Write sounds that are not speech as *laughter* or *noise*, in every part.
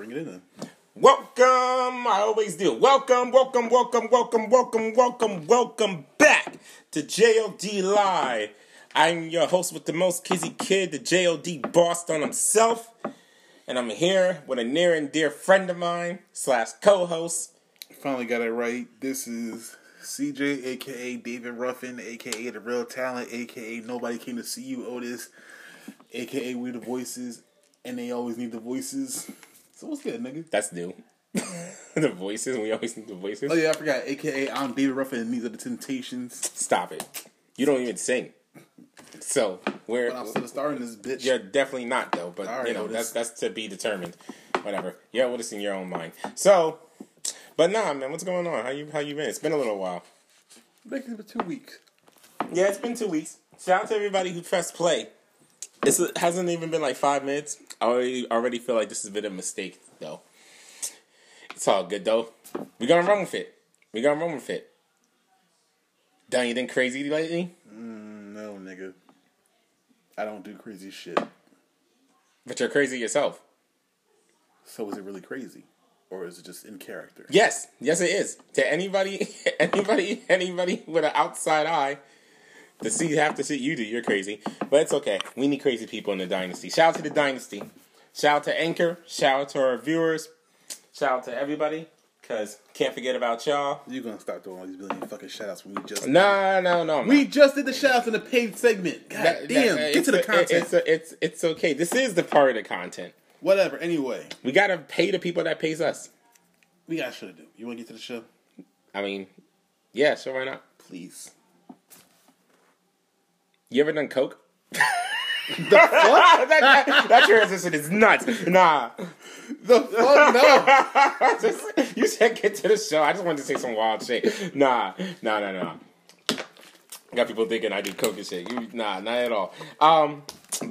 Bring it in then. Welcome, I always do. Welcome, welcome, welcome, welcome, welcome, welcome, welcome back to J.O.D Live. I'm your host with the most kizzy kid, the J.O.D boss on himself. And I'm here with a near and dear friend of mine, slash co-host. Finally got it right. This is CJ, aka David Ruffin, aka the real talent, aka nobody came to see you, Otis, aka we the voices, and they always need the voices. So what's good, nigga? That's new. *laughs* the voices, we always need the voices. Oh yeah, I forgot. AKA I'm David Ruffin, and these are the Temptations. Stop it. You don't even sing. So we're But I'm still a star in this bitch. You're definitely not though, but you know Otis. that's that's to be determined. Whatever. You're in your own mind. So, but nah, man, what's going on? How you how you been? It's been a little while. In for two weeks. Yeah, it's been two weeks. Shout out to everybody who pressed play. It's, it hasn't even been like five minutes. I already already feel like this has been a mistake though. It's all good though. We gonna run with it. We gonna run with it. Done anything crazy lately? Mm, no, nigga. I don't do crazy shit. But you're crazy yourself. So is it really crazy, or is it just in character? Yes, yes, it is. To anybody, *laughs* anybody, anybody with an outside eye, to see half the shit you do, you're crazy. But it's okay. We need crazy people in the dynasty. Shout out to the dynasty. Shout out to Anchor. Shout out to our viewers. Shout out to everybody. Cause can't forget about y'all. You're gonna stop doing all these billion fucking shoutouts when we just No, no, no. we just did the shoutouts in the paid segment. God That- damn, that- get to the content. It's, it's it's okay. This is the part of the content. Whatever. Anyway, We gotta pay the people that pays us. we got shit to do. You want to get to the show, I mean, yeah, sure, why not? please? You ever done coke? The *laughs* that, that, that transition is nuts. Nah. The fuck no. *laughs* Just- you said get to the show. I just wanted to say some wild shit. Nah, nah, nah, nah. Got people thinking I do coke and shit. You, nah, not at all. Um,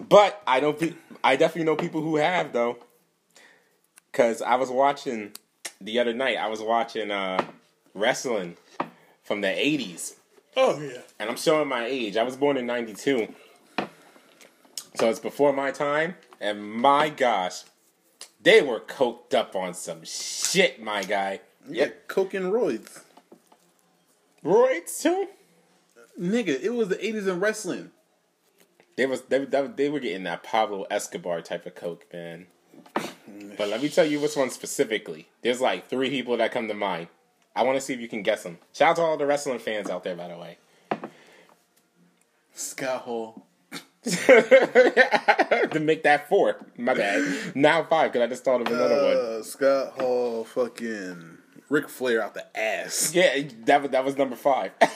but I know. Pe- I definitely know people who have though. Cause I was watching the other night. I was watching uh, wrestling from the '80s, Oh yeah. and I'm showing my age. I was born in '92, so it's before my time. And my gosh, they were coked up on some shit, my guy. Yeah, coke and roids. Roids too. Nigga, it was the 80s in wrestling. They was they, they, they were getting that Pablo Escobar type of coke, man. But let me tell you which one specifically. There's like three people that come to mind. I want to see if you can guess them. Shout out to all the wrestling fans out there, by the way. Scott Hall. *laughs* to make that four, my bad. Now five because I just thought of another one. Uh, Scott Hall, fucking Ric Flair out the ass. Yeah, that was that was number five. *laughs* that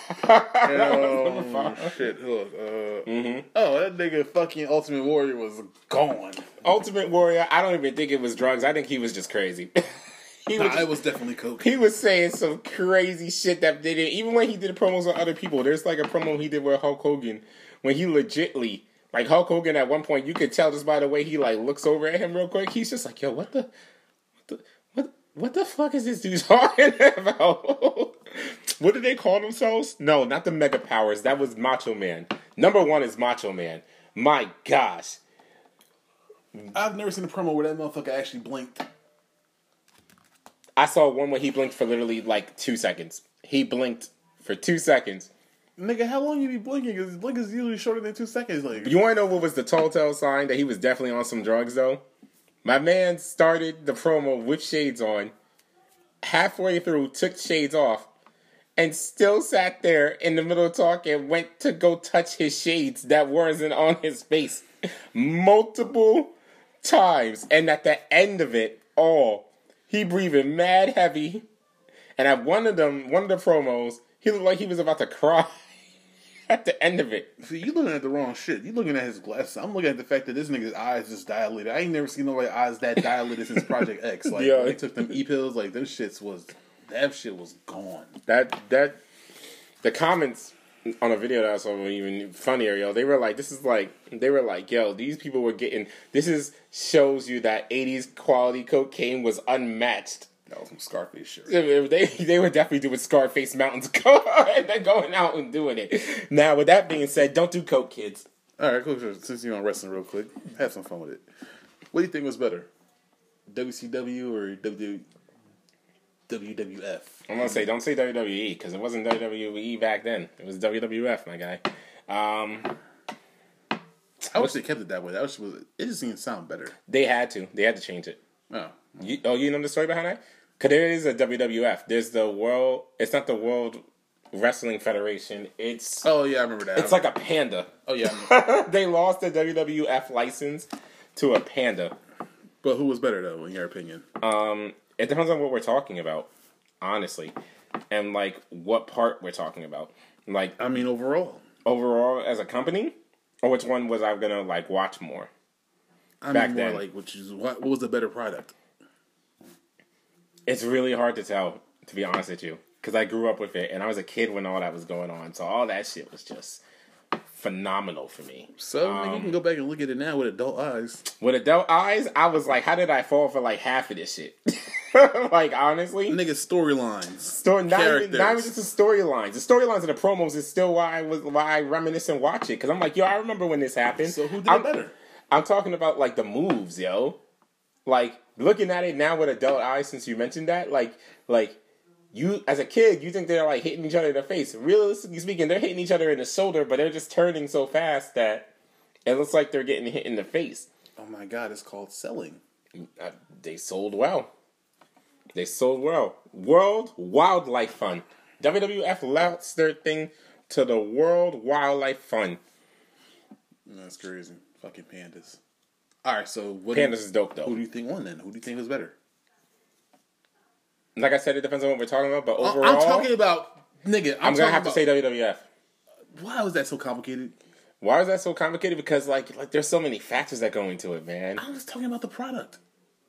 was number Oh five. shit! Look, uh, oh that nigga fucking Ultimate Warrior was gone. Ultimate Warrior. I don't even think it was drugs. I think he was just crazy. *laughs* he was Nah, it was definitely coke. he was saying some crazy shit that they did. Even when he did promos on other people, there's like a promo he did with Hulk Hogan when he legitly, like Hulk Hogan, at one point you could tell just by the way he like looks over at him real quick. He's just like, yo, what the, what the, what, what the fuck is this dude talking *laughs* about? what do they call themselves? No, not the Mega Powers. That was Macho Man. Number one is Macho Man. My gosh. I've never seen a promo where that motherfucker actually blinked. I saw one where he blinked for literally like two seconds. He blinked for two seconds. Nigga, how long you be blinking? Because blink is usually shorter than two seconds. Like, You want to know what was the telltale sign that he was definitely on some drugs, though? My man started the promo with shades on, halfway through, took shades off, and still sat there in the middle of talking, went to go touch his shades that wasn't on his face multiple times. And at the end of it all, he breathing mad heavy. And at one of them, one of the promos, he looked like he was about to cry *laughs* at the end of it. see, you looking at the wrong shit. You looking at his glasses. I'm looking at the fact that this nigga's eyes just dilated. I ain't never seen nobody's eyes that dilated since Project X. *laughs* Like, Yeah. they took them E pills. Like, them shits was that shit was gone. that that the comments on a video that I saw even funnier, yo. They were like, "This is like," they were like, "Yo, these people were getting this is shows you that '80s quality cocaine was unmatched." That was some Scarface shit. They they, were definitely doing Scarface Mountains *laughs* and then going out and doing it. Now, with that being said, don't do coke, kids. All right, cool. Since you're on wrestling, real quick, have some fun with it. What do you think was better, WCW or W WWF? I'm gonna say don't say WWE because it wasn't WWE back then. It was WWF, my guy. Um, I wish they kept it that way. That was it. Just didn't sound better. they had to. They had to change it. Oh, You, oh, you know the story behind that? Because there is a WWF. There's the world. It's not the World Wrestling Federation. It's oh yeah, I remember that. it's like a panda. oh yeah, *laughs* they lost the WWF license to a panda. but who was better though, in your opinion? Um, it depends on what we're talking about, honestly, and like what part we're talking about. Like I mean, overall. overall as a company, or which one was I gonna like watch more? I Back mean, more then. like which is what, what was the better product? It's really hard to tell, to be honest with you, because I grew up with it and I was a kid when all that was going on. So all that shit was just phenomenal for me. So nigga, you Um, can go back and look at it now with adult eyes. With adult eyes, I was like, how did I fall for like half of this shit? *laughs* like honestly, Nigga, storylines, story not even, not even just the storylines. The storylines and the promos is still why I was why I reminisce and watch it because I'm like, yo, I remember when this happened. So who did I'm, it better? I'm talking about like the moves, yo. Like looking at it now with adult eyes, since you mentioned that, like like you as a kid, you think they're like hitting each other in the face. Realistically speaking, they're hitting each other in the shoulder, but they're just turning so fast that it looks like they're getting hit in the face. Oh my god, it's called selling. Uh, they sold well. They sold well. World Wildlife Fund. WWF lost their thing to the World Wildlife Fund. That's crazy. Fucking pandas. All right, so what? Pandas do is dope though. who do you think won then? Who do you think was better? Like I said, it depends on what we're talking about, but overall, I'm talking about nigga. I'm, I'm gonna have to say WWF. why was that so complicated? Why is that so complicated? Because like like there's so many factors that go into it, man. I was talking about the product.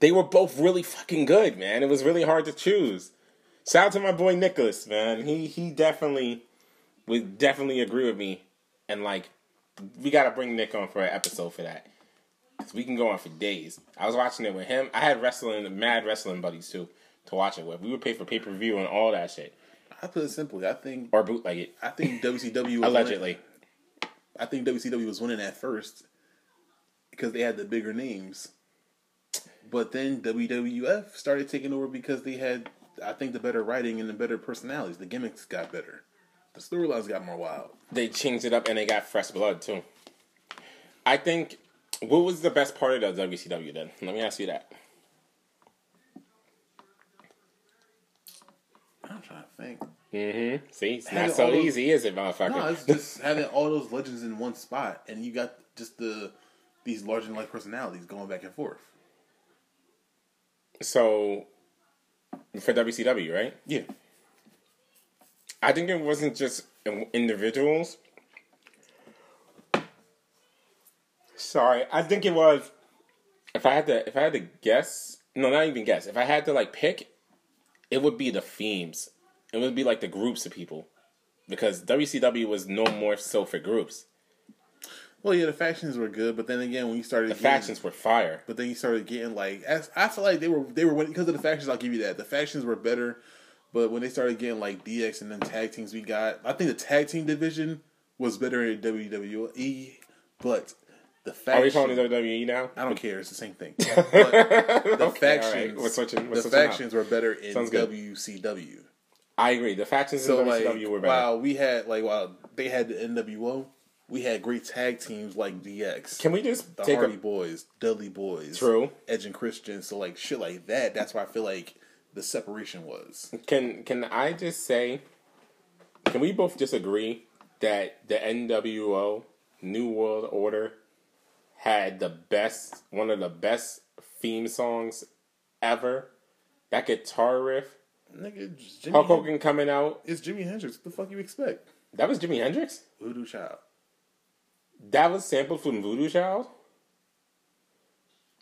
They were both really fucking good, man. It was really hard to choose. Shout out to my boy Nicholas, man. He he definitely would definitely agree with me. And like we gotta bring Nick on for an episode for that. Cause we can go on for days. I was watching it with him. I had wrestling mad wrestling buddies too to watch it with. We would pay for pay per view and all that shit. I put it simply. I think Or bootleg it. I think WCW *laughs* was Allegedly. Winning, I think WCW was winning at first because they had the bigger names, but then WWF started taking over because they had, I think, the better writing and the better personalities. The gimmicks got better. The storylines got more wild. they changed it up and they got fresh blood too. I think what was the best part of the WCW then? Let me ask you that. I'm trying to think. Mm-hmm. See, it's Having not so those- easy, is it, motherfucker? No, it's just *laughs* having all those legends in one spot, and you got just the these larger than life personalities going back and forth. so for WCW, right? Yeah, I think it wasn't just individuals. Sorry, I think it was. If I had to, if I had to guess, no, not even guess. If I had to like pick, it would be the themes. It would be like the groups of people, because WCW was no more so for groups. well, yeah, the factions were good, but then again, when you started The getting- factions were fire. But then you started getting like as, I feel like they were they were because of the factions. I'll give you that the factions were better, but when they started getting like DX and then tag teams, we got I think the tag team division was better in WWE, but the Are we faction calling it WWE now? I don't care. It's the same thing. *laughs* But the Okay, all right. factions, We're switching- we're the switching up. factions were better in Sounds good. WCW. I agree. The factions So in like, WCW were better. while we had like while they had the NWO, we had great tag teams like DX. Can we just the take Hardy a Boys, Dudley Boys, True. Edge and Christian. So like shit like that. That's why I feel like the separation was. Can can I just say? Can we both just agree that the NWO New World Order had the best, one of the best theme songs ever? That guitar riff, Nigga, Jimmy, Hulk Hogan coming out. it's Jimi Hendrix. What the fuck you expect? That was Jimi Hendrix. Voodoo Child. That was sampled from Voodoo Child.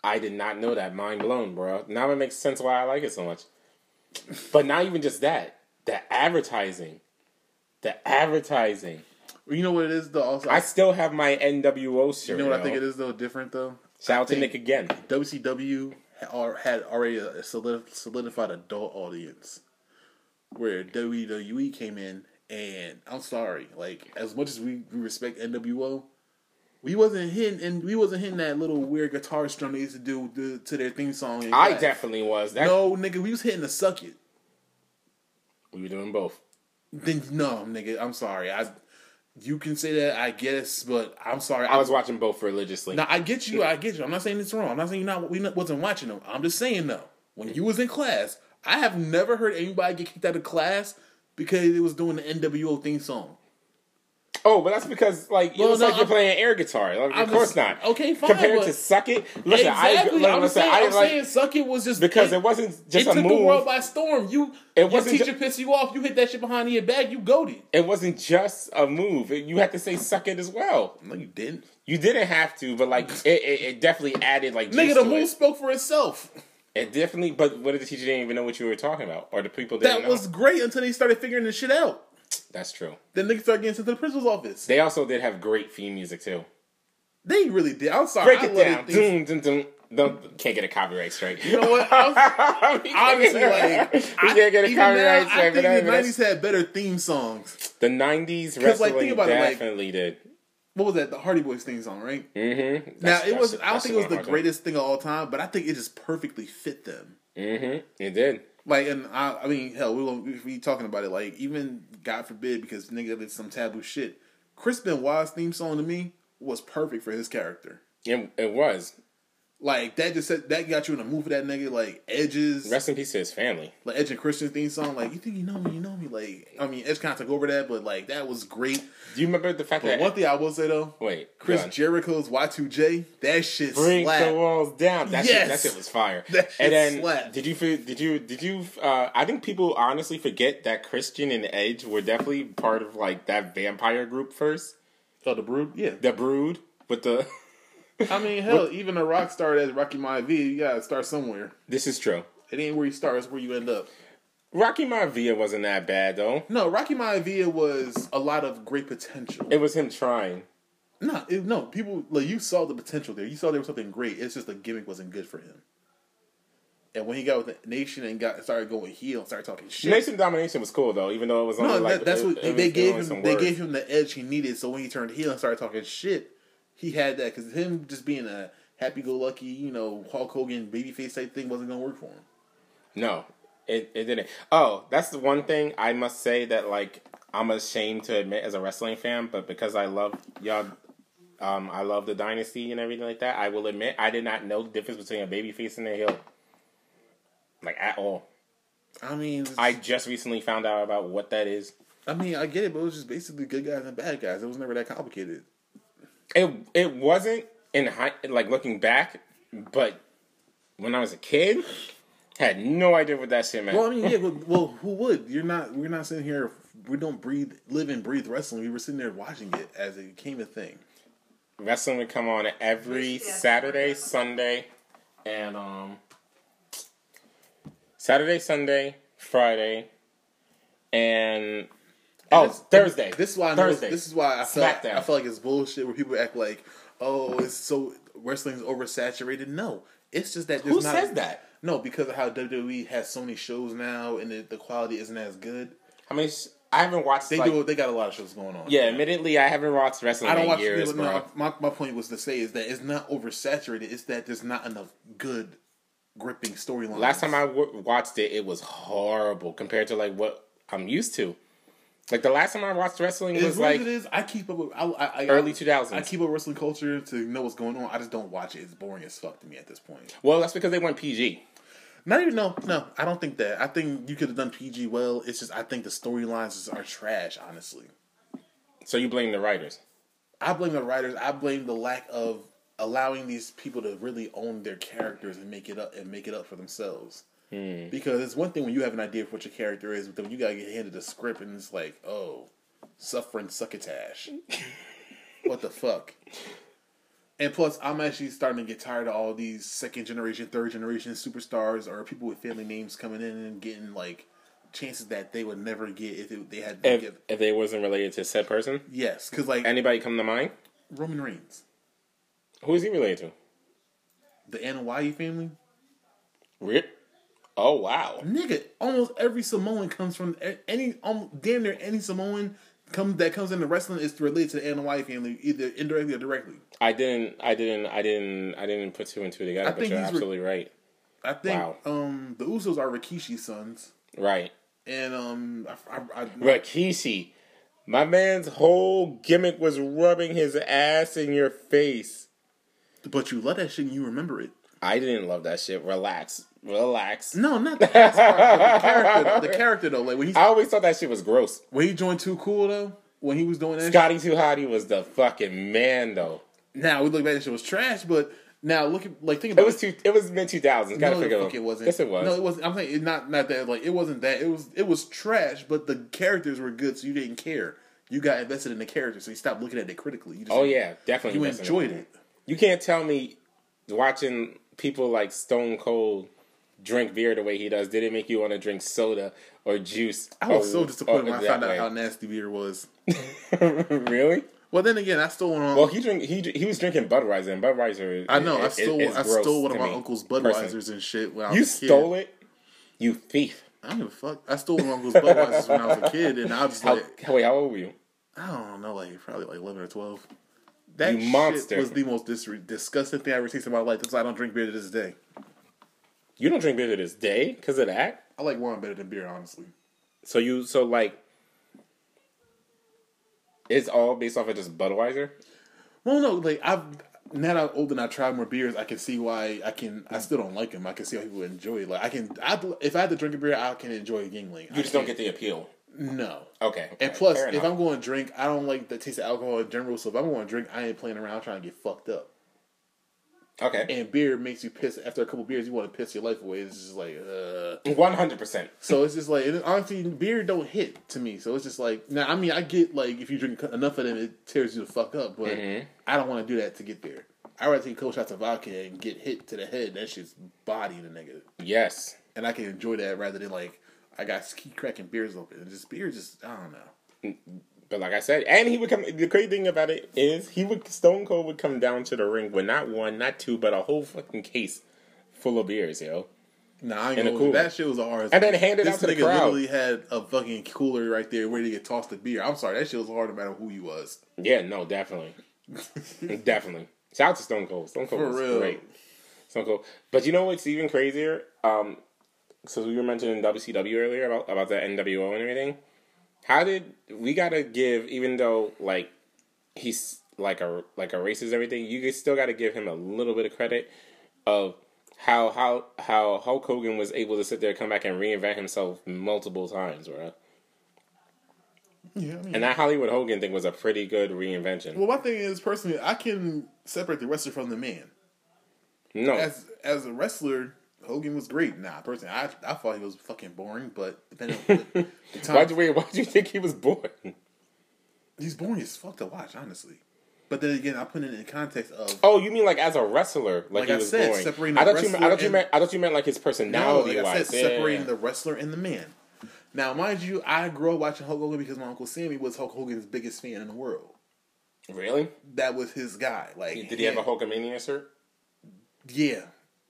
I did not know that. Mind blown, bro. Now it makes sense why I like it so much. But not even just that. The advertising. The advertising. You know what it is though. Also, I still have my NWO shirt. you know what I think it is though. Different though. Shout out to Nick again. WCW had already a solidified adult audience, where WWE came in, and I'm sorry, like as much as we, respect NWO, We wasn't hitting, and we wasn't hitting that little weird guitar strum they used to do to, to their theme song. I definitely was. That no, nigga, we was hitting the suck it. we were doing both. Then no, nigga, I'm sorry. I, you can say that, I guess, but I'm sorry. I was watching both religiously. Now I get you. I get you. I'm not saying it's wrong. I'm not saying you not we wasn't watching them. I'm just saying though, when you was in class, I have never heard anybody get kicked out of class because it was doing the NWO theme song. Oh, but that's because like it Well, was no, like you're I'm- playing air guitar. Like, of course not. okay, fine, Compared to suck it, listen, exactly. I I'm, listen. saying, I I'm like saying suck it was just because it, it wasn't just it a took move. the world by storm. You, It your wasn't teacher ju- pissed you off. You hit that shit behind your back. You goaded. it wasn't just a move. It- You had to say suck it as well. No, you didn't. You didn't have to, but like it, it, it definitely added like Nigga, the move it. spoke for itself. It definitely, but what if the teacher didn't even know what you were talking about, or the people didn't That know? was great until they started figuring this shit out. That's true. Then niggas start getting sent to the principal's office. They also did have great theme music too. They really did. I'm sorry. Break it down. Don't, can't get a copyright strike. You know what? *laughs* I was- *laughs* honestly, like, we I, can't get a copyright now, strike. I think the that's- '90s had better theme songs. The nineties wrestling like, think about it, like- definitely did. What was that? The Hardy Boys theme song, right? Mm-hmm. now it was. I don't think it was the greatest thing of all time, but I think it just perfectly fit them. Mm-hmm. It did. Like, and I, I mean, hell, we won't if we talking about it. Like, even God forbid, because nigga it's some taboo shit. Chris Benoit's theme song to me was perfect for his character. It, it was. Like that just said that got you in the mood for that nigga. Like Edge's, Rest in peace to his family. like Edge and Christian theme song. Like you think you know me, you know me. Like I mean, Edge kind of took over that, but like that was great. Do you remember the fact But that one thing I will say though, wait, Chris. Jericho's Y2J, that shit Bring slapped. the walls down. That Yes. shit, that shit was fire. *laughs* That shit and then slapped. did you did you did you? Uh, I think people honestly forget that Christian and Edge were definitely part of like that vampire group first, Oh, the Brood, yeah. the Brood with the. *laughs* I mean, hell, even a rock star as Rocky Maivia, you gotta start somewhere. this is true. It ain't where you start; it's where you end up. Rocky Maivia wasn't that bad though. No, Rocky Maivia was a lot of great potential. It was him trying. no, it, no, people like you saw the potential there. You saw there was something great. It's just the gimmick wasn't good for him. And when he got with the Nation and got started going heel, started talking shit. Nation domination was cool though, even though it was only no, like that, that's it- what it they gave him. They words. gave him the edge he needed. So when he turned heel and started talking shit, he had that because him just being a happy-go-lucky, you know, Hulk Hogan babyface type thing wasn't gonna work for him. No, it it didn't. Oh, that's the one thing I must say that like I'm ashamed to admit as a wrestling fan, but because I love y'all, um, I love the dynasty and everything like that. I will admit I did not know the difference between a babyface and a heel, like at all. I mean, I just recently found out about what that is. I mean, I get it, but it was just basically good guys and bad guys. It was never that complicated. It it wasn't in high, like looking back, but when I was a kid, had no idea what that shit meant. Well, I mean, yeah, but, well, who would? You're not. We're not sitting here. We don't breathe, live and breathe wrestling. We were sitting there watching it as it became a thing. wrestling would come on every Saturday, Sunday, and um Saturday, Sunday, Friday, and oh this- Thursday. This is why I know, Thursday. This is why I felt SmackDown. I feel like it's bullshit where people act like, oh, it's so wrestling's oversaturated. No, it's just that there's Who not. says that? No, because of how WWE has so many shows now, and the, the quality isn't as good. I mean, sh- I haven't watched. They like, do. They got a lot of shows going on. Yeah, admittedly, I haven't watched wrestling I don't in watch. years, no, my my point was to say is that it's not oversaturated. It's that there's not enough good, gripping storylines. Last time I w- watched it, it was horrible compared to like what I'm used to. Like the last time I watched wrestling As was like it is, I keep up with I, I, I, early 2000s. I keep up wrestling culture to know what's going on. I just don't watch it. It's boring as fuck to me at this point. well, that's because they went PG. Not even no, no. I don't think that. I think you could have done PG well. It's just I think the storylines are trash. Honestly, So you blame the writers. I blame the writers. I blame the lack of allowing these people to really own their characters and make it up and make it up for themselves. Mm. Because it's one thing when you have an idea of what your character is, but then when you gotta get handed a script and it's like, oh, suffering succotash. *laughs* what the fuck? And plus, I'm actually starting to get tired of all these second generation, third generation superstars or people with family names coming in and getting like chances that they would never get if it, they had If if they wasn't related to said person, Yes, because like anybody come to mind? Roman Reigns, Who is he related to? the Anoa'i family, Rip. Oh wow. nigga, almost every Samoan comes from any, um, damn near any Samoan come that comes into wrestling is related to the Anoa'i family, either indirectly or directly. I didn't, I didn't, I didn't, I didn't put two and two together. I but you're he's re- absolutely right. I think Wow. um the Usos are Rikishi's sons, Right. and um I, I, I, Rikishi, my man's whole gimmick was rubbing his ass in your face. but you love that shit and you remember it. I didn't love that shit. Relax, relax. No, not the ass part, the character. The *laughs* character though, like when he I always thought that shit was gross. when he joined Too Cool though, when he was doing that. shit, Scotty Too Hottie was the fucking man though. now we look back, that shit was trash. But now look at like think about It was two. It was mid two thousands. Gotta no, figure fuck it wasn't. Yes, it was. No, it wasn't. I'm saying it not not that. Like it wasn't that. It was it was trash. But the characters were good, so you didn't care. You got invested in the character, so you stopped looking at it critically. You just, oh yeah, definitely. you enjoyed it. You can't tell me watching people like Stone Cold drink beer the way he does did it make you want to drink soda or juice? I was or- so disappointed when I found out how nasty beer was. *laughs* really? Well, then again, I stole one. On, Well, he drink he he was drinking Budweiser and Budweiser. I know. I stole. is I stole one of my me, uncle's. Budweisers and shit. When I You was a kid. stole it, you thief. I don't give a fuck. I stole one of my uncle's Budweisers when I was a kid, and I was just How, like, wait, how old were you? I don't know, like probably like eleven or twelve. That You shit monster. was the most dis- disgusting thing I ever tasted in my life. That's why I don't drink beer to this day. You don't drink beer to this day because of that. I like wine better than beer, honestly. So you so like it's all based off of just Budweiser. Well, no, like I've now that I'm older and I tried more beers, I can see why I can. I still don't like them. I can see how people enjoy it. Like I can, I if I had to drink a beer, I can enjoy a Yuengling. You just don't get the appeal. no. Okay. And plus, if. I'm going to drink, I don't like the taste of alcohol in general. So if I'm going to drink, I ain't playing around trying to get fucked up. Okay, And beer makes you piss. After a couple beers, you want to piss your life away. It's just like, uh. one hundred percent. So it's just like, honestly, beer don't hit to me. So it's just like, now I mean, I get like if you drink enough of them, it tears you the fuck up. But Mm-hmm. I don't want to do that to get there. I rather take a couple shots of vodka and get hit to the head. That shit's body the nigga, Yes. and I can enjoy that rather than like I got keep cracking beers open. And just beer, just I don't know. But like I said, and he would come. The crazy thing about it is, he would Stone Cold would come down to the ring with not one, not two, but a whole fucking case full of beers, yo. Nah, I ain't gonna, cooler. that shit was hard. And then handed this out to the nigga crowd. literally had a fucking cooler right there ready to get tossed the beer. I'm sorry, that shit was hard no matter who you was. Yeah, no, definitely, *laughs* definitely. Shout out to Stone Cold. Stone Cold For was real. great. Stone Cold. But you know what's even crazier? Um, so we were mentioning WCW earlier about about the NWO and everything. How did we gotta give? Even though like he's like a like a racist everything, you still got to give him a little bit of credit of how how how Hulk Hogan was able to sit there, come back, and reinvent himself multiple times, bro. Yeah, I mean, And that Hollywood Hogan thing was a pretty good reinvention. well, my thing is personally, I can separate the wrestler from the man. No, As as a wrestler, Hogan was great. Nah, personally, I I thought he was fucking boring, but depending on the, *laughs* the time, why'd you wait? Why'd you think he was boring? he's boring as fuck to watch, honestly. But then again, I put it in context of Oh, you mean like as a wrestler? Like, Like he I was said, boring. separating I the thought you. meant- I thought you meant. I thought you meant like his personality no, like I said, separating the wrestler and the man. Now, mind you, I grew up watching Hulk Hogan because my uncle Sammy was Hulk Hogan's biggest fan in the world. really? That was his guy. Like, Did he have a Hulkamania shirt? Yeah,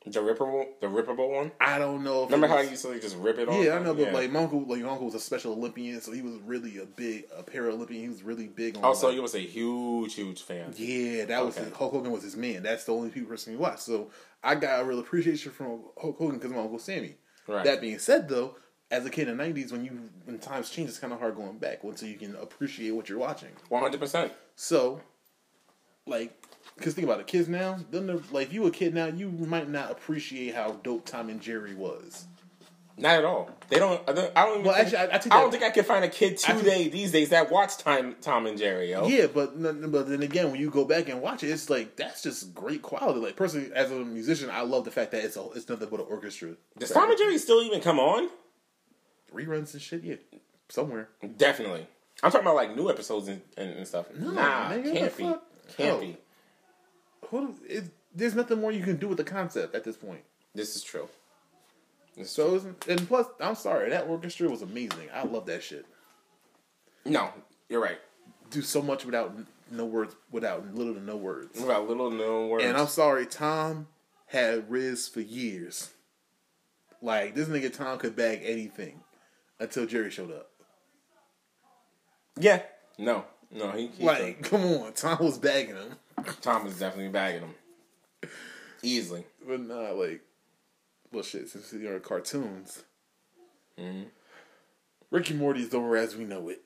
The rippable, the rippable one. I don't know. If Remember it how was- he used to like, just rip it off? Yeah, I know, but Yeah. like my uncle, like my uncle was a Special Olympian, so he was really a big a Paralympian. He was really big on. Oh, also, like, he was a huge, huge fan. yeah, that was Okay. his, Hulk Hogan was his man. That's the only people person he watched. So I got a real appreciation from Hulk Hogan because my uncle Sammy. Right. That being said, though, as a kid in the '90s, when you when times change, it's kind of hard going back until you can appreciate what you're watching. One hundred percent. So, like, because think about it, kids now, then like if you a kid now, you might not appreciate how dope Tom and Jerry was. Not at all. They don't. I don't, I. Well, think, actually, I- I take don't think I could find a kid I today these days that watch Time Tom and Jerry. Yo. Yeah, but but then again, when you go back and watch it, it's like that's just great quality. Like personally, as a musician, I love the fact that it's a, it's nothing but an orchestra. Does Tom and Jerry still even come on? reruns and shit? Yeah, somewhere. Definitely. I'm talking about like new episodes and, and, and stuff. No, nah, nigga, can't be. Can't No. be. Who, it, there's nothing more you can do with the concept at this point. This is true. This is So it's, and plus, I'm sorry, that orchestra was amazing. I love that shit. No, you're right. Do so much without no words, without little to no words. About little known words. And I'm sorry, Tom had Riz for years. Like this nigga Tom could bag anything until Jerry showed up. yeah, No, no, he, he Like, come on, Tom was bagging him, Tom was definitely bagging him easily. but not like, well, shit. Since you're cartoons, Mhm. Rick and Morty's over as we know it.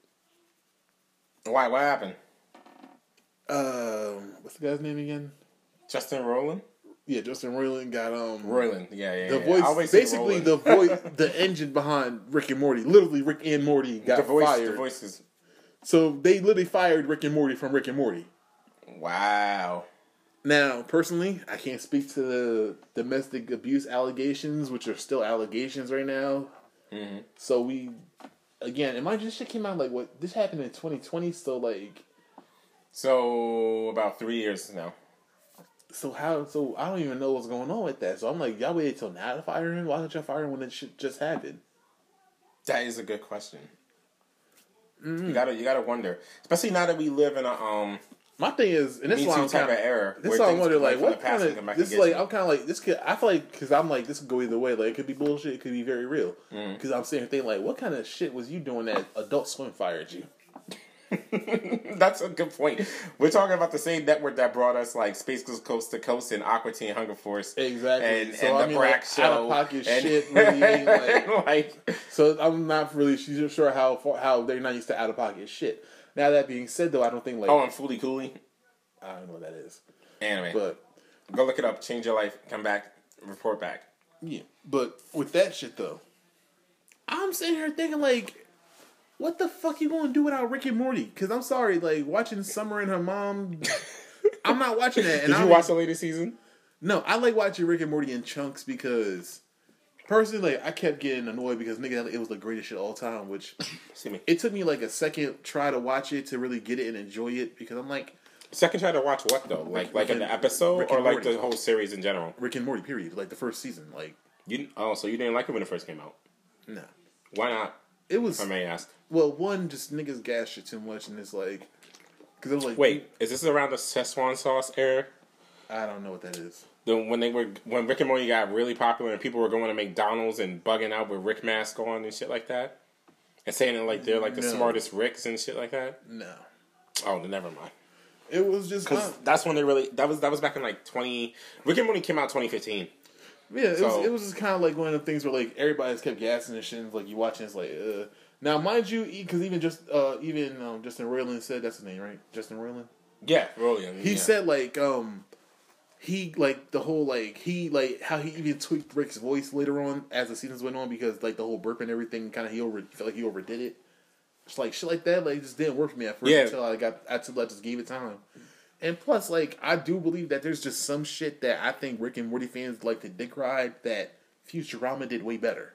Why? What happened? Um, what's the guy's name again? Justin Roiland. Yeah, Justin Roiland got um Roiland. Yeah, yeah. the yeah. voice, I always say basically the voice, the *laughs* engine behind Rick and Morty. Literally, Rick and Morty got the voice. fired. The voice is So they literally fired Rick and Morty from Rick and Morty. Wow. Now, personally, I can't speak to the domestic abuse allegations, which are still allegations right now. Mhm. So we, again, and mind you, this shit came out like what? This happened in 2020. So like, So about three years now. so how? So I don't even know what's going on with that. So I'm like, y'all waited till now to fire him? Why didn't y'all fire him when it shit just happened? That is a good question. Mm-hmm. You gotta you gotta wonder, especially now that we live in a um My thing is, and this Me is why I'm type kind of era. This where is why I things, wonder, like, what kind of this? and Like, you. I'm kind of like this. Could I feel like because I'm like this could go either way. Like, it could be bullshit. It could be very real. Mm. Because I'm sitting here thinking, like, what kind of shit was you doing that Adult Swim fired you? *laughs* That's a good point. We're talking about the same network that brought us like Space Coast to Coast and Aqua Teen Hunger Force. Exactly. And, So, and I the mean, Brak like, Show, out of pocket and, shit. *laughs* Really, like, like, so I'm not really sure how how they're not used to out of pocket shit. Now that being said, though, I don't think like oh, and Fooly Cooley I don't know what that is, anime. but Go look it up. Change your life. Come back. Report back. yeah. But with that shit though, I'm sitting here thinking like, what the fuck you gonna do without Rick and Morty? Because I'm sorry, like watching Summer and her mom. *laughs* I'm not watching that. And Did you watch the latest season? No, I like watching Rick and Morty in chunks because personally, I kept getting annoyed because nigga, it was the greatest shit of all time. Which *laughs* See me. it took me like a second try to watch it to really get it and enjoy it because I'm like Second try to watch what though? Like like an episode Rick or like Morty. the whole series in general? Rick and Morty. Period. Like the first season. Like You oh, so you didn't like it when it first came out? no, Why not? it was I may ask. well one just niggas gas shit too much and it's like because it was like Wait, is this around the Szechuan sauce era? I don't know what that is. The, when they were when Rick and Morty got really popular and people were going to McDonald's and bugging out with Rick mask on and shit like that, and saying it like they're like the No. smartest Ricks and shit like that. No, Oh, never mind. it was just Because that's when they really that was that was back in like twenty. Rick and Morty came out twenty fifteen. yeah. It So- was it was just kind of like one of the things where like everybody just kept gassing and shit. and, Like you watching, it's like uh. Now, mind you, because even just uh even um, Justin Roiland said that's his name, right? Justin Roiland. Yeah, really. He yeah. said like um he like the whole like he like how he even tweaked Rick's voice later on as the seasons went on because like the whole burp and everything kind of he over felt like he overdid it. It's like shit like that like just didn't work for me at first Yeah. until I got until I just gave it time. And plus, like I do believe that there's just some shit that I think Rick and Morty fans like to dick ride that Futurama did way better.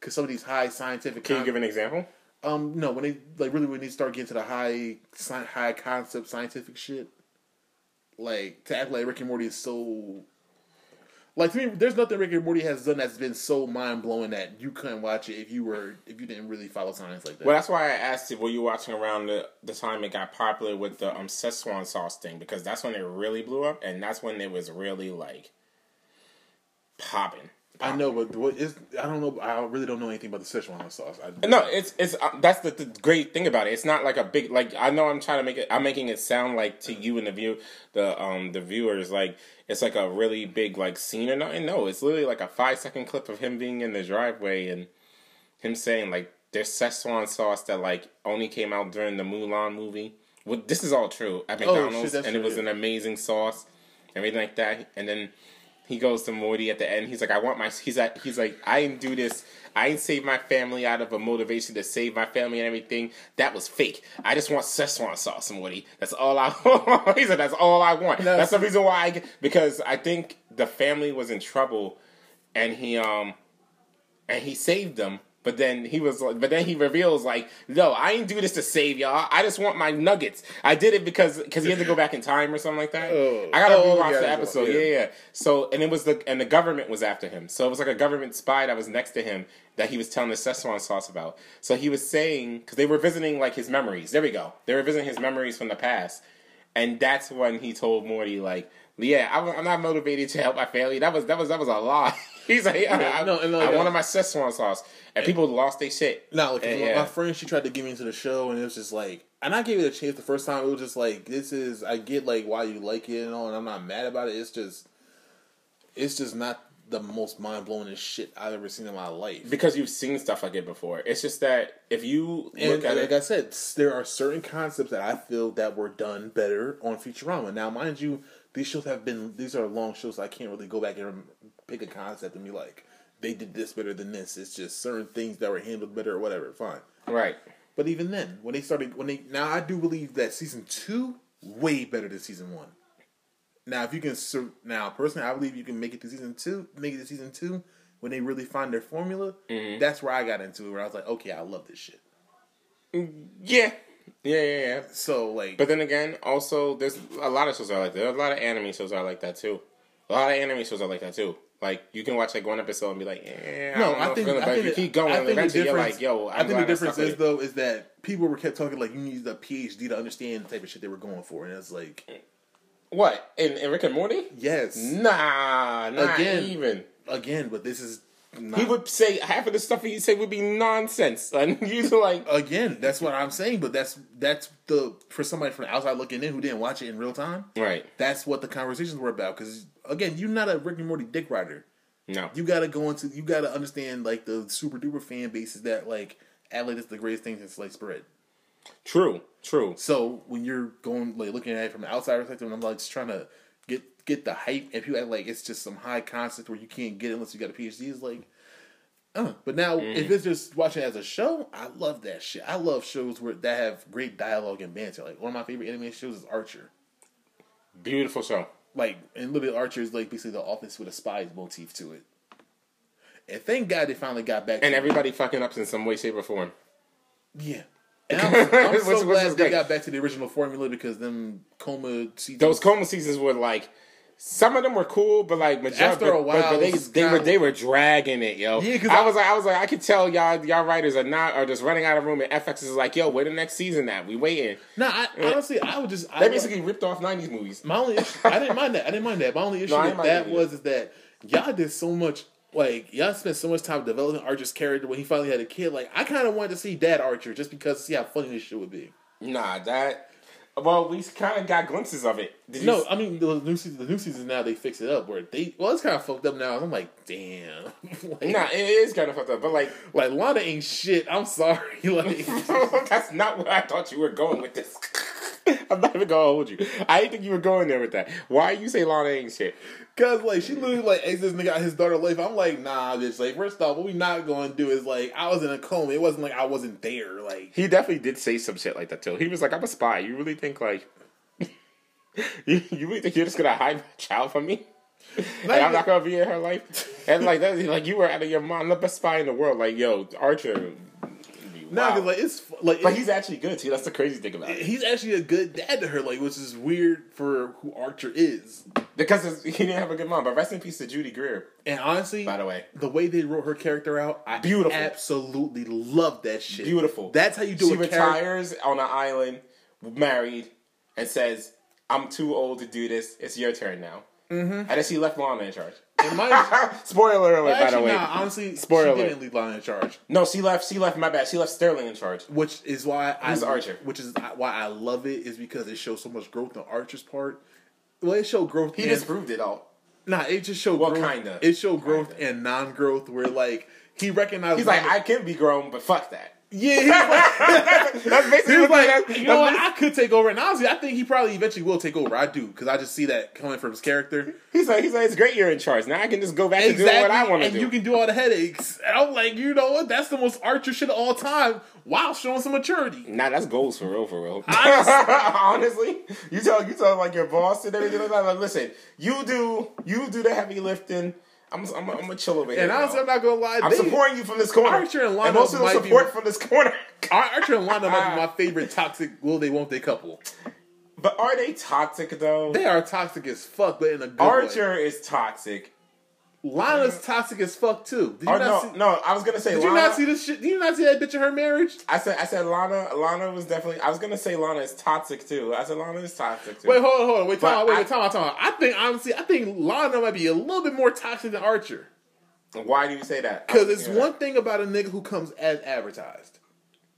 Cause some of these high scientific Can you give an example? um, no, when they like really when they start getting to the high sci- high concept scientific shit, like to act like Rick and Morty is so. Like to me, there's nothing Rick and Morty has done that's been so mind blowing that you couldn't watch it if you were if you didn't really follow science like that. Well, that's why I asked you, were you watching around the, the time it got popular with the um, Szechuan sauce thing? Because that's when it really blew up, and that's when it was really, like, popping. I know, but what is I don't know. I really don't know anything about the Szechuan sauce. I, No, it's it's uh, that's the, the great thing about it. It's not like a big like I know I'm trying to make it. I'm making it sound like to you and the view the um the viewers like it's like a really big like scene or nothing. No, it's literally like a five second clip of him being in the driveway and him saying like there's Szechuan sauce that like only came out during the Mulan movie. Well, this is all true at Oh, shit, McDonald's, and it was an amazing sauce, everything like that. And then he goes to Morty at the end. He's like, I want my. He's like, he's like, I didn't do this. I didn't save my family out of a motivation to save my family and everything. That was fake. I just want Szechuan sauce, Morty. That's all I. *laughs* want. he said, that's all I want. No, that's the reason why I. Because I think the family was in trouble, and he um, and he saved them. But then he was like, but then he reveals like, no, I didn't do this to save y'all. I just want my nuggets. I did it because because he had to go back in time or something like that. Oh. I gotta Oh, rewatch yeah, the episode. yeah. Yeah, yeah. So and it was the and the government was after him. So it was like a government spy that was next to him that he was telling the Szechuan sauce about. So he was saying because they were visiting like his memories. There we go. They were visiting his memories from the past, and that's when he told Morty like, yeah, I'm, I'm not motivated to help my family. That was that was that was a lie. *laughs* He's like, I, I, no, no, uh, I no. wanted my Szechuan sauce, and people lost their shit. No, like, And, my- yeah. my friend, she tried to get me into the show, and it was just like, and I gave it a chance the first time. It was just like, this is, I get like why you like it and all, and I'm not mad about it. It's just, it's just not the most mind blowing shit I've ever seen in my life. because you've seen stuff like it before. It's just that if you And look at like it, I said, there are certain concepts that I feel that were done better on Futurama. Now, mind you, these shows have been these are long shows. I can't really go back and pick a concept and be like, they did this better than this. It's just certain things that were handled better or whatever. Fine. right? But even then, when they started, when they now, I do believe that season two way better than season one. Now, if you can, now personally, I believe you can make it to season two, make it to season two when they really find their formula. Mm-hmm. That's where I got into it, where I was like, okay, I love this shit. Mm, yeah, yeah, yeah, yeah. So like, But then again, also there's a lot of shows are like that. There's a lot of anime shows are like that too. A lot of anime shows are like that too. Like you can watch like one episode and be like, eh, no, don't I think, I think if you the- keep going, I think the eventually you're difference- like, yo, I'm I think the I difference is though is that people were kept talking like you need a PhD to understand the type of shit they were going for, and it's like, What in, in Rick and Morty? yes, Nah, not Again. even. again, but this is. Not, He would say half of the stuff he'd say would be nonsense, *laughs* and you're like, again, that's what I'm saying. But that's that's the for somebody from the outside looking in who didn't watch it in real time. right? That's what the conversations were about. Because again, you're not a Rick and Morty dick rider. No, You got to go into. You got to understand like the super duper fan bases that like act like it's the greatest thing since sliced bread. true, true. So when you're going like looking at it from the outside perspective, and I'm like just trying to get the hype, and people act like it's just some high concept where you can't get it unless you got a PhD. Is like, uh. But now if it's just watching it as a show, I love that shit. I love shows where that have great dialogue and banter. Like one of my favorite anime shows is Archer. Beautiful show. Like and literally Archer is like basically the office with a spies motif to it. And thank God they finally got back. And everybody fucking up in some way, shape, or form. yeah. *laughs* And I'm, I'm so glad they great. got back to the original formula because them coma seasons. Those coma seasons were like some of them were cool, but like majority, After a but- but- while, but they they were they were dragging it, yo. Yeah, I I- was like I was like I could tell y'all y'all writers are not are just running out of room, and FX is like, yo, where the next season at? We waiting. No, I, honestly, I would just. I, They basically ripped off '90s movies. my only. Issue, I didn't mind that. I didn't mind that. My only *laughs* issue I with that was is that y'all did so much. Like y'all spent so much time developing Archer's character when he finally had a kid. Like I kind of wanted to see Dad Archer just because to see how funny this shit would be. Nah, that. Well, we kind of got glimpses of it. Did No, s- I mean the new season. The new season now they fix it up where they. Well, it's kind of fucked up now. I'm like, damn. *laughs* like, nah, it is kind of fucked up, but like like Lana ain't shit. I'm sorry. *laughs* Like *laughs* that's not where I thought you were going with this. *laughs* I'm not even gonna hold you. I didn't think you were going there with that. Why you say Lana ain't shit? Cause like she literally like asked this nigga out his daughter life. I'm like, nah, bitch. Like first off, what we not to do is like I was in a coma. It wasn't like I wasn't there. Like He definitely did say some shit like that too. He was like, "I'm a spy. You really think like *laughs* you, you really think you're just gonna hide my child from me? And I'm not gonna be in her life? And like that, like you were out of your mind. The best spy in the world. Like yo, Archer. Wow. cause like it's like but he's actually good too. That's the crazy thing about it. he's actually a good dad to her. Like which is weird for who Archer is. Because he didn't have a good mom. But rest in peace to Judy Greer. And honestly, By the way, the way they wrote her character out, I Beautiful. absolutely love that shit. beautiful. That's how you do She a character. retires on an island, married, and says, "I'm too old to do this. It's your turn now." Mm-hmm. And then she left Lana in charge. And mind- *laughs* Spoiler alert, by the way. nah, honestly, Spoiler she didn't leave Lana in charge. No, she left. She left. My bad. She left Sterling in charge. Which is why Who's I Archer? Which is why I love it is because it shows so much growth on Archer's part. Well, it showed growth. He in, disproved it all. Nah, it just showed Well, growth. kinda. It showed growth Kinda. and non-growth, where like he recognized. He's like, I can be grown, but fuck that. Yeah. He *laughs* was like, *laughs* That's basically he was like, that's- you know what? I could take over, and honestly, I think he probably eventually will take over. I do because I just see that coming from his character. He's like, he's like, it's great you're in charge. Now I can just go back and do what I want to do, and you can do all the headaches. And I'm like, you know what? That's the most Archer shit of all time. While showing some maturity. Nah, that's goals for real, for real. Honestly. *laughs* Honestly, you tell you tell like your boss and everything like that. Like, listen, you do you do the heavy lifting. I'm I'm, I'm gonna chill over here. And honestly. I'm not gonna lie. I'm they- supporting you from this corner. Archer and Lana most of the might be- support from this corner. *laughs* Archer and Lana might be my *laughs* favorite toxic will they won't they couple. But are they toxic though? They are toxic as fuck, but in a good Archer way. is toxic. Lana's toxic as fuck too. Did you Or not no, see? no, I was gonna say Did Lana. you not see this shit? Did you not see that bitch in her marriage? I said I said Lana. Lana was definitely. I was gonna say Lana is toxic too. I said Lana is toxic too. Wait, hold on, hold on. Wait, time. Wait, I- wait, time time. I think honestly, I think Lana might be a little bit more toxic than Archer. Why do you say that? Because it's one thing about a nigga who comes as advertised.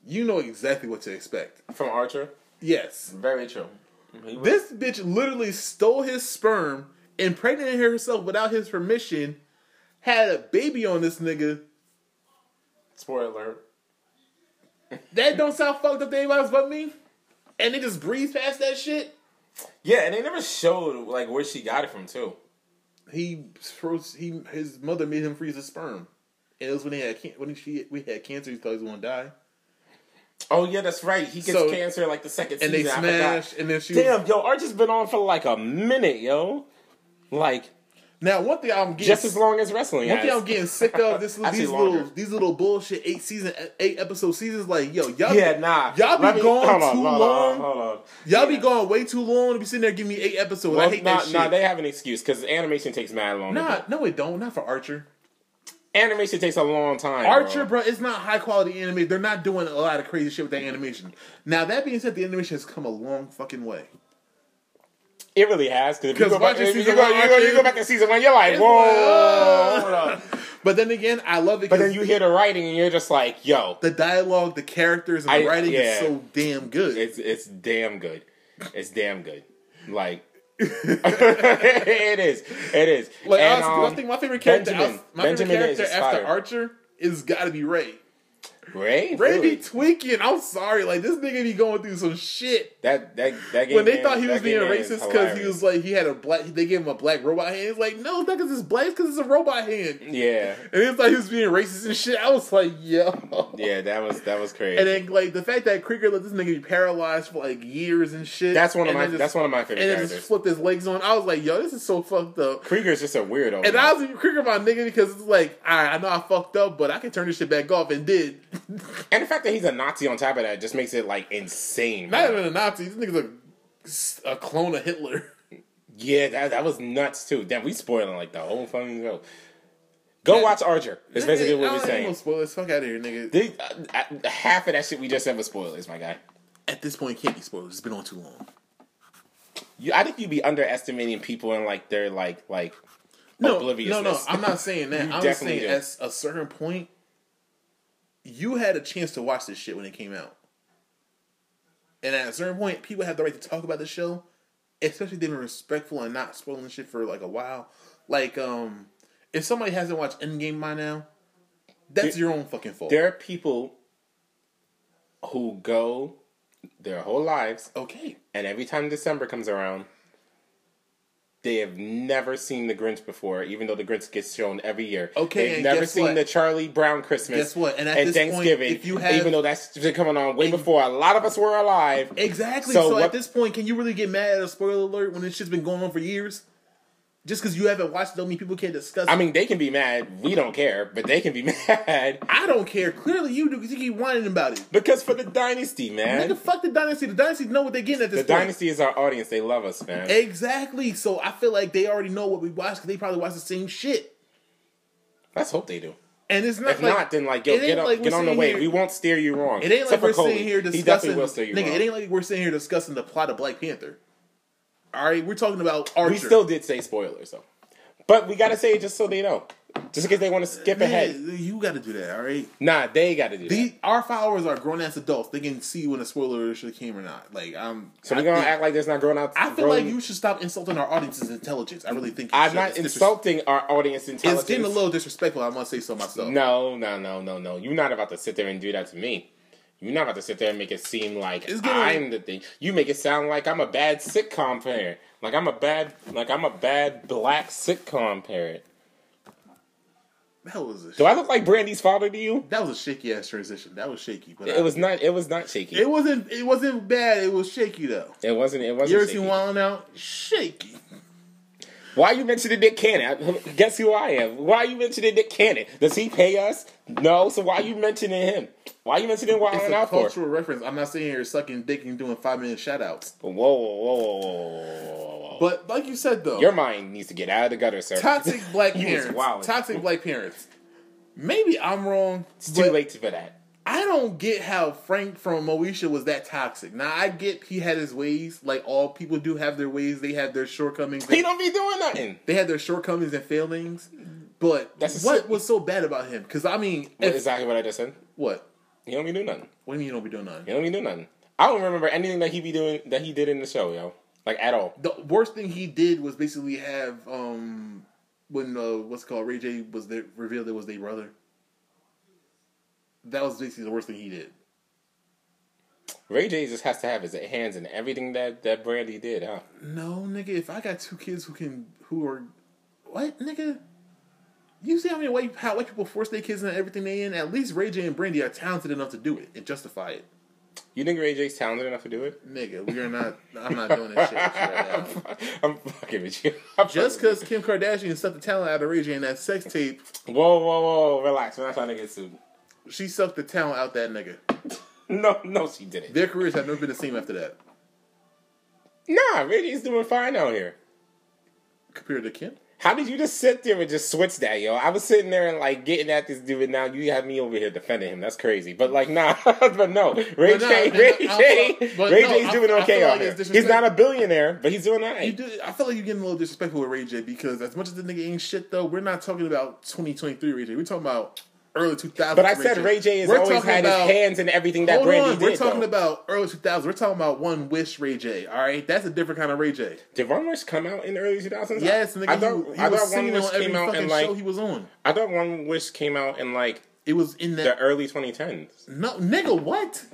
You know exactly what to expect. from Archer. Yes. Very true. This bitch literally stole his sperm, impregnated herself without his permission, had a baby on this nigga. spoiler alert. *laughs* That don't sound fucked up to anybody else but me. And they just breeze past that shit. Yeah, and they never showed like where she got it from too. He froze. He his mother made him freeze his sperm. And it was when he had when she we had cancer. He thought he was gonna die. Oh yeah, that's right. He gets So- cancer like the second And they season. I forgot. smashed. And then she. Damn, yo, Archer's been on for like a minute, yo. Like Now one thing I'm getting just as long as wrestling. One thing. I'm getting sick of this *laughs* these longer. little these little bullshit eight season eight episode seasons like yo y'all Yeah, nah. y'all be Let me- going on, too hold on, long Hold on. y'all be Yeah. going way too long to be sitting there giving me eight episodes Well, I hate nah, that shit nah, they have an excuse because animation takes mad long. nah no it don't not for Archer Animation takes a long time. Archer bro. bro it's not high quality animation they're not doing a lot of crazy shit with that animation now that being said the animation has come a long fucking way It really has because if you go back, if you go, one, you go, you go back to season one, you're like, whoa, hold but then again I love it But then you hear the writing and you're just like, yo, the dialogue the characters and the I- writing is so damn good it's it's damn good. It's damn good. Like *laughs* *laughs* it is. It is. Like And, honestly, I um, think my favorite character, Benjamin. my Benjamin favorite character after. Archer is got to be Ray. Ray, Ray really? be tweaking. I'm sorry, like this nigga be going through some shit. that that that game When they man- thought he was being game man is racist because he was like he had a black, they gave him a black robot hand. It's like no, it's not because it's black, because it's a robot hand. yeah, And it's like he was being racist and shit. I was like, yo. yeah, that was that was crazy. And then like the fact that Krieger let this nigga be paralyzed for like years and shit. that's one of my just- that's one of my favorite And then just characters. flipped his legs on. I was like, yo, this is so fucked up. Krieger's just a weirdo. And man. I was even Krieger my nigga because it's like, right, I know I fucked up, but I can turn this shit back off and did. And the fact that he's a Nazi on top of that just makes it like insane. Not bro. even a Nazi. This nigga's a, a clone of Hitler. *laughs* Yeah, that that was nuts too. Damn, we spoiling like the whole fucking show. Go Yeah. watch Archer. That's basically what we're saying. spoilers. Fuck out of here, nigga. They, uh, uh, half of that shit we just said was spoilers, my guy. At this point, it can't be spoilers. It's been on too long. You, I think you'd be underestimating people and like they're like like No, no, no. I'm not saying *laughs* that. I'm saying do. at a certain point, you had a chance to watch this shit when it came out. And at a certain point, people have the right to talk about the show, especially if they've been respectful and not spoiling shit for like a while. Like, um, if somebody hasn't watched Endgame by now, that's There- your own fucking fault. there are people who go their whole lives Okay. and every time December comes around, they have never seen the Grinch before, even though the Grinch gets shown every year. Okay, they've and never seen what? the Charlie Brown Christmas. Guess what? And at this point, Thanksgiving, if you have- even though that's been coming on way before a lot of us were alive. Exactly. So So, what- at this point, can you really get mad at a spoiler alert when this shit's been going on for years? Just because you haven't watched, don't mean people can't discuss. I it. mean, they can be mad. We don't care, but they can be *laughs* mad I don't care. Clearly, you do because you keep whining about it. because for the dynasty, man. Nigga, fuck the dynasty. The dynasty know what they're getting at this The point. dynasty is our audience. They love us, man. Exactly. So I feel like they already know what we watch because they probably watch the same shit. Let's hope they do. And it's not If like, not, then like, yo, get, up, like get on the way. here- we won't steer you wrong. It ain't like Except we're Kobe. sitting here discussing. He definitely will steer you nigga, wrong. it ain't like we're sitting here discussing the plot of Black Panther. All right, we're talking about Archer. We still did say spoilers though, but we gotta say it just so they know, just in case they want to skip ahead. you got to do that. All right. Nah, they got to do The, that. our followers are grown ass adults. They can see when a spoiler should came or not. Like I'm. So we're gonna think- act like there's not grown out. I feel grown- like you should stop insulting our audience's intelligence. I really think you I'm should. not It's disres- insulting our audience intelligence. It's getting a little disrespectful. I must say so myself. No, no, no, no, no. You're not about to sit there and do that to me. You're not about to sit there and make it seem like getting- I'm the thing. You make it sound like I'm a bad sitcom parent. Like I'm a bad, like I'm a bad black sitcom parent. That was a Do I look like Brandy's father to you? that was a shaky ass transition. That was shaky, but It was not. It was not shaky. It wasn't. It wasn't bad. It was shaky though. It wasn't. It wasn't. You ever shaky. seen Wild Out? Shaky. Why you mentioning Nick Cannon? Guess who I am? Why you mentioning Nick Cannon? Does he pay us? No. So why you mentioning him? Why you mentioning Wild It's and a Out for? cultural reference. I'm not sitting here sucking dick and doing five minute shout outs. Whoa, whoa, whoa, whoa, whoa, whoa, whoa, whoa. But like you said though, Your mind needs to get out of the gutter, sir. toxic black parents. Toxic black parents. Maybe I'm wrong. It's too late for that. I don't get how Frank from Moesha was that toxic. Now I get he had his ways, like all people do have their ways. They have their shortcomings. He don't be doing nothing. they had their shortcomings and failings. But That's what was so bad about him? Because I mean, What- if, exactly what I just said. what? He don't be doing nothing. What do you mean you don't be doing nothing? He don't be doing nothing. I don't remember anything that he be doing that he did in the show, yo. Like at all. The worst thing he did was basically have um when uh, what's it called Ray J was there, revealed it was their brother. That was basically the worst thing he did. Ray J just has to have his hands in everything that that Brandy did, huh? No, nigga. If I got two kids who can who are what, nigga? You see how many white how white people force their kids into everything they in? At least Ray J and Brandy are talented enough to do it and justify it. You think Ray J's talented enough to do it? Nigga, we are not. I'm not *laughs* doing this shit. right now. I'm fucking with you. *laughs* I'm Just because Kim Kardashian sucked the talent out of Ray J in that sex tape. Whoa, whoa, whoa, relax. We're not trying to get sued. she sucked the talent out that nigga. *laughs* No, no, she didn't. Their careers have never been the same after that. Nah, Ray J's doing fine out here. Compared to Kim, How did you just sit there and just switch that, yo? I was sitting there and like getting at this dude, and now you have me over here defending him. That's crazy. But like, nah, *laughs* but no, Ray But J, Ray I J, feel- Ray no, J's I- doing I okay out like here. He's not a billionaire, but he's doing alright. you do. I feel like you're getting a little disrespectful with Ray J because as much as the nigga ain't shit though, we're not talking about 2023 Ray J. We're talking about early 2000s. But I said Ray J has We're always had about- his hands in everything that Brandy on, did. we're talking though. about early 2000s. We're talking about One Wish Ray J. All right, that's a different kind of Ray J. Did One Wish come out in the early 2000s? Yes, nigga. I he, thought, he I was thought One Wish on every came out in like show he was on. I thought One Wish came out in like It was in the early 2010s. no, nigga, what?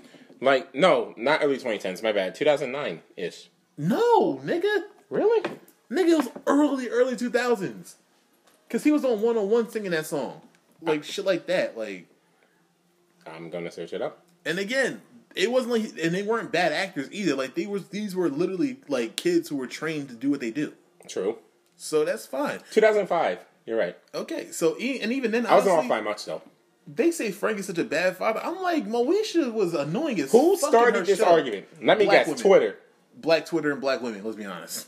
Like no, not early 2010s. My bad. 2009 ish. No, nigga. Really? Nigga, it was early, early 2000s. Because he was on one on one singing that song. Like, shit like that. Like, I'm gonna search it up. and again, it wasn't like, and they weren't bad actors either. Like, they were, these were literally like kids who were trained to do what they do. True. So that's fine. 2005. You're right. Okay, so, and even then, I wasn't honestly, off by much though. they say Frank is such a bad father. I'm like, Moesha was annoying as Who started this show. argument? Let me Black guess. women. Twitter. Black Twitter and black women, let's be honest.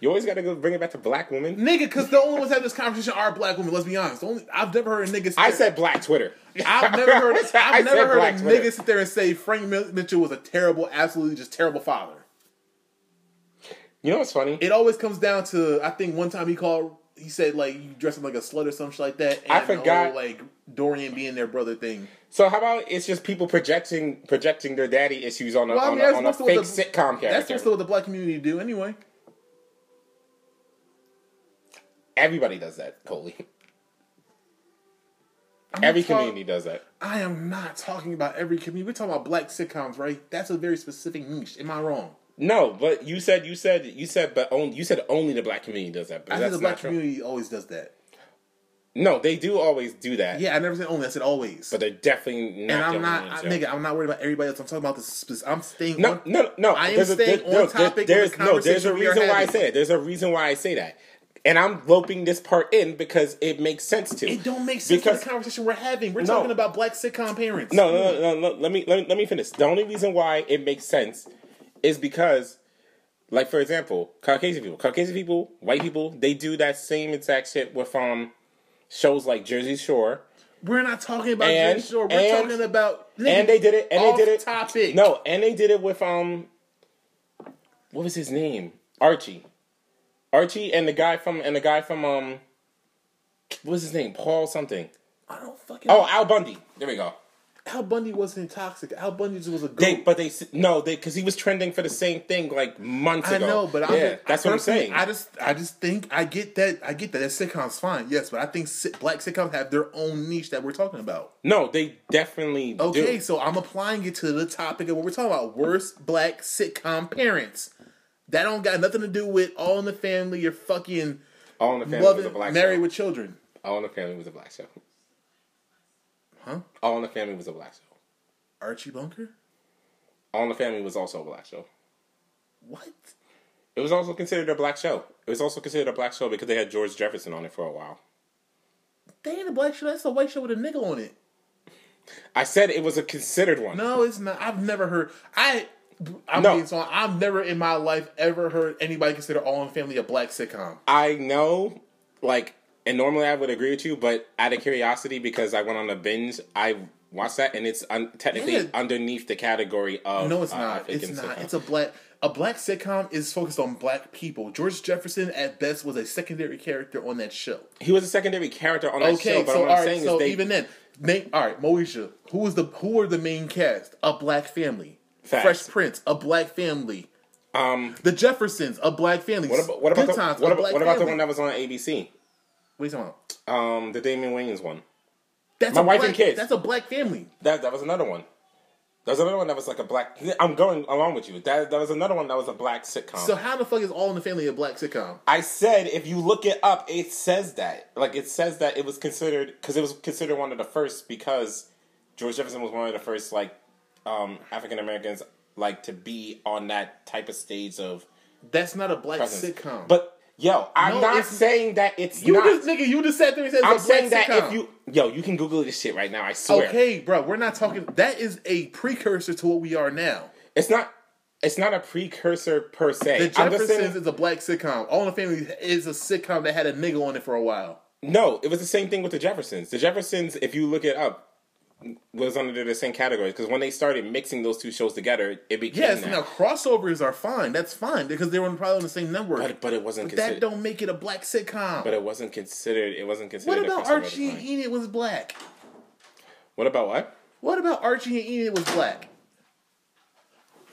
You always gotta go bring it back to black women. Nigga, because the only ones having this conversation are black women, let's be honest. The only, I've never heard a nigga I said black Twitter. I've never heard. *laughs* I I've said never heard a Twitter. nigga sit there and say Frank Mitchell was a terrible, absolutely just terrible father. You know what's funny? It always comes down to I think one time he called. He said like you dress him like a slut or some shit like that. And I the forgot- whole, like Dorian being their brother thing. So how about it's just people projecting projecting their daddy issues on a Well, I on, mean, a, on a fake the- sitcom That's character? what's what the black community do anyway. Everybody does that, Coley. *laughs* I'm Every talk- community does that. I am not talking about every community. We're talking about black sitcoms, right? That's a very specific niche. Am I wrong? No, but you said you said you said but only you said only the black community does that. But I think the black true. community always does that. No, they do always do that. Yeah, I never said only. I said always. But they're definitely not. and I'm not, I, nigga. I'm not worried about everybody else. I'm talking about this. I'm staying. No, on, no, no. I am there's a, staying there- on no, topic with There's the no. There's a conversation we are reason why I say it. There's a reason why I say that, and I'm roping this part in because it makes sense to. It don't make sense because the conversation we're having. We're No. talking about black sitcom parents. No, no, no, no, no. Let me, let me let me finish. The only reason why it makes sense is because, like for example, Caucasian people, Caucasian people, white people, they do that same exact shit with um shows like Jersey Shore, we're not talking about And- Jersey Shore. We're and- talking about and they did it, and they did it. Topic. No, and they did it with um, what was his name? Archie, Archie, and the guy from and the guy from um, what was his name? Paul something. I don't fucking. Oh, Al Bundy. There we go. Al Bundy wasn't toxic. Al Bundy just was a goat. They, but they no, they because he was trending for the same thing like months I ago. I know, but I'm yeah, just, that's I what I'm saying. I just, I just think I get that. I get that. That sitcoms fine, yes, but I think sit, black sitcoms have their own niche that we're talking about. no, they definitely Okay, do. so I'm applying it to the topic of what we're talking about: worst black sitcom parents. That don't got nothing to do with All in the Family or fucking All in the Family was a loving black Married show. with Children, All in the Family was a black show. huh? All in the Family was a black show. Archie Bunker. All in the Family was also a black show. What? It was also considered a black show. It was also considered a black show because they had George Jefferson on it for a while. They ain't a black show. That's a white show with a nigga on it. I said it was a considered one. No, it's not. I've never heard. I. I'm No. being so. I've never in my life ever heard anybody consider All in Family a black sitcom. I know, like, and normally I would agree with you, but out of curiosity, because I went on a binge, I watched that, and it's un- technically Yeah. underneath the category of. No, it's uh, not. I It's not. sitcom. It's a black. a black sitcom is focused on black people. George Jefferson, at best, was a secondary character on that show. He was a secondary character on that Okay, show, but so what I'm right, saying so is they even then, name all right, Moesha. Who was the who are the main cast? A black family. Facts. Fresh Prince, a black family. um. The Jeffersons, a black family. What about what about Good the, times, what about, what about the one that was on ABC? What are you talking about? Um, the Damon Wayans one. That's My a wife black, and kids. That's a black family. That that was another one. That was another one that was like a black. I'm going along with you. That that was another one that was a black sitcom. So how the fuck is All in the Family a black sitcom? I said if you look it up, it says that. Like it says that it was considered because it was considered one of the first because George Jefferson was one of the first like um, African Americans like to be on that type of stage of That's not a black presence. sitcom. But yo, I'm No, not saying that it's you not. just nigga, you just sat there and said it's I'm a black saying that sitcom. if you yo, you can Google this shit right now. I swear. Okay, bro, we're not talking. That is a precursor to what we are now. It's not. It's not a precursor per se. The Jeffersons is a black sitcom. All in the Family is a sitcom that had a nigga on it for a while. No, it was the same thing with the Jeffersons. The Jeffersons, if you look it up, was under the same category because when they started mixing those two shows together, it became Yes, that. now crossovers are fine. That's fine because they were probably on the same network. but but it wasn't But that considered. don't make it a black sitcom. But it wasn't considered. It wasn't considered. a about crossover Archie and time. Enid was black? What about what? What about Archie and Enid was black?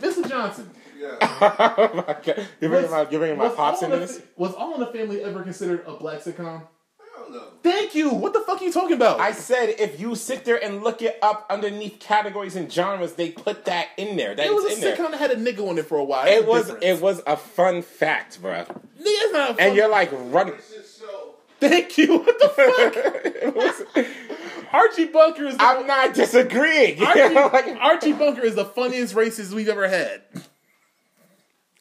Mr. Johnson. Yeah. *laughs* oh my God. You're bringing my you're bringing my pops in into this. Was All in the Family ever considered a black sitcom? I don't. Thank you. What the fuck are you talking about? I said if you sit there and look it up underneath categories and genres, they put that in there. That it was a in there. sitcom that had a nigga on it for a while. It the was difference. it was a fun fact, bro. Nigga, it's not a And you're like running. It's just so. Thank you. What the fuck? *laughs* Was- Archie Bunker is the I'm not disagreeing. Archie, *laughs* Like, Archie Bunker is the funniest racist we've ever had.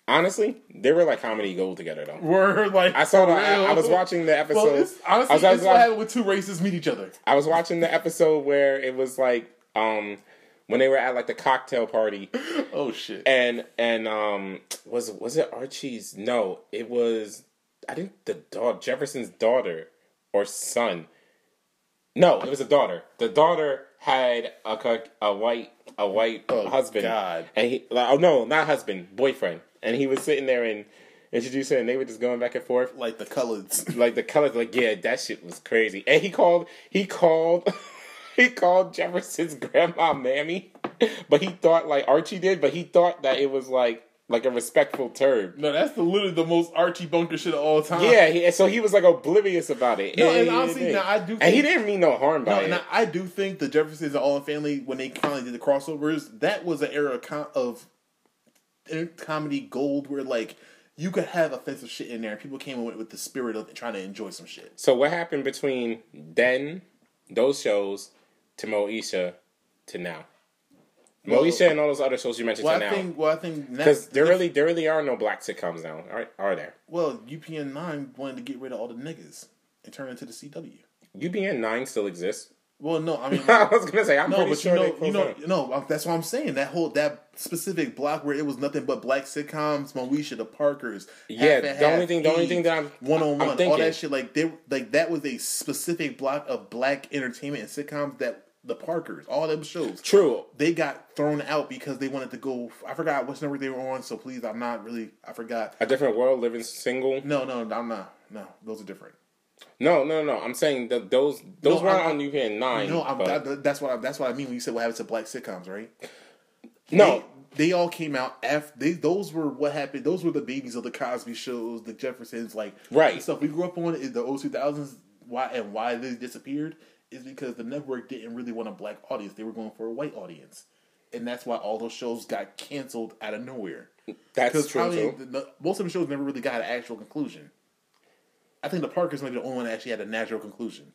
Honestly, they were like comedy gold together though. We're like I saw the, I, I was watching the episode. Well, it's, honestly, I was, I was it's what happened when two races meet each other. I was watching the episode where it was like um when they were at like the cocktail party *laughs* Oh shit! and and um was was it Archie's? No, it was I think the dog Jefferson's daughter or son. No, it was a daughter. The daughter had a a white a white Oh, husband, God. and he like, oh no, not husband, boyfriend, and he was sitting there and introducing, and they were just going back and forth Like the colors. *laughs* like the colors like yeah that shit was crazy and he called he called *laughs* he called jefferson's grandma mammy but he thought like archie did but he thought that it was like like a respectful term No, that's the literally the most Archie Bunker shit of all time. yeah he, so he was like oblivious about it No, And and he honestly, didn't. now I do and he didn't mean no harm by No, it and I, do think the Jeffersons and All in Family when they finally did the crossovers, that was an era of comedy gold where like you could have offensive shit in there and people came in with, with the spirit of trying to enjoy some shit. so what happened between then those shows to moesha to now Well- moesha and all those other shows you mentioned Well, to I now think well I think because there really there really are no black sitcoms now are, are there well UPN nine wanted to get rid of all the niggas and turn it into the CW. UPN nine still exists. Well, no, I *laughs* mean. I was gonna say I'm No, pretty but sure you know, you know, no. uh, That's what I'm saying. That whole that specific block where it was nothing but black sitcoms, Moesha, the Parkers. Yeah, Half the only thing- the only thing that I'm- one on one, all that shit. Like they, like that was a specific block of black entertainment and sitcoms that the Parkers, all them shows, True. they got thrown out because they wanted to go. I forgot which number they were on. So please, I'm not really. I forgot. A different world, living single. No, no, I'm not. No, those are different. No, no, no. I'm saying that those those No, weren't I'm- on UPN nine. No, I'm, that, that's what I, that's what I mean when you said what happened to black sitcoms, right? no. they, they all came out after they those were what happened those were the babies of the cosby shows the jeffersons like Right. stuff we grew up on in the early 2000s why and why they disappeared is because the network didn't really want a black audience they were going for a white audience and that's why all those shows got canceled out of nowhere That's true. probably the- most of the shows never really got an actual conclusion i think the parkers might be the only one that actually had a natural conclusion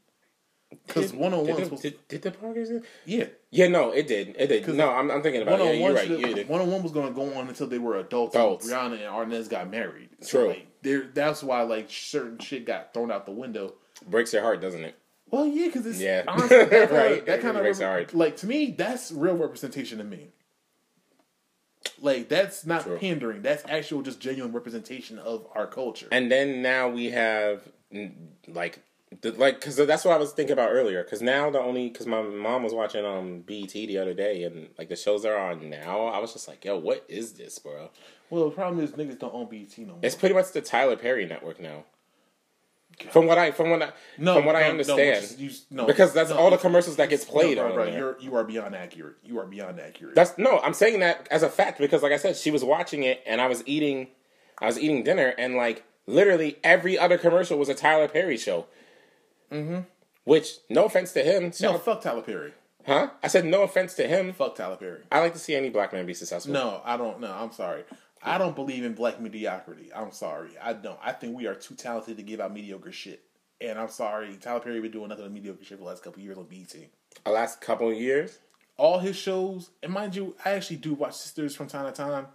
because Did- one on did, one the- did, did the Parkers? yeah Yeah, no, it did. It did. No, I'm, I'm thinking about one it. on one did. one on one was going to go on until they were adults. Adults. And Brianna and Arnaz got married. True. like, there, that's why like certain shit got thrown out the window. Breaks your heart, doesn't it? Well, yeah, because it's Yeah. honestly, that kind *laughs* Right. Of, that kind breaks of our heart. like to me, that's real representation to me. Like that's not True. pandering. That's actual, just genuine representation of our culture. And then now we have like The, like, because that's what I was thinking about earlier. Because now the only because my mom was watching um BET the other day, and like the shows that are on now, I was just like, yo, what is this, bro? Well, the problem is niggas don't own BET no more. It's pretty much the Tyler Perry network now. From what I from what I no, from what no, I no, understand, you- no, because that's no, all the commercials that gets played no, on bro. You're you are beyond accurate. You are beyond accurate. That's no, I'm saying that as a fact because, like I said, she was watching it, and I was eating, I was eating dinner, and like literally every other commercial was a Tyler Perry show. Mm-hmm. Which, no offense to him, no, fuck Tyler Perry. huh? I said no offense to him. Fuck Tyler Perry. I like to see any black man be successful. No, I don't. No, I'm sorry. I don't believe in black mediocrity. I'm sorry. I don't. I think we are too talented to give out mediocre shit. And I'm sorry, Tyler Perry been doing nothing but mediocre shit for the last couple years on BET. the last couple of years. All his shows, and mind you, I actually do watch Sistas from time to time.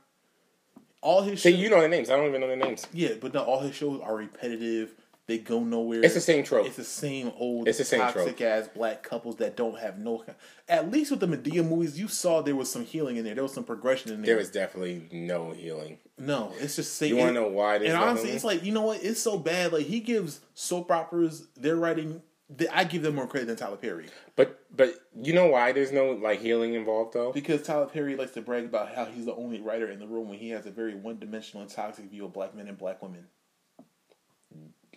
All his See, shows, you know the names. I don't even know the names. yeah, but no, all his shows are repetitive. They go nowhere. It's the same trope. It's the same old, It's the same toxic trope. ass black couples that don't have no. At least with the Madea movies, you saw there was some healing in there. There was some progression in there. There was definitely no healing. No, it's just say You want to know why? And honestly, it's like you know what? It's so bad. Like he gives soap operas, they're writing. They, I give them more credit than Tyler Perry but but you know why there's no like healing involved though. because Tyler Perry likes to brag about how he's the only writer in the room when he has a very one-dimensional and toxic view of black men and black women.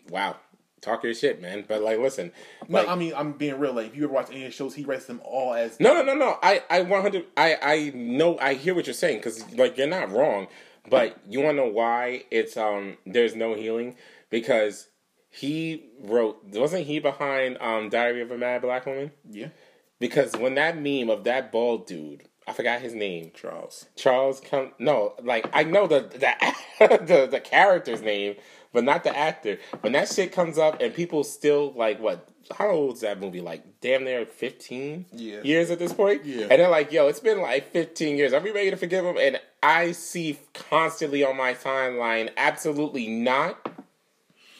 Wow, talk your shit, man. But like, listen, No, like, I mean I'm being real. Like if you ever watch any of his shows, he writes them all as No, no, no, no. I, I 100. I, I know. I hear what you're saying because like you're not wrong, but you want to know why it's um there's no healing because he wrote wasn't he behind um Diary of a Mad Black Woman yeah. because when that meme of that bald dude I forgot his name Charles. Charles come no like I know the the *laughs* the, the character's name but not the actor. When that shit comes up and people still like what how old is that movie? Like damn near 15 Yeah. years at this point? Yeah. and they're like yo it's been like 15 years. Are we ready to forgive him? And I see constantly on my timeline absolutely not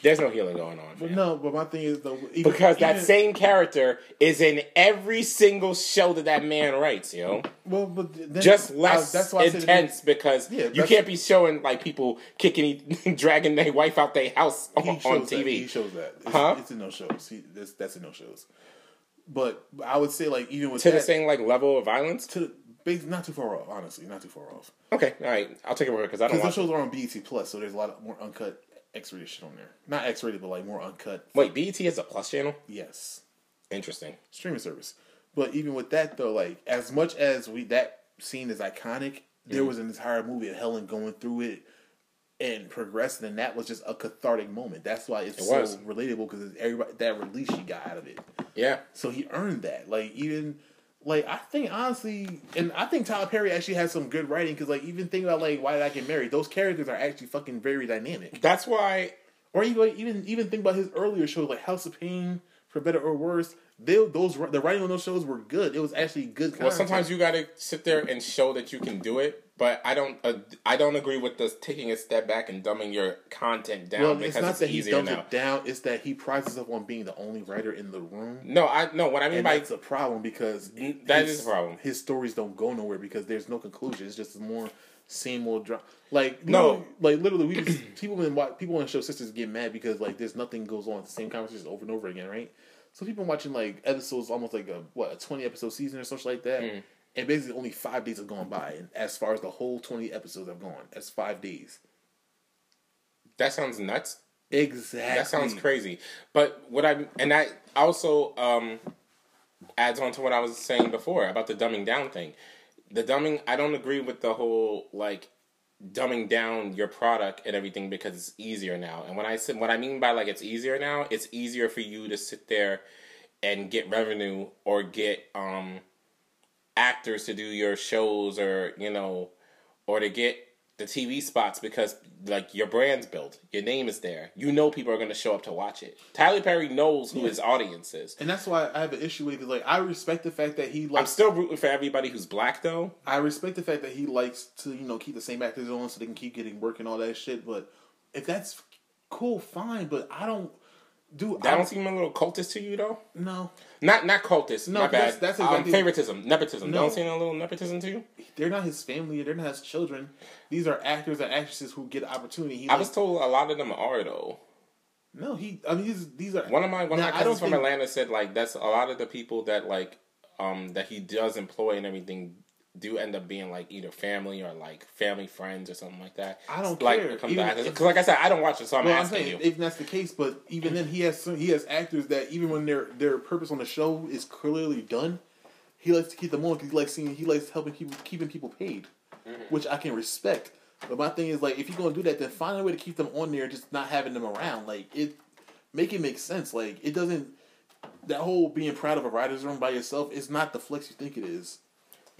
there's no healing going on But no, but my thing is though even, because that even- same character is in every single show that that man writes yo well, but then, just less that's why intense because Yeah, you can't be showing like people kicking, *laughs* dragging their wife out their house on, on shows That. TV. He shows that. It's, Huh? it's in no shows. He, that's, that's in no shows. But I would say like even with to that, the same like level of violence. to not too far off. Honestly, not too far off. Okay, all right, I'll take it over because I don't Because those shows are on BET Plus, so there's a lot of more uncut X-rated shit on there. Not X-rated, but like more uncut. Wait, BET has a plus channel. Yes, Interesting. streaming service. But even with that though, like as much as we that scene is iconic, there mm-hmm. was an entire movie of Helen going through it and progressing, and that was just a cathartic moment. That's why it's It so relatable because everybody that release she got out of it. Yeah, So he earned that. Like even like I think honestly, and I think Tyler Perry actually has some good writing because like even think about like why did I get married? Those characters are actually fucking very dynamic. that's why. Or even even even think about his earlier shows like House of Payne, for better or worse. They those the writing on those shows were good. It was actually good. Well, sometimes you got to sit there and show that you can do it. But I don't. Uh, I don't agree with this taking a step back and dumbing your content down well, because it's not it's that he easier now. it down. It's that he prides himself on being the only writer in the room. No, I no. What I mean And by it's a problem because That his- is a problem. His stories don't go nowhere because there's no conclusion. It's just more same old drama. Like No. like literally, we just, *clears throat* people been wa- people on show Sistas get mad because like there's nothing goes on. It's the same conversations over and over again, right? So people watching like episodes, almost like a what a twenty episode season or something like that, Mm. And basically only five days have gone by. And as far as the whole twenty episodes have gone, that's five days. that sounds nuts. Exactly. That sounds crazy. But what I and that also um, adds on to what I was saying before about the dumbing down thing. The dumbing, I don't agree with the whole like dumbing down your product and everything because it's easier now. And when I said what I mean by like it's easier now, it's easier for you to sit there and get revenue or get um actors to do your shows or you know or to get the TV spots because like your brand's built, your name is there. You know people are going to show up to watch it. Tyler Perry knows who his audience is. And that's why I have an issue with it. 'cause, like I respect the fact that he likes. I'm still rooting for everybody who's black though. I respect the fact that he likes to you know keep the same actors on so they can keep getting work and all that shit. But if that's cool, fine. But I don't do. That I don't seem a little cultist to you though. no. Not not cultist. No, my that's- bad. that's um, exactly- favoritism, nepotism. No. Don't seem a little nepotism to you. They're not his family. They're not his children. These are actors and actresses who get opportunity. He I was told a lot of them are though. No, he. I mean, these these are One of my one Now, of my cousins from think- Atlanta said like that's a lot of the people that like um that he does employ and everything do end up being like either family or like family friends or something like that. I don't like, care. Come back because like I said, I don't watch it, so I'm Well, I'm asking saying you. if that's the case, but even then, he has some, he has actors that even when their their purpose on the show is clearly done, he likes to keep them on because he likes seeing he likes helping people keeping people paid, Mm-hmm. which I can respect. But my thing is like, if you're gonna do that, then find a way to keep them on there, just not having them around. Like it, make it make sense. Like it doesn't. That whole being proud of a writers' room by yourself is not the flex you think it is.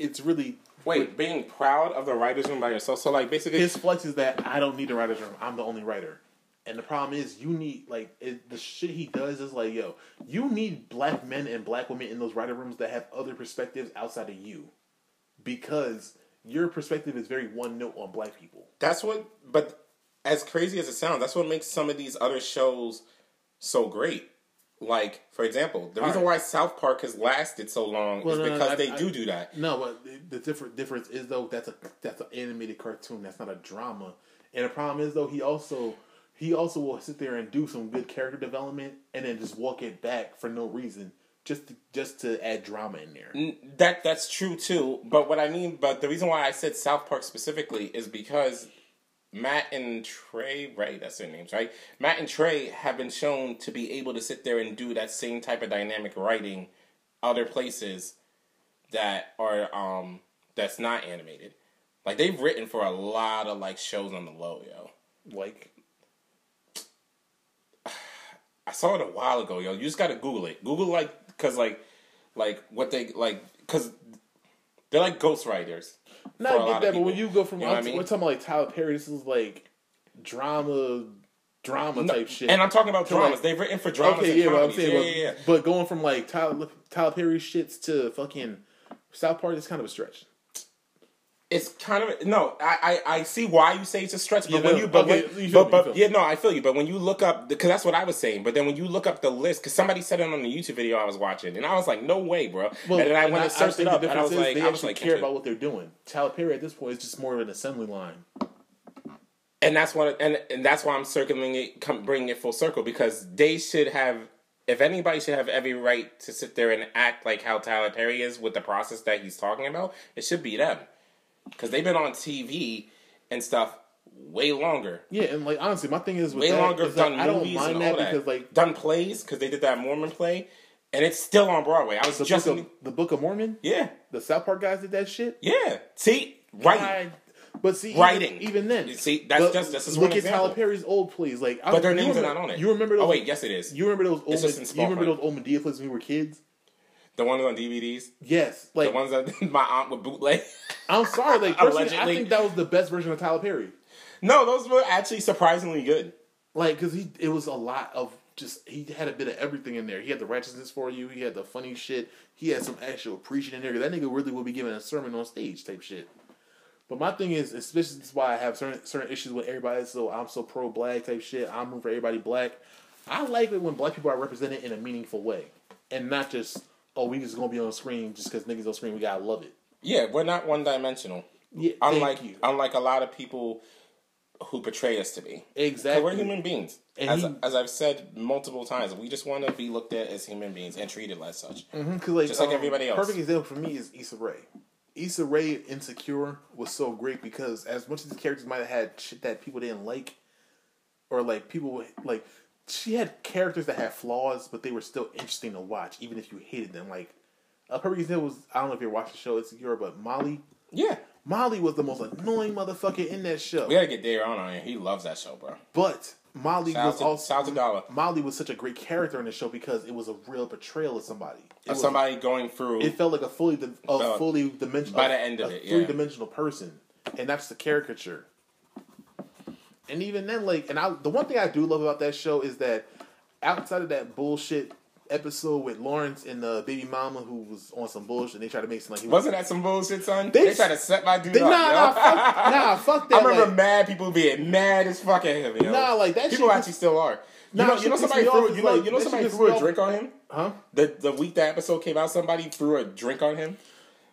It's really Wait, being proud of the writers' room by yourself. So like basically, his flex is that I don't need a writer's room. I'm the only writer. And the problem is, you need like it, the shit he does is like, yo, you need black men and black women in those writer rooms that have other perspectives outside of you, because your perspective is very one note on black people. that's what. But as crazy as it sounds, that's what makes some of these other shows so great. Like for example, the All reason right. why South Park has lasted so long Well, is no, no, because they I- do do that. No, but the, the different difference is though that's a that's an animated cartoon. That's not a drama. And the problem is though he also he also will sit there and do some good character development and then just walk it back for no reason, just to, just to add drama in there. That that's true too. But what I mean, but the reason why I said South Park specifically is because Matt and Trey, right? That's their names, right? Matt and Trey have been shown to be able to sit there and do that same type of dynamic writing other places that are um that's not animated. Like they've written for a lot of like shows on the low, yo. Like *sighs* I saw it a while ago, yo. You just gotta Google it. Google like because like like what they like because they're like ghostwriters. No, I get that, but when you go from You know I'm- mean? we're talking about like Tyler Perry, this is like drama, drama No, type shit. And I'm talking about dramas. like- They've written for dramas. okay, yeah, but I'm saying, yeah, but, yeah, yeah. but going from like Tyler Tyler Perry shits to fucking South Park is kind of a stretch. It's kind of no. I, I I see why you say it's a stretch, but You when you but okay, when, you but, but yeah, no, I feel you. But when you look up, because that's what I was saying. But then when you look up the list, because somebody said it on the YouTube video I was watching, and I was like, no way, bro. and then I went and searched it up, and I was like, they I was like, care about what they're doing. Tyler Perry at this point is just more of an assembly line. and that's what and and that's why I'm circling it, come, bringing it full circle because they should have, if anybody should have every right to sit there and act like how Tyler Perry is with the process that he's talking about, it should be them, because they've been on TV and stuff way longer, Yeah, and like honestly, my thing is with way that longer. is Done I don't movies mind and that all that. because like done plays because they did that Mormon play, and it's still on Broadway. I was the just book, of, the Book of Mormon, yeah, the South Park guys did that shit. yeah. See, right. But see, Writing. even, even then, You see, that's but just- that's just look one at Tyler. Perry's old plays. Like, I, But their names are not on it. You remember those? Oh wait, yes, it is. You remember those old? It's just in you remember those old Madea plays when we were kids? The ones on DVDs, Yes, like the ones that *laughs* my aunt would bootleg. I'm sorry, like *laughs* personally, I think that was the best version of Tyler Perry. No, those were actually surprisingly good. Like, because he, it was a lot of just he had a bit of everything in there. He had the righteousness for you. He had the funny shit. He had some actual preaching in there. That nigga really will be giving a sermon on stage type shit. But my thing is, especially this is why I have certain certain issues with everybody. So I'm so pro black type shit. I'm for everybody black. I like it when black people are represented in a meaningful way, and not just oh we just gonna be on screen just because niggas on screen. We gotta love it. Yeah, we're not one dimensional. Yeah, Unlike you. unlike a lot of people who portray us to be. Exactly. we're human beings. And as, he- as I've said multiple times, we just want to be looked at as human beings and treated as such. Because like, Just like um, everybody else. Perfect example for me is Issa Rae. Issa Rae Insecure was so great because as much as these characters might have had shit that people didn't like, or like people like, she had characters that had flaws, but they were still interesting to watch, even if you hated them. Like, a perfect example was I don't know if you're watching the show it's Insecure, but Molly. Yeah. Molly was the most annoying motherfucker in that show. We gotta get Daron on here. He loves that show, bro. But Molly out was also out to Dollar. Molly was such a great character in the show because it was a real portrayal of somebody. It Of was- somebody going through. it felt like a fully a felt- fully dimensional by the end of a it, yeah. three dimensional person, and that's the caricature. And even then, like, and I the one thing I do love about that show is that outside of that bullshit episode with Lawrence and the baby mama who was on some bullshit, and they tried to make seem like he was. Wasn't that some bullshit, son? They- They, tried to set my dude They, nah, up. yo. nah, fuck, nah, *laughs* fuck that. I remember like, mad people being mad as fuck at him. Yo. Nah, like, that people shit actually still are. You Nah, know, you know somebody me threw. You know, like- you know somebody threw a drink on him. huh? The the week that episode came out, somebody threw a drink on him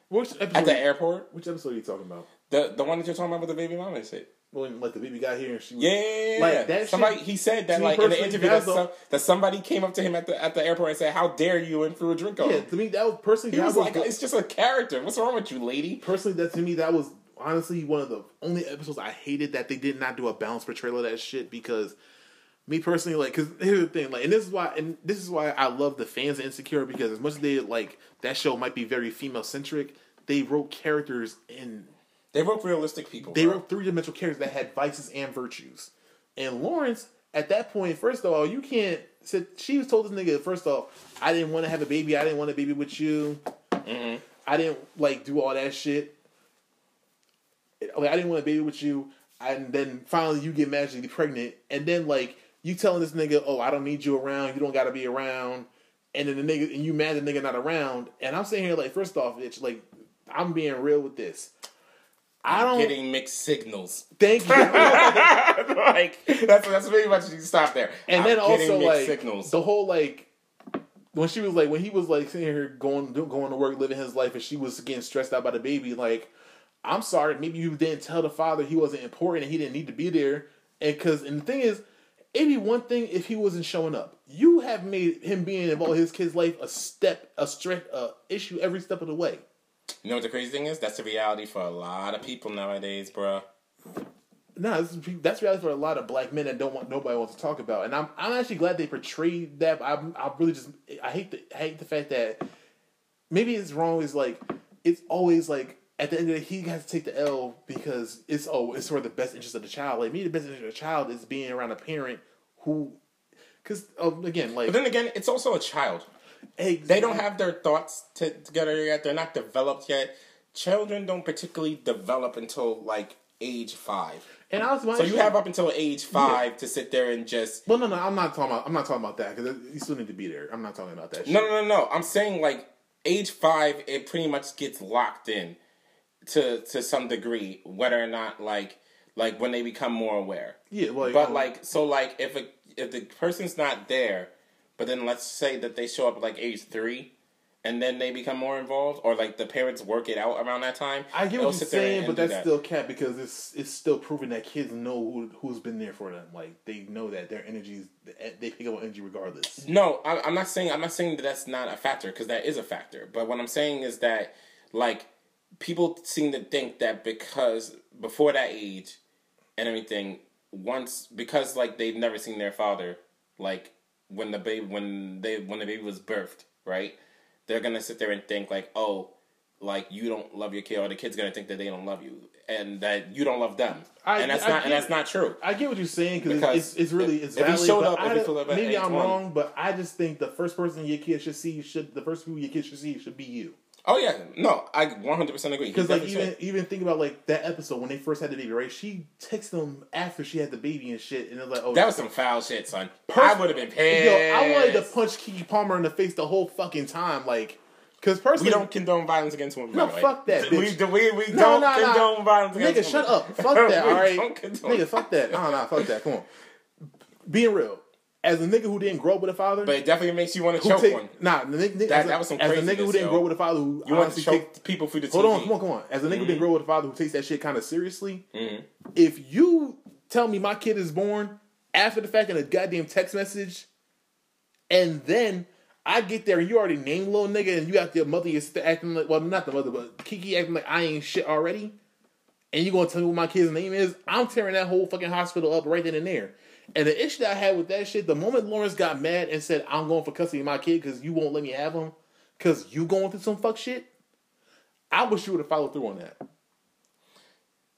Which episode? at the airport. Which episode are you talking about? The the one that you're talking about with the baby mama shit. When like the baby got here and she was, Yeah, like that. Somebody shit, he said that like in the interview that, some, that somebody came up to him at the at the airport and said, "How dare you?" and threw a drink on yeah, to me that was personally He was was like, the- "It's just a character. What's wrong with you, lady?" personally that to me that was honestly one of the only episodes I hated that they did not do a balanced portrayal of that shit because me personally like because here's the thing like and this is why and this is why I love the fans of Insecure because as much as they like that show might be very female centric they wrote characters in They wrote realistic people. they bro. wrote three dimensional characters that had vices and virtues and Lawrence at that point first of all you can't said she was told this nigga first off I didn't want to have a baby I didn't want a baby with you Mhm. I didn't like do all that shit. Like I didn't want a baby with you, and then finally you get magically pregnant, and then like you telling this nigga, "Oh, I don't need you around. You don't got to be around," and then the nigga and you mad the nigga not around, and I'm sitting here like, first off, it's like I'm being real with this. I don't getting mixed signals. thank you. *laughs* like that's that's pretty much you stop there. and I'm then also like signals. the whole like when she was like when he was like sitting here going going to work living his life and she was getting stressed out by the baby like i'm sorry maybe you didn't tell the father he wasn't important and he didn't need to be there and because and the thing is it'd be one thing if he wasn't showing up you have made him being involved in his kid's life a step a stress a issue every step of the way you know what the crazy thing is? That's the reality for a lot of people nowadays, bro. No, is, that's reality for a lot of black men that don't want nobody wants to talk about, and I'm I'm actually glad they portrayed that. I'm I really just I hate the I hate the fact that maybe it's wrong. Is like it's always like at the end of the day he has to take the L because it's oh it's for the best interest of the child. Like me, the best interest of the child is being around a parent who, because um, again like But then again, it's also a child. Hey, They don't have their thoughts t- together yet. They're not developed yet. Children don't particularly develop until like age five. and I was So you have up until age five to sit there and just Well, no, no, I'm not talking about. I'm not talking about that because you still need to be there. I'm not talking about that. Shit. No, no, no, no. I'm saying like age five, it pretty much gets locked in to to some degree, whether or not like like when they become more aware. Yeah, well, But um, like so, like if a, if the person's not there, but then let's say that they show up at like age three. And then they become more involved, or like the parents work it out around that time. I get what you're saying, but that's that. still cap because it's it's still proving that kids know who who's been there for them. Like they know that their energies they pick up on energy regardless. No, I, I'm not saying I'm not saying that that's not a factor because that is a factor. But what I'm saying is that like people seem to think that because before that age and everything, once because like they've never seen their father, like when the baby when they when the baby was birthed, right? They're gonna sit there and think like, oh, like you don't love your kid, or the kid's gonna think that they don't love you, and that you don't love them, I- and that's I not and get- that's not true. I get what you're saying cause Because it's, it's really it's if he valid. showed but up, I if he don't- showed up at maybe I'm wrong, but I just think the first person your kid should see should the first people your kid should see should be you. Oh yeah, no, I 100 percent agree. Because like even should. even think about like that episode when they first had the baby, right? She texted them after she had the baby and shit, and was like, oh, That was some foul shit, son. Pers- I would have been pissed. Yo, I wanted to punch Keke Palmer in the face the whole fucking time, like, because personally, We don't condone violence against women. No, by the way. fuck that, *laughs* We, bitch. we, we No, don't no, no. condone violence against Nigga, women. Nigga, shut up. Fuck *laughs* that, We don't condone- Nigga, fuck that. No, no, fuck that. Come on. Being real, as a nigga who didn't grow up with a father, But it definitely makes you want to choke take one. nah, the nigga, That- a, that was some as a nigga who didn't yo. grow up with a father who You want to choke take, people through the team. hold on, come on, come on. As a nigga who didn't grow up with a father who takes that shit kind of seriously, Mhm. if you tell me my kid is born after the fact in a goddamn text message, and then I get there and you already named little nigga and you got the mother your sister acting like well not the mother but Kiki acting like I ain't shit already, and you gonna tell me what my kid's name is? I'm tearing that whole fucking hospital up right then and there. And the issue that I had with that shit, the moment Lawrence got mad and said I'm going for custody of my kid because you won't let me have him because you going through some fuck shit, I wish you would have followed through on that.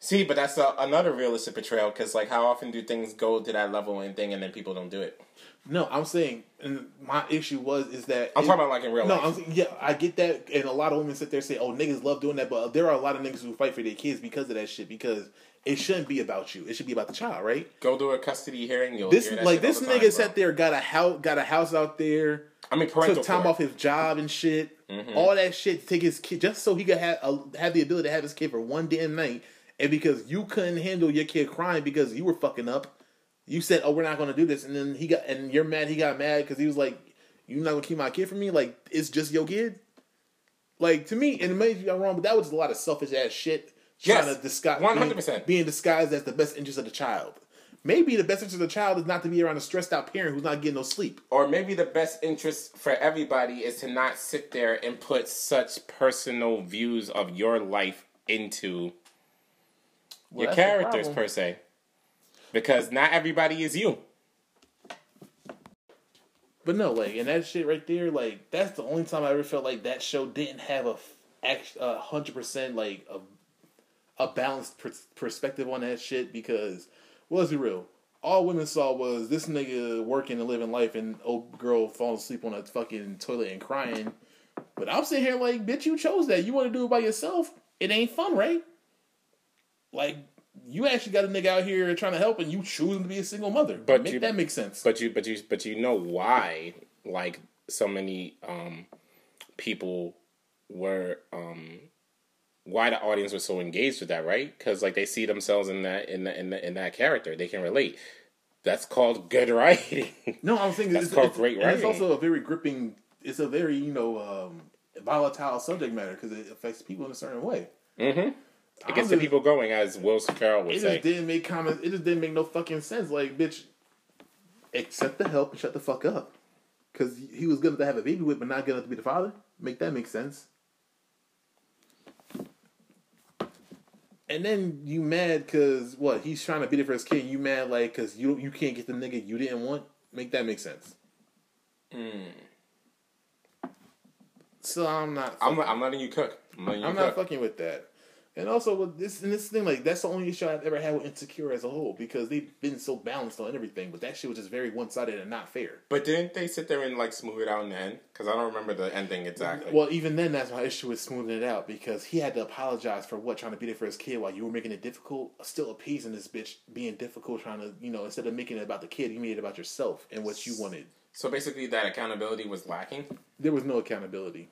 See, but that's a, another realistic portrayal because, like, how often do things go to that level and thing, and then people don't do it? No, I'm saying, and my issue was is that I'm it- talking about like in real No, life. I'm yeah, I get that, and a lot of women sit there and say, "Oh, niggas love doing that," but there are a lot of niggas who fight for their kids because of that shit. Because it shouldn't be about you; it should be about the child, right? Go to a custody hearing. You'll This like this nigga time, sat there, got a house, got a house out there, I mean, parental took time off his job and shit, Mhm. all that shit to take his kid just so he could have uh, have the ability to have his kid for one damn night, and because you couldn't handle your kid crying because you were fucking up, you said, "Oh, we're not going to do this," and then he got and you're mad. He got mad because he was like, "You're not going to keep my kid from me? Like it's just your kid." Like to me, and maybe I'm wrong, but that was a lot of selfish ass shit Yes, trying to disguise 100%. being, being disguised as the best interest of the child. Maybe the best interest of the child is not to be around a stressed out parent who's not getting no sleep. or maybe the best interest for everybody is to not sit there and put such personal views of your life into Well, your characters per se because not everybody is you But no, like, and that shit right there, like, that's the only time I ever felt like that show didn't have a f- act- a hundred percent like a a balanced per- perspective on that shit. Because, well, let's be real, all women saw was this nigga working and living life, and old girl falling asleep on a fucking toilet and crying. But I'm sitting here like, bitch, you chose that. You want to do it by yourself. It ain't fun, right? Like. You actually got a nigga out here trying to help, and you choosing to be a single mother. But make you- that makes sense. but you but you but you know why like so many um people were um why the audience was so engaged with that right because like they see themselves in that in that in, that in that character they can relate that's called good *laughs* writing No, I'm saying That's it's, called it's, great and it's also a very gripping. It's a very you know um, volatile subject matter because it affects people in a certain way. mm-hmm it gets the people going as will carroll would It say just didn't make comments. It just didn't make no fucking sense. Like, bitch, accept the help and shut the fuck up. Because he was good enough to have a baby with, but not good enough to be the father. Make that make sense. And then you mad because what he's trying to be there for his kid. You mad like because you you can't get the nigga you didn't want. Make that make sense. Hmm. So I'm not. I'm, I'm letting you cook i'm letting you I'm cook not fucking with that. And also with this and this thing, like that's the only issue I've ever had with Insecure as a whole because they've been so balanced on everything, but that shit was just very one sided and not fair. but didn't they sit there and like smooth it out in the end because i don't remember the ending exactly Well, even then, that's my issue with smoothing it out because he had to apologize for what trying to be there for his kid while you were making it difficult, still appeasing this bitch being difficult, trying to you know instead of making it about the kid, you made it about yourself and what you wanted. so basically that accountability was lacking There was no accountability.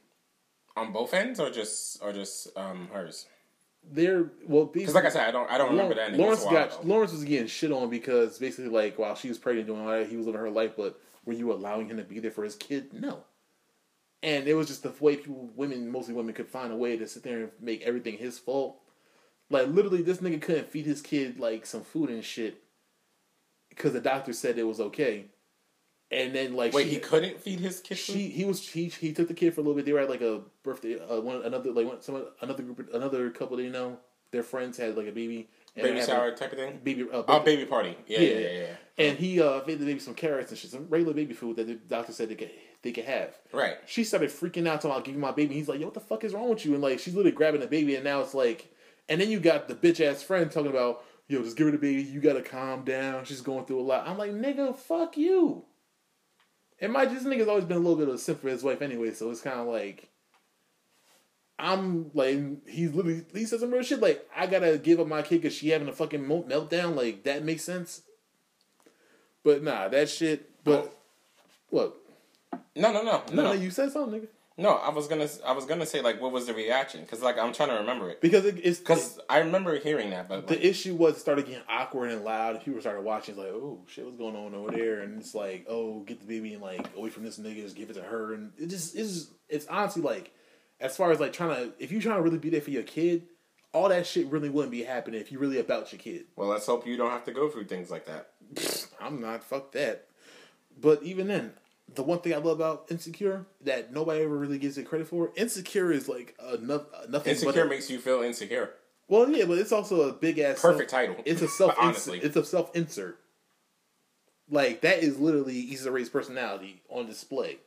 on both ends or just or just um hers There, well, because like i said i don't i don't remember that. ending Lawrence It's a while got ago. Lawrence was getting shit on because basically, like, while she was pregnant doing all that, he was living her life. But were you allowing him to be there for his kid? No. And it was just the way people, women, mostly women, could find a way to sit there and make everything his fault. Like literally, this nigga couldn't feed his kid like some food and shit because the doctor said it was okay. And then like wait she, he couldn't feed his kid food? she he was he he took the kid for a little bit. They were at like a birthday. Uh, one another like one, some another group another couple they know. Their friends had like a baby. And baby shower type of thing baby, uh, oh baby, baby party yeah yeah yeah, yeah. And he uh fed the baby some carrots and shit, some regular baby food that the doctor said they could they could have. right She started freaking out talking give you my baby. He's like, "Yo, what the fuck is wrong with you?" And like she's literally grabbing the baby, and now it's like, and then you got the bitch ass friend talking about, "Yo, just give her the baby. You gotta calm down. She's going through a lot." I'm like, "Nigga, fuck you." And my this nigga's always been a little bit of a simp for his wife anyway, so it's kind of like. I'm like he's literally he says some real shit like I gotta give up my kid because she having a fucking meltdown like that makes sense, but nah that shit. But oh. what? no no no No, no you said something, nigga. No i was gonna i was gonna say like what was the reaction because like i'm trying to remember it Because it, it's because i remember hearing that but like, the issue was it started getting awkward and loud. People started watching, it's like, oh shit, what's going on over there? And it's like, oh, get the baby and like away from this nigga, just give it to her. And it just it's just, it's honestly like, as far as like trying to, if you're trying to really be there for your kid, all that shit really wouldn't be happening if you really about your kid. well let's hope you don't have to go through things like that I'm not fuck that. But even then, the one thing I love about Insecure that nobody ever really gives it credit for, Insecure is like a, no, uh, nothing. insecure a, makes you feel insecure well, yeah, but it's also a big ass Perfect self- title. It's a *laughs* self Honestly. It's a self insert. Like that is literally Issa Rae's personality on display.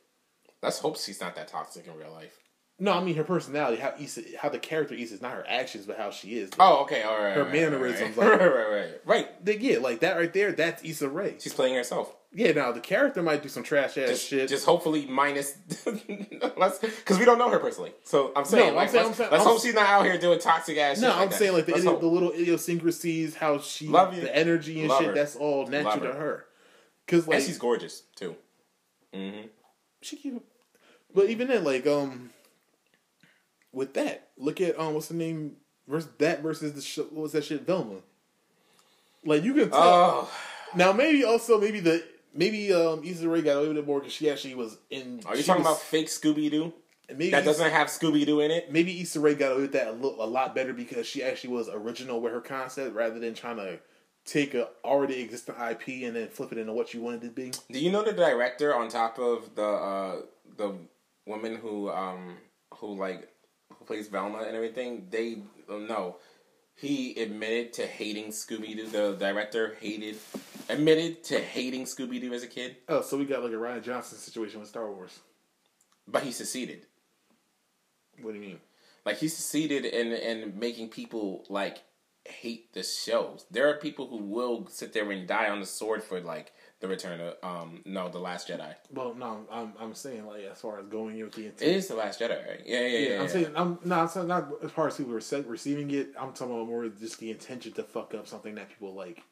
let's hope she's not that toxic in real life No, I mean her personality, how Issa, how the character Issa is not her actions, but how she is. oh okay all right Her right, mannerisms, right *laughs* like- right, right right right They, yeah, like that right there. That's Issa Rae. she's playing herself Yeah, now the character might do some trash ass just, shit. just hopefully minus *laughs* because we don't know her personally so i'm saying I'm saying- let's, I'm saying- let's I'm- hope she's not out here doing toxic ass shit No, like I'm that. saying like the, idi- the little idiosyncrasies, how she, Love you. the energy and Love shit. her. That's all natural Love to her. Because like and she's gorgeous too she keep, but even then, like um, with that, look at um, what's the name versus that versus the sh- what was that shit Velma. Like you can tell oh now. Maybe also maybe the maybe um Issa Rae got a little bit more because she actually was in. are you talking was- about fake scooby-doo maybe that doesn't have Scooby Doo in it. maybe Issa Rae got away with that a, little, a lot better because she actually was original with her concept rather than trying to take a already existing IP and then flip it into what you wanted it to be. Do you know the director on top of the uh, the woman who um who like who plays Velma and everything? They no. He admitted to hating Scooby Doo. The director hated admitted to hating Scooby Doo as a kid, Oh, so we got like a Rian Johnson situation with Star Wars. but he succeeded. What do you mean? Like he succeeded in in making people like hate the shows. There are people who will sit there and die on the sword for like the Return of um no the Last Jedi. Well, no, I'm I'm saying like as far as going in with the intent. It is the Last Jedi, right? Yeah, yeah, yeah. Yeah, I'm yeah. saying I'm no, it's not, not as far as people rece- receiving it. I'm talking about more just the intention to fuck up something that people like.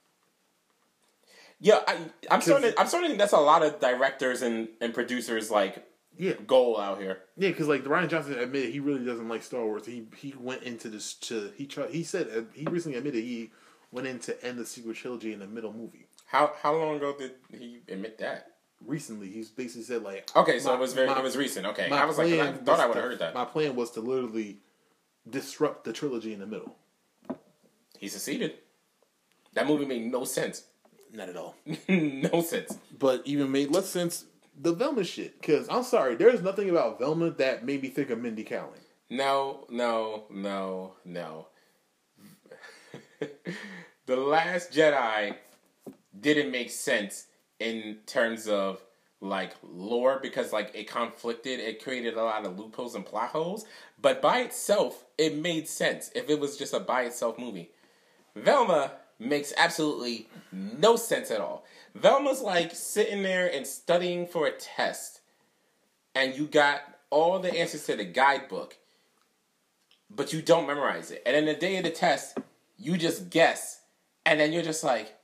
Yeah, I, I'm starting. To, I'm starting to think that's a lot of directors and, and producers like Yeah, goal out here. yeah, because like Rian Johnson admitted he really doesn't like Star Wars. He he went into this to he tried. He said uh, he recently admitted he went in to end the sequel trilogy in the middle movie. How how long ago did he admit that? Recently, he's basically said like Okay, so my- it was very my- it was recent. Okay, I was like, I thought I would have heard that. My plan was to literally disrupt the trilogy in the middle. He succeeded. That movie made no sense. Not at all. *laughs* no sense. but even made less sense the Velma shit. Because I'm sorry, there's nothing about Velma that made me think of Mindy Kaling. No, no, no, no. *laughs* the Last Jedi didn't make sense in terms of like lore because like it conflicted, it created a lot of loopholes and plot holes. But by itself, it made sense if it was just a by itself movie. Velma makes absolutely no sense at all. Velma's like sitting there and studying for a test, and you got all the answers to the guidebook, but you don't memorize it. And then the day of the test, you just guess, and then you're just like,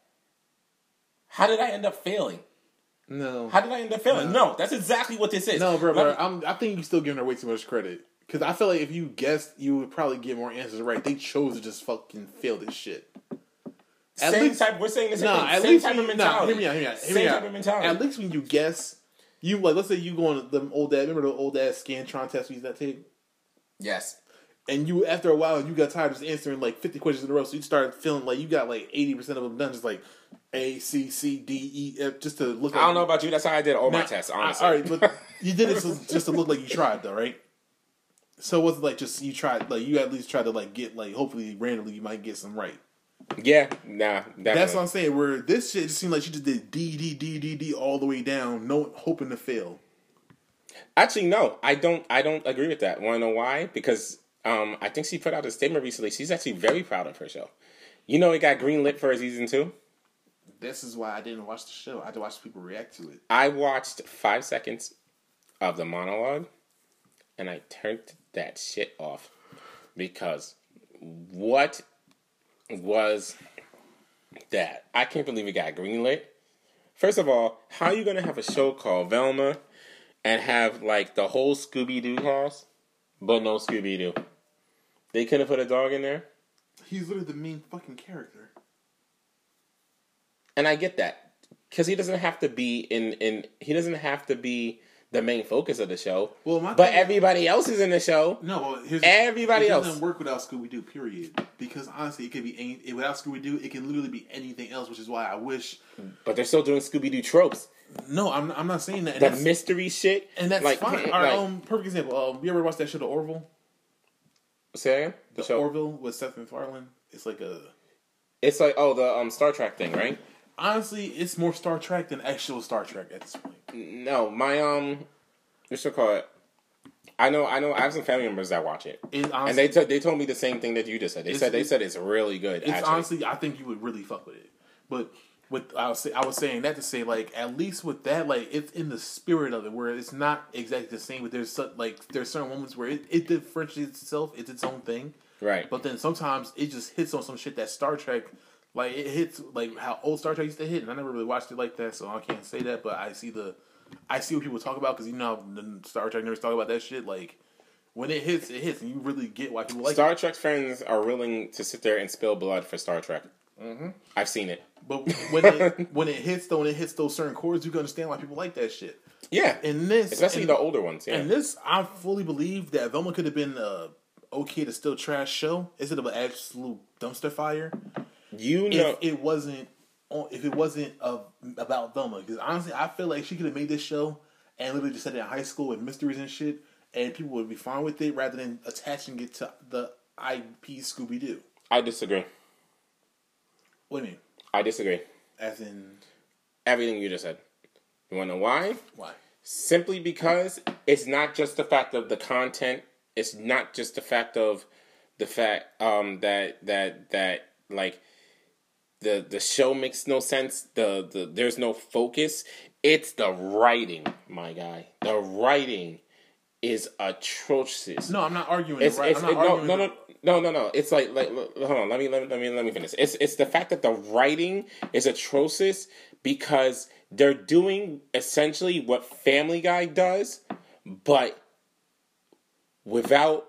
how did I end up failing? No. How did I end up failing? No, that's exactly what this is. No, bro, bro I'm, I think you're still giving her way too much credit. Because I feel like if you guessed, you would probably get more answers right. They chose to just fucking fail this shit. At same least- type. We're saying the same Nah, thing. same least type of you, nah, mentality. hear me out, hear me out, hear same me type out. of mentality. At least when you guess, you like, let's say you go on the old dad, remember the old dad Scantron test we used that tape? yes. And you, after a while, you got tired of just answering like 50 questions in a row, so you started feeling like you got like 80% of them done, just like A, C, C, D, E, F, just to look like I don't know about you. That's how I did all my Now, tests. I- Honestly. all right, but *laughs* you did it so- just to look like you tried, though, right? So it wasn't like just you tried, like you at least tried to like get like hopefully randomly you might get some right. yeah. Nah. Definitely. That's what I'm saying. Where this shit just seemed like she just did D D D D D all the way down, no hoping to fail. Actually, no, I don't. I don't agree with that. Want to know why? Because um, I think she put out a statement recently. She's actually very proud of her show. You know, it got greenlit for a season two. This is why I didn't watch the show. I had to watch people react to it. I watched five seconds of the monologue, and I turned that shit off because what was that? I can't believe it got greenlit. First of all, how are you gonna have a show called Velma and have like the whole Scooby Doo cast, but no Scooby Doo? They couldn't put a dog in there, He's literally the main fucking character. And I get that because he doesn't have to be in in he doesn't have to be the main focus of the show. Well, my But everybody else is in the show. No, well, here's, Everybody it else. doesn't work without Scooby Doo. Period. Because honestly, it could be any, without Scooby Doo. It can literally be anything else, which is why I wish. But they're still doing Scooby Doo tropes. No, I'm I'm not saying that. And The mystery shit. and that's like, fine. like- *laughs* All right, um, perfect example. Um, you ever watch that show, The Orville? say? The The show. Orville with Seth MacFarlane. It's like a It's like oh the um Star Trek thing, right? Honestly, it's more Star Trek than actual Star Trek at this point. No, my um, what should call it? I know, I know. I have some family members that watch it, It and they t- they told me the same thing that you just said. They said they it's- said it's really good. it's actually. honestly, I think you would really fuck with it. But with I was say, I was saying that to say like at least with that like it's in the spirit of it where it's not exactly the same, but there's so, like there's certain moments where it, it differentiates itself. It's its own thing. right. But then sometimes it just hits on some shit that Star Trek, like it hits like how old Star Trek used to hit, and I never really watched it like that, so I can't say that. But I see the, I see what people talk about because you know Star Trek nerds talk about that shit. Like when it hits, it hits, and you really get why people like Star it. Trek fans are willing to sit there and spill blood for Star Trek. Mm-hmm. I've seen it. But when it *laughs* when it hits though, when it hits those certain chords, you can understand why people like that shit. Yeah, and this, especially and- the older ones. Yeah, And this, I fully believe that Velma could have been a okay to still trash show instead of an absolute dumpster fire. You know, If it wasn't, on- if it wasn't uh, about Velma, because honestly, I feel like she could have made this show and literally just set it in high school with mysteries and shit, and people would be fine with it rather than attaching it to the IP Scooby Doo. I disagree. What do you mean? I disagree. As in Everything you just said. You want to know why? why? simply because it's not just the fact of the content it's not just the fact of the fact um that that that like the the show makes no sense the, the there's no focus it's the writing my guy the writing is atrocious No, I'm not arguing. it's, right. it's I'm not it- no, arguing no, the- no, no, no, no. It's like, like, hold on. Let me, let me, let me, let me finish. It's, it's the fact that the writing is atrocious because they're doing essentially what Family Guy does, but without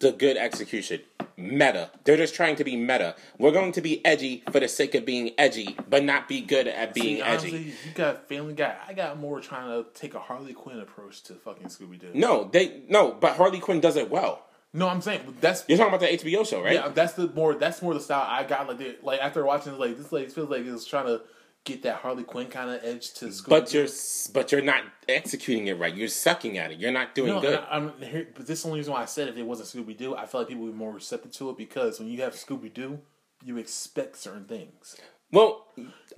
the good execution. Meta. They're just trying to be meta. We're going to be edgy for the sake of being edgy, but not be good at being See, edgy. you got Family Guy. I got more trying to take a Harley Quinn approach to fucking Scooby Doo. No, they no, but Harley Quinn does it well. No, I'm saying that's You're talking about the HBO show, right? yeah, that's the more that's more the style I got. Like, like after watching, like this, like feels like it's trying to get that Harley Quinn kind of edge to Scooby. But you're but you're not executing it right. You're sucking at it. You're not doing no, good. I, am here, but this is the only reason why I said if it wasn't Scooby Doo, I feel like people would be more receptive to it because when you have Scooby Doo, you expect certain things. well,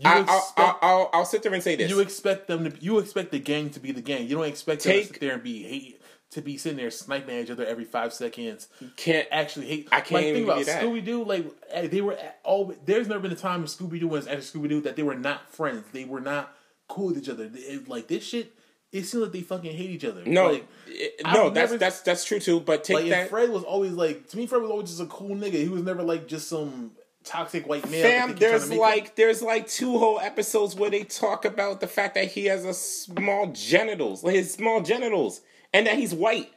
I, I'll, expect- I'll, I'll, I'll sit there and say this. You expect them to. You expect the gang to be the gang. You don't expect them to Take- sit there and be hate to be sitting there sniping at each other every five seconds. can't actually hate. I can't like, even think about you. Scooby Doo. Like eh, they were at all. There's never been a time in Scooby Doo was actually Scooby Doo that they were not friends. They were not cool with each other. It- like this shit. It seems like they fucking hate each other. no, like, it- no. That's never- that's that's true too. But take like that, Fred was always like to me. Fred was always just a cool nigga. He was never like just some toxic white male. fam. they keep trying to There's like him. there's like two whole episodes where they talk about the fact that he has a small genitals, like his small genitals, and that he's white.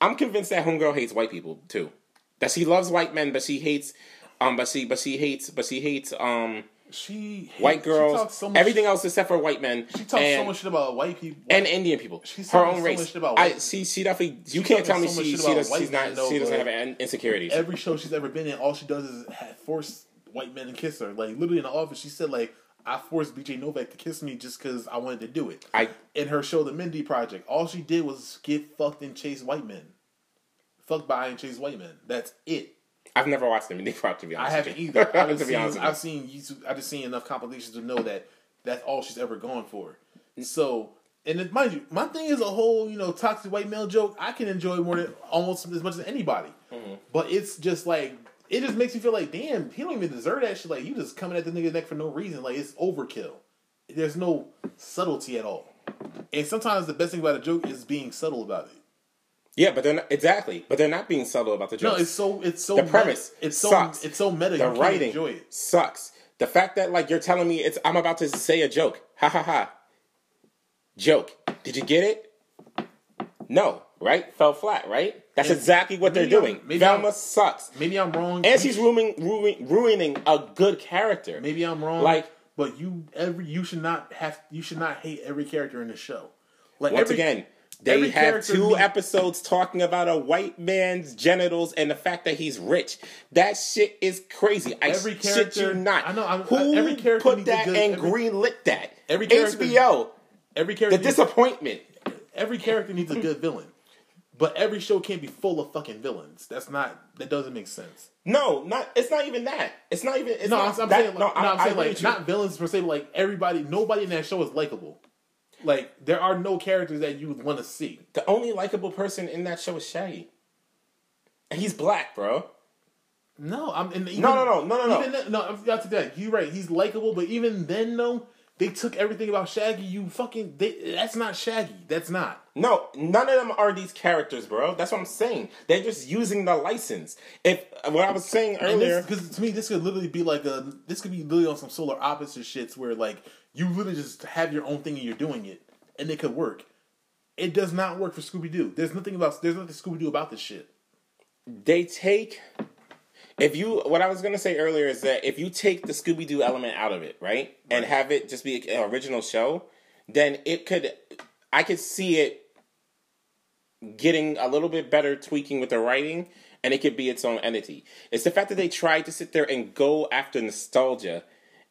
I'm convinced that homegirl hates white people too. That she loves white men, but she hates, um, but she but she hates, but she hates um she white she girls, talks so much, everything else except for white men. She talks and, so much shit about white people. and Indian people. She's her talking own so race. much shit about I white- she she definitely. You She's can't tell me so she she does, she's not though, she doesn't have in- insecurities. every show she's ever been in, all she does is force white men to kiss her. Like literally in the office, she said like, "I forced BJ Novak to kiss me just because I wanted to do it." I in her show, The Mindy Project, all she did was get fucked and chase white men, fucked by and chase white men. That's it. I've never watched them. Deep to be honest. I haven't either. *laughs* I've to seen, be honest I've seen YouTube. I've just seen enough compilations to know that that's all she's ever gone for. So, and it, mind you, my thing is a whole you know toxic white male joke. I can enjoy more than almost as much as anybody. Mm-hmm. But it's just like it just makes me feel like, damn, he don't even deserve that shit. Like you just coming at the nigga's neck for no reason. Like it's overkill. There's no subtlety at all. And sometimes the best thing about a joke is being subtle about it. Yeah, but they're not exactly. But they're not being subtle about the joke. No, it's so it's so the meta. premise It's so sucks. it's so meta. the you can't writing enjoy it. sucks. The fact that like you're telling me it's I'm about to say a joke. Ha ha ha. Joke. Did you get it? No. Right? Fell flat. Right? That's exactly what they're I'm- doing. maybe Velma I'm- sucks, Maybe I'm wrong. and she's ruining, ruining ruining a good character. Maybe I'm wrong. Like- but you every you should not have you should not hate every character in the show. Like Once every, again, they have two needs- episodes talking about a white man's genitals and the fact that he's rich. That shit is crazy. I Every shit character- you not. I know, I'm- Who every character put that good- and every- greenlit that? every character- HBO. every character The disappointment. every character needs a good villain. But every show can't be full of fucking villains. That's not that doesn't make sense. No, not. It's not even that. It's not even. It's No, not I'm, I'm that, saying like, no, no, I'm I saying agree like you. not villains per se, but like everybody, nobody in that show is likable. Like there are no characters that you would want to see. The only likable person in that show is Shaggy. And he's black, bro. No, I'm even, No, no, no, no, no, no. Even then, no, I forgot to that. You're right. He's likable, but even then, though, they took everything about Shaggy. You fucking they, that's not Shaggy. That's not. No, none of them are these characters, bro. That's what I'm saying. They're just using the license. If what I was saying earlier, Because to me, this could literally be like a. This could be literally on some solar opposite shits where like you literally just have your own thing and you're doing it, and it could work. It does not work for Scooby Doo. There's nothing about. There's nothing Scooby Doo about this shit. they take if you what I was gonna say earlier is that if you take the Scooby Doo element out of it, right, and have it just be an original show, then it could. I could see it getting a little bit better tweaking with the writing, and it could be its own entity. It's the fact that they tried to sit there and go after nostalgia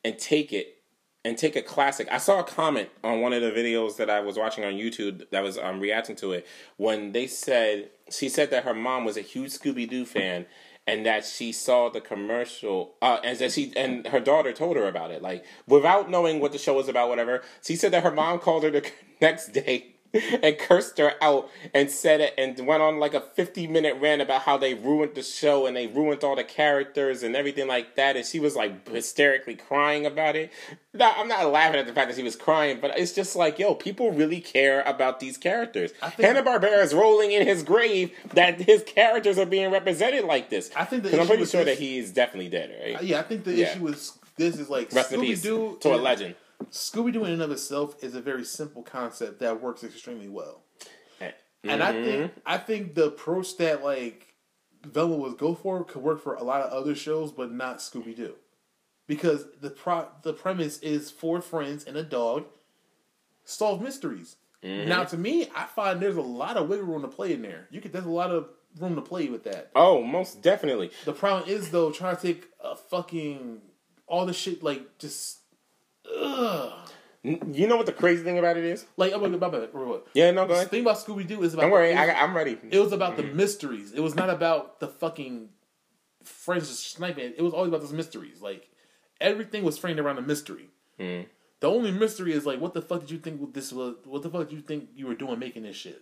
and take it and take a classic. I saw a comment on one of the videos that I was watching on YouTube that was um, reacting to it when they said she said that her mom was a huge Scooby Doo fan and that she saw the commercial uh, and that she and her daughter told her about it. Like without knowing what the show was about whatever she said that her mom called her the *laughs* next day and cursed her out and said it and went on like a 50 minute rant about how they ruined the show and they ruined all the characters and everything like that. And she was like hysterically crying about it. No, i'm not laughing at the fact that she was crying but it's just like yo people really care about these characters. Hanna-barbera is rolling in his grave that his characters are being represented like this. I think the i'm pretty sure this- that he is definitely dead right? Uh, yeah, I think the Yeah. issue with this is like rest in Scooby peace Doo to a legend Scooby Doo in and of itself is a very simple concept that works extremely well. Eh, And I think I think the approach that like Velma was go for could work for a lot of other shows, but not Scooby Doo, because the pro the premise is four friends and a dog solve mysteries. Mm-hmm. Now, to me, I find there's a lot of wiggle room to play in there. You could there's a lot of room to play with that. oh most definitely The problem is though trying to take a fucking all the shit like just ugh. You know what the crazy thing about it is Like I'm gonna about real quick. yeah no go The thing about Scooby Doo is about don't worry it was, I, i'm ready it was about the mysteries. It was not about the fucking friends just sniping. It was always about those mysteries. Like everything was framed around a mystery. Mm. The only mystery is like, what the fuck did you think this was? What the fuck did you think you were doing making this shit?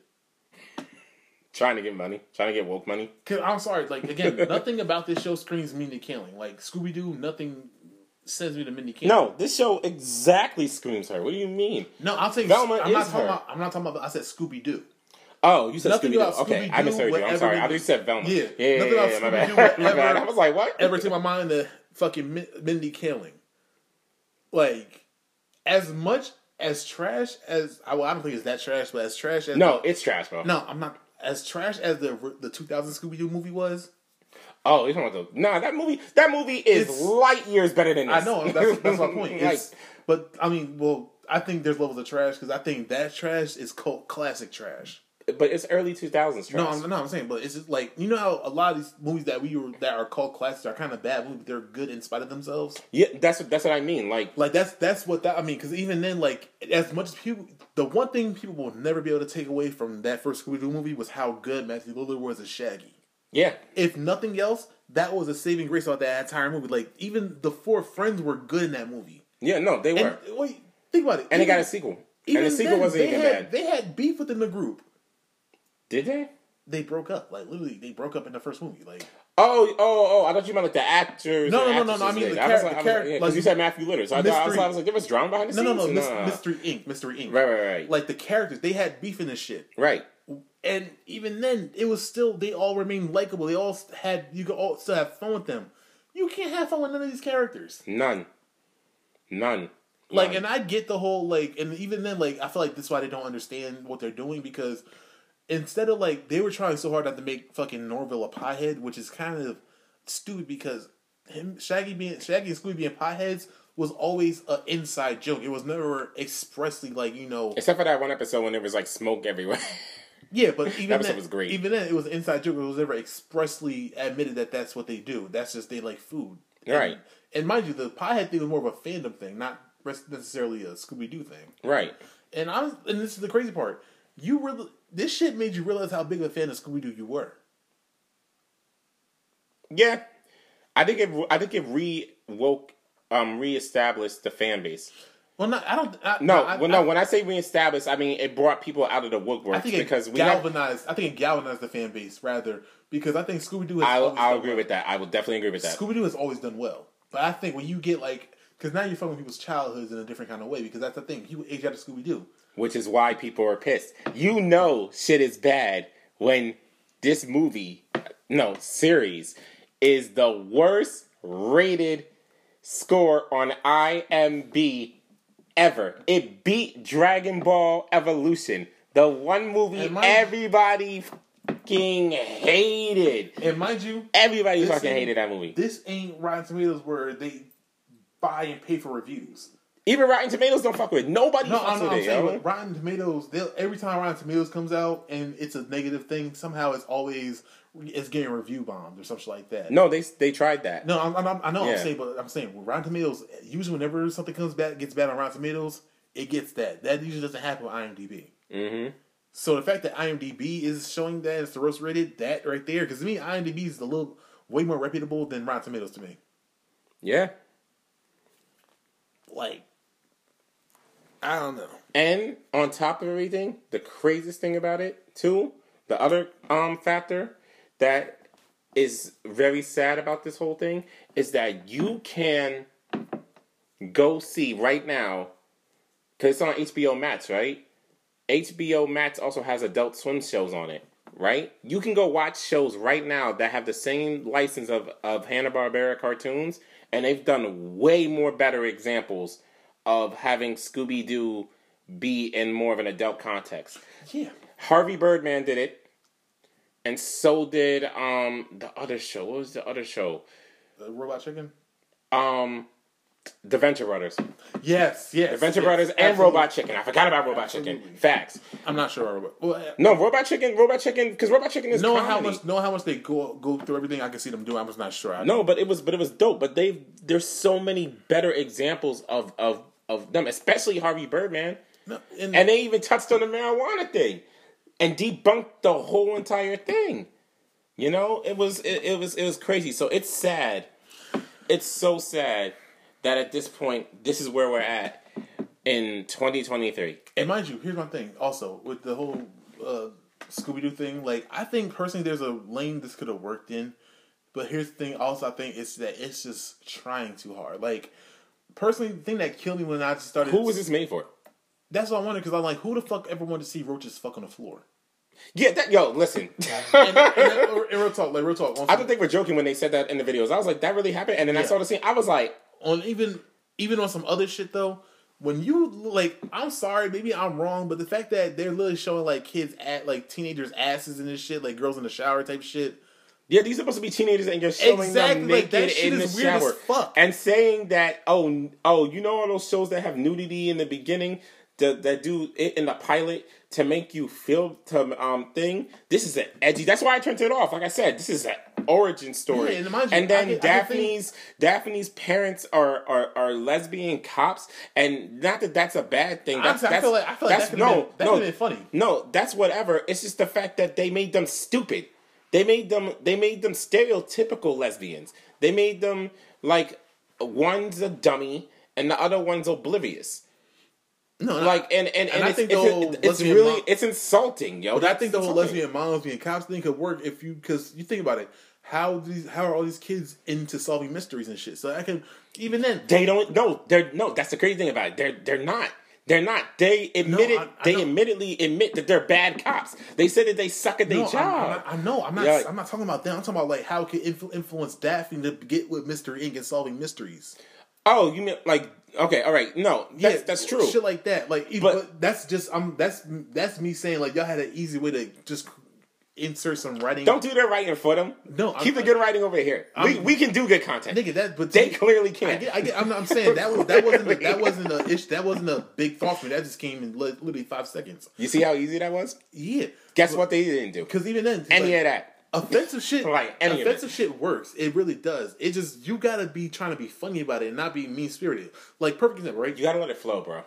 trying to get money, trying to get woke money. Cause I'm sorry, like again, *laughs* nothing about this show screams Mindy Kaling. Like Scooby Doo, nothing sends me to Mindy Kaling. No, this show exactly screams her. What do you mean? no, I'm saying Velma I'm not is talking her. about. I'm not talking about. I said Scooby Doo. Oh, you said Nothing Scooby Doo. about Okay, I Scooby-Doo, misheard you. I'm whatever sorry. I just said Velma. Yeah. yeah, yeah, Nothing yeah, about yeah, my bad. Scooby-Doo, *laughs* my whatever- bad. I was like, what? Ever take my mind to fucking Min- Mindy Kaling? Like, as much as trash as I, well, I don't think it's that trash, but as trash as No, it's trash, bro. no, I'm not as trash as the the 2000 Scooby Doo movie was. Oh, you're talking about the nah? That movie, that movie is It's- light years better than this. I know that's, that's my *laughs* point. like, but I mean, well, I think there's levels of trash because I think that trash is cult classic trash. but it's early 2000s trash. No, I'm, no, I'm saying, but it's just like you know how a lot of these movies that we were that are called classics are kind of bad movies. but They're good in spite of themselves. yeah, that's what that's what I mean. Like, Like that's that's what that I mean. Because even then, like as much as people, the one thing people will never be able to take away from that first Scooby Doo movie was how good Matthew Lillard was as Shaggy. Yeah, If nothing else, that was a saving grace about that entire movie. Like even the four friends were good in that movie. yeah, no, they were, And wait, think about it. and they Even- got a sequel, and the sequel then, wasn't even had, bad. They had beef within the group. Did they? They broke up. Like literally, they broke up in the first movie. Like Oh, oh, oh! I thought you meant like the actors. No, no, no, no, I mean the I was char- like, the I was char- like, yeah, like, you said Matthew Lillard, so I, thought, I, was, I was like, there was drama behind the no, scenes. no, no, Nah. Mystery Inc. Mystery Inc. Right, right, right, Like the characters, they had beef in this shit. right. And even then, it was still they all remained likable. They all had you could all still have fun with them. You can't have fun with none of these characters. None, none. Like, None. and I get the whole like, and even then, like, I feel like this is why they don't understand what they're doing because instead of like they were trying so hard not to make fucking Norville a piehead, which is kind of stupid because him Shaggy being Shaggy and Scooby being pieheads was always an inside joke. It was never expressly like you know Except for that one episode when there was like smoke everywhere. *laughs* Yeah, but even episode then, was great. Even then, it was inside joke. It was never expressly admitted that that's what they do. That's just they like food, Right. And, and mind you, the piehead thing was more of a fandom thing, not necessarily a Scooby Doo thing. right. And I was, and this is the crazy part. You really, this shit made you realize how big of a fan of Scooby Doo you were. Yeah. I think it. I think it re woke, um, reestablished the fan base. Well, not I don't. I, No, I, well, no. I, when I say reestablished, I mean it brought people out of the I woodworks think because we have. galvanized. I think it galvanized the fan base rather because I think Scooby Doo. has I'll, always I'll done agree well. with that. I will definitely agree with that. Scooby Doo has always done well, but I think when you get like, because now you're fucking people's childhoods in a different kind of way. Because that's the thing, people age out of Scooby Doo. which is why people are pissed. You know shit is bad when this movie, no, series, is the worst rated score on IMB ever. It beat Dragon Ball Evolution, the one movie mind- everybody fucking hated. And mind you, Everybody fucking hated that movie. this ain't Rotten Tomatoes where they buy and pay for reviews. Even Rotten Tomatoes don't fuck with it. Nobody No, fucks I'm, with I'm it, saying yo. Rotten Tomatoes. Every time Rotten Tomatoes comes out and it's a negative thing, somehow it's always it's getting review bombed or something like that. No, they they tried that. No, I'm, I'm, I know Yeah. I'm saying, but I'm saying with Rotten Tomatoes. Usually, whenever something comes back, gets bad on Rotten Tomatoes, it gets that. That usually doesn't happen with IMDb. Mm-hmm. So the fact that IMDb is showing that it's the worst rated, that right there, because to me, IMDb is a little way more reputable than Rotten Tomatoes to me. Yeah. Like, I don't know. And on top of everything, the craziest thing about it, too, the other um factor that is very sad about this whole thing is that you can go see right now because it's on HBO Max, right? HBO Max also has Adult Swim shows on it, right? You can go watch shows right now that have the same license of of Hanna Barbera cartoons, and they've done way more better examples of having Scooby Doo be in more of an adult context. Yeah. Harvey Birdman did it, and so did um the other show. What was the other show? The Robot Chicken? Um, The Venture Brothers, Yes, yes. The Venture yes, Brothers, and absolutely. Robot Chicken. I forgot about Robot Chicken. Facts. I'm not sure. Robot. Well, uh, No, Robot Chicken, Robot Chicken, because Robot Chicken is knowing how much, knowing how much they go go through everything, I can see them doing. I was not sure. I, No, but it was but it was dope. But they there's so many better examples of of of them, especially Harvey Birdman. no and, And they even touched on the marijuana thing and debunked the whole entire thing. You know, it was it, it was it was crazy. So it's sad. It's so sad that at this point this is where we're at in 2023. And mind you, here's my thing. Also, with the whole uh, Scooby Doo thing, like I think personally, there's a lane this could have worked in. But here's the thing. Also, I think it's that it's just trying too hard. Like personally, the thing that killed me when I just started. Who was this made for? That's what I wonder because I'm like, who the fuck ever wanted to see roaches fuck on the floor? Yeah, that yo, listen. *laughs* And, and, and real talk, like real talk. On, I thought they were joking when they said that in the videos. I was like, that really happened. And then I saw the scene. I was like, on even even on some other shit though. When you like, I'm sorry, maybe I'm wrong, but the fact that they're literally showing like kids at like teenagers' asses and this shit, like girls in the shower type shit. Yeah, these are supposed to be teenagers, and you're showing Exactly, them like, naked that shit in the is weird as shower, fuck. and saying that oh oh you know all those shows that have nudity in the beginning that that do it in the pilot to make you feel to um thing. This is an edgy. That's why I turned it off. Like I said, this is an origin story. Yeah, and you, and then I I Daphne's Daphne's parents are, are are lesbian cops, and not that that's a bad thing. That's, Honestly, I that's, feel like I feel like that's that no been, that no funny. no, that's whatever. It's just the fact that they made them stupid. They made them they made them stereotypical lesbians. They made them like one's a dummy and the other one's oblivious. No, Like and and, and, I it's, think the whole it's really mom- it's insulting, yo. But I think the whole insulting. lesbian moms being cops thing could work if you because you think about it. How these how are all these kids into solving mysteries and shit? So I can even then. They don't no, they're no, that's the crazy thing about it. They're they're not. They're not. They admitted. I- I they know. admittedly admit that they're bad cops. They said that they suck at their No, job. I'm, I know. I'm not. Yeah. I'm not talking about them. I'm talking about like how it could influ- influence Daphne to get with Mystery Inc. and solving mysteries. oh, you mean like okay, all right. No, that's yeah, that's true. Shit like that. Like, But- but, that's just. I'm. That's that's me saying like y'all had an easy way to just insert some writing. Don't do their writing for them. No, keep I'm- the good writing over here. we, I'm- we can do good content. nigga that. But They see, clearly can't. get, I get, I'm, I'm saying that was that wasn't a, that wasn't a ish, that wasn't a big thought for me. That just came in literally five seconds. You see how easy that was? Yeah, Guess what they didn't do? Because even then, Any like, of that. Offensive shit, Like, offensive it. shit works. It really does. It just you gotta be trying to be funny about it and not be mean spirited. Like perfect example, right? You gotta let it flow, bro.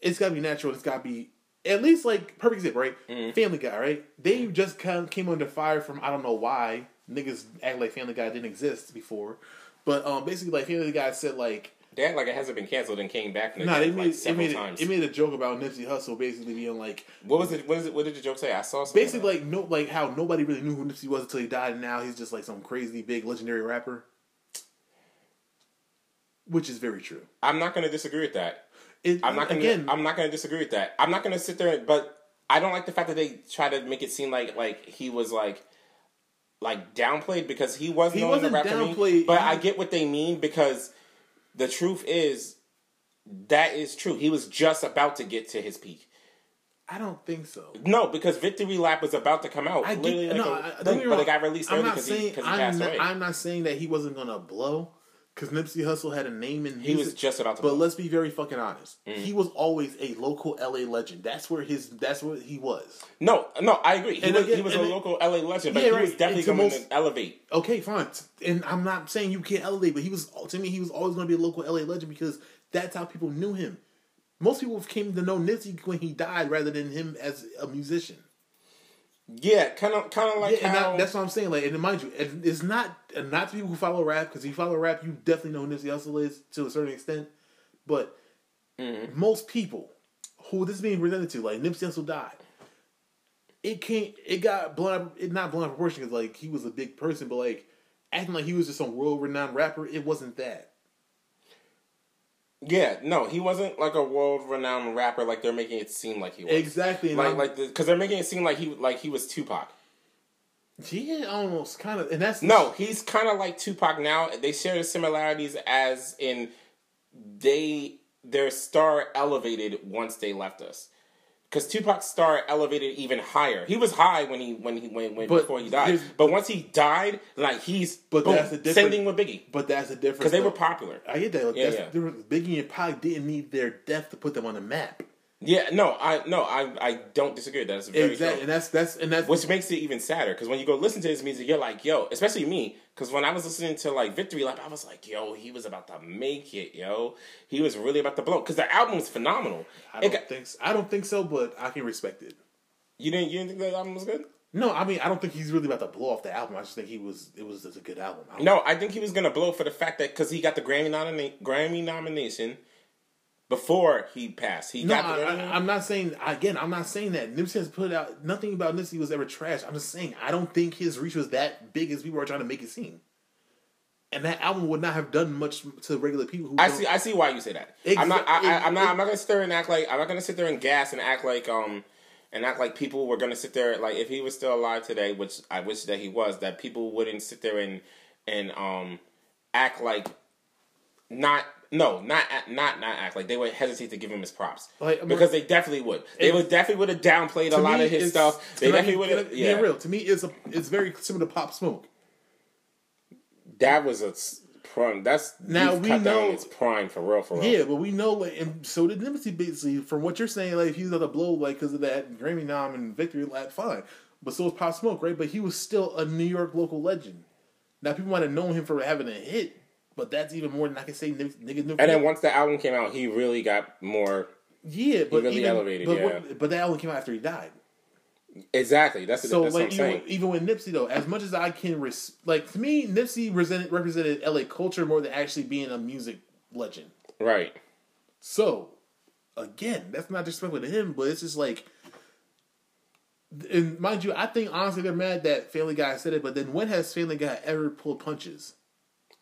it's gotta be natural. It's gotta be at least like perfect example, right? Mm-hmm. Family Guy, right? They just kind of came under fire from I don't know why niggas act like Family Guy didn't exist before, but um basically like Family Guy said like They act like it hasn't been canceled and came back nah they like made it made times. it, it made a joke about Nipsey Hussle basically being like what was it? What is it? What did the joke say? I saw something. basically like no like how nobody really knew who Nipsey was until he died and now he's just like some crazy big legendary rapper, which is very true. I'm not gonna disagree with that. It, I'm not gonna. again. I'm not gonna disagree with that. I'm not gonna sit there, and, but I don't like the fact that they try to make it seem like like he was like like downplayed because he was He known as a wasn't rap for me. downplayed. But He- I get what they mean because the truth is that is true. He was just about to get to his peak. I don't think so. No, because Victory Lap was about to come out. I get like no, a I, thing, don't get but wrong. it got released I'm early because he, he passed not, away. I'm not saying that he wasn't gonna blow. Because Nipsey Hussle had a name in He was just about to. But blow. let's be very fucking honest. Mm. He was always a local LA legend. That's where his. That's what he was. no, no, I agree. He And was, again- he was a it- local LA legend, but Yeah, he right. was definitely And to going most- to elevate. Okay, fine. And I'm not saying you can't elevate, but he was to me he was always going to be a local LA legend because that's how people knew him. Most people came to know Nipsey when he died rather than him as a musician. Yeah, kind of, kind of like Yeah, how. that, that's what I'm saying. Like, and mind you, it's not not to people who follow rap because if you follow rap, you definitely know who Nipsey Hussle is to a certain extent. But Mm-hmm. most people who this is being presented to, like Nipsey Hussle died, it can't. It got blown. Up, it not blown proportion because like he was a big person, but like acting like he was just some world renowned rapper, it wasn't that. Yeah, no, he wasn't like a world renowned rapper like they're making it seem like he was. Exactly. Like, like, because they're making it seem like he, like he was Tupac. yeah, almost kind of, and that's No, he's kind of like Tupac now. They share the similarities as in they their star elevated once they left us. Because Tupac's star elevated even higher. He was high when he when he when, when before he died. But once he died, like he's But boom, that's the same difference. thing with Biggie But that's the difference because they were popular. I get that. Like, Yeah, yeah. Biggie and Pac didn't need their death to put them on the map. Yeah, no, I no, I I don't disagree. That's very Exactly, true. and that's that's and that's Which makes it even sadder because when you go listen to his music, you're like, yo, especially me, because when I was listening to like Victory Lap, I was like, yo, he was about to make it, yo. He was really about to blow because the album album's phenomenal. I don't got- think so. I don't think so, but I can respect it. you didn't you didn't think the album was good? No, I mean I don't think he's really about to blow off the album. I just think he was it was just a good album. I No, I think he was gonna blow for the fact that because he got the Grammy nomina- Grammy nomination before he passed. He No, got I, I, am not saying again. I'm not saying that Nipsey has put out nothing about Nipsey was ever trash. I'm just saying I don't think his reach was that big as people are trying to make it seem. And that album would not have done much to regular people. Who I see. I see why you say that. Exa- I'm not. I, I'm not. I'm not gonna sit there and act like. I'm not gonna sit there and gas and act like. Um, and act like people were gonna sit there like if he was still alive today, which I wish that he was, that people wouldn't sit there and and um act like not. No, not act- not not act like they would hesitate to give him his props Like, I mean- because they definitely would. They would definitely would have downplayed a lot of his stuff. They definitely would have. Yeah, real to me, it's a it's very similar to Pop Smoke. that was a prime. That's Now, we know- its prime for real. For real. Yeah, but we know, like, and so did Nipsey. Basically, from what you're saying, like, if he was at the blow, like, because of that Grammy nom and victory lap, fine. But so was Pop Smoke, right? But he was still a New York local legend. Now, people might have known him for having a hit, but that's even more than I can say. Knew. And then once the album came out, he really got more. yeah, but really even, elevated, But, yeah. what- but that album came out after he died. Exactly. That's, So that's like what I'm even, even with Nipsey though, as much as I can res- like to me, Nipsey represented, represented LA culture more than actually being a music legend. Right. So, again, that's not disrespectful to him, but it's just like, and mind you, I think honestly they're mad that Family Guy said it, but then when has Family Guy ever pulled punches?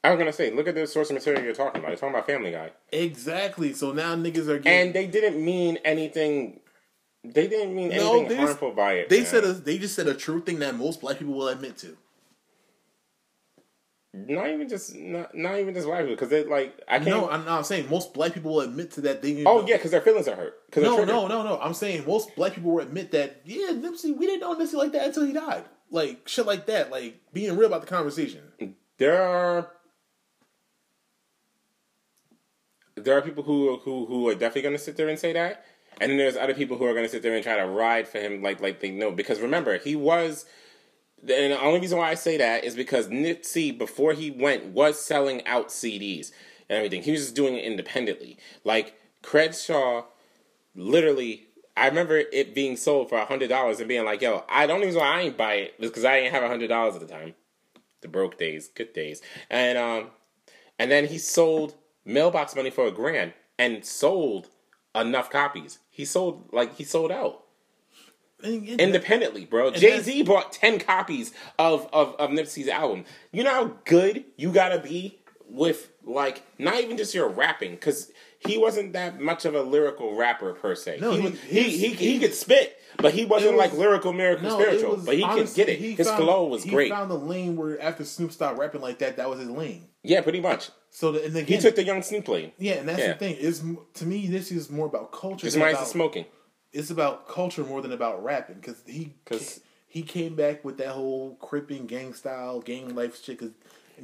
I was gonna say, look at the source of material you're talking about. You're talking about Family Guy, Exactly. So now niggas are getting. and they didn't mean anything. They didn't mean No, anything they just- harmful by it. they man. said a, they just said a true thing that most black people will admit to. not even just not, not even just white people because they like I can't. No, I'm not saying most black people will admit to that. thing. oh know. yeah, because their feelings are hurt. No, no, no, no. I'm saying most black people will admit that. Yeah, Nipsey, we didn't know Nipsey like that until he died. Like shit like that. Like being real about the conversation. There are there are people who who who are definitely going to sit there and say that, and then there's other people who are going to sit there and try to ride for him like like they know because remember he was. And the only reason why I say that is because Nipsey, before he went, was selling out CDs and everything. He was just doing it independently. Like Crenshaw, literally, I remember it being sold for a hundred dollars and being like, "Yo, I don't even why I ain't buy it because I didn't have a hundred dollars at the time." The broke days, good days, and um, and then he sold mailbox money for a grand and sold enough copies. He sold like he sold out independently, bro. Jay Z bought ten copies of, of of Nipsey's album. You know how good you gotta be with like not even just your rapping, because he wasn't that much of a lyrical rapper per se. No, he, he- was, he, he, he he- could spit, but he wasn't was- like lyrical, miracle, no, spiritual. was but he honestly, could get it. His found- flow was he great. He found the lane where after Snoop stopped rapping like that, that was his lane. Yeah, pretty much. So the, and He took the young Snoop lane. yeah, and that's yeah. the thing. Is to me, this is more about culture. Than about, smoking. It's about culture more than about rapping because he 'Cause- he came back with that whole cripping gang style, gang life shit. Cause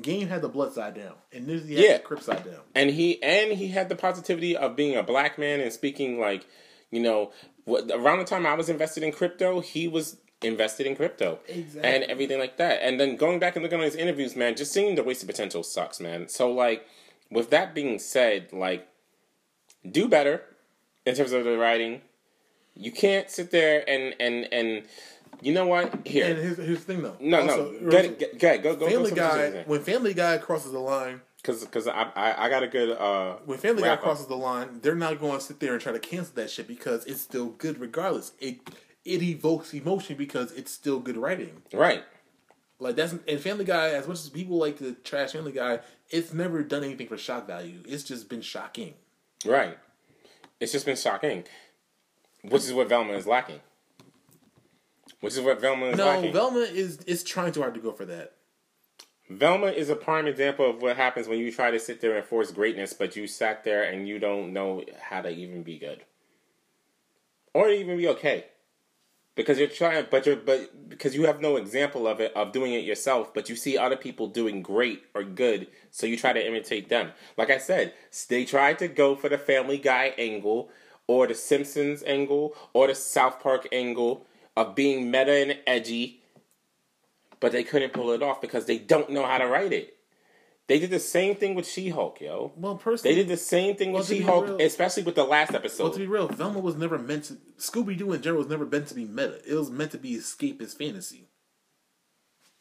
Game had the blood side down, and Nipsey had Yeah. the Crip side down. and he and he had the positivity of being a black man and speaking like you know around the time i was invested in crypto he was invested in crypto Exactly. and everything like that. And then going back and looking at his interviews man just seeing the wasted potential sucks man. So like with that being said like do better in terms of the writing. You can't sit there and and and you know what? Here. And here's, here's the thing though. no Also, no go ahead, go go go Family go Guy when Family Guy crosses the line, because because I, I I got a good uh when Family Guy wrap up. crosses the line, they're not going to sit there and try to cancel that shit because it's still good regardless. It it evokes emotion because it's still good writing. right Like that's and Family Guy, as much as people like to trash Family Guy, it's never done anything for shock value. It's just been shocking. Right. It's just been shocking. Which is what Velma is lacking. Which is what Velma is No, lacking. No, Velma is is trying too hard to go for that. Velma is a prime example of what happens when you try to sit there and force greatness, but you sat there and you don't know how to even be good. Or even be okay. Because you're trying but you're but because you have no example of it of doing it yourself, but you see other people doing great or good, so you try to imitate them. Like I said, they tried to go for the family guy angle or the Simpsons angle or the South Park angle of being meta and edgy but they couldn't pull it off because they don't know how to write it. They did the same thing with She Hulk, yo. Well, personally, They did the same thing with be She Hulk, especially with the last episode. Well, to be real, Velma was never meant to. Scooby Doo in general was never meant to be meta. It was meant to be escapist fantasy.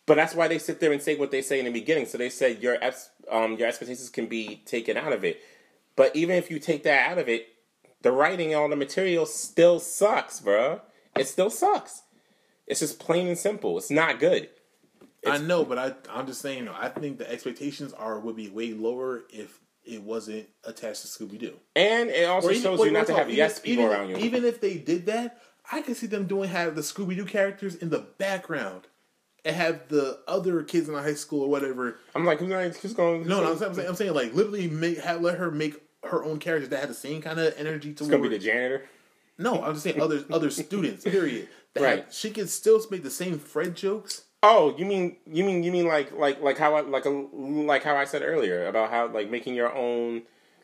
But that's why they sit there and say what they say in the beginning. So they said your um, your expectations can be taken out of it. But even if you take that out of it, the writing and all the material still sucks, bruh. It still sucks. It's just plain and simple. It's not good. I know, but I I'm just saying. I think the expectations are would be way lower if it wasn't attached to Scooby Doo. And it also shows you not to have yes people even, around you. Even if they did that, I could see them doing have the Scooby Doo characters in the background and have the other kids in the high school or whatever. I'm like, who's going? Who's going? No, no, I'm saying, I'm saying, I'm saying like literally make have, let her make her own characters that have the same kind of energy to gonna be the janitor. No, I'm just saying other other students. Period. *laughs* That Right. She can still make the same Fred jokes. Oh, you mean you mean you mean like like like how I like a like how I said earlier about how like making your own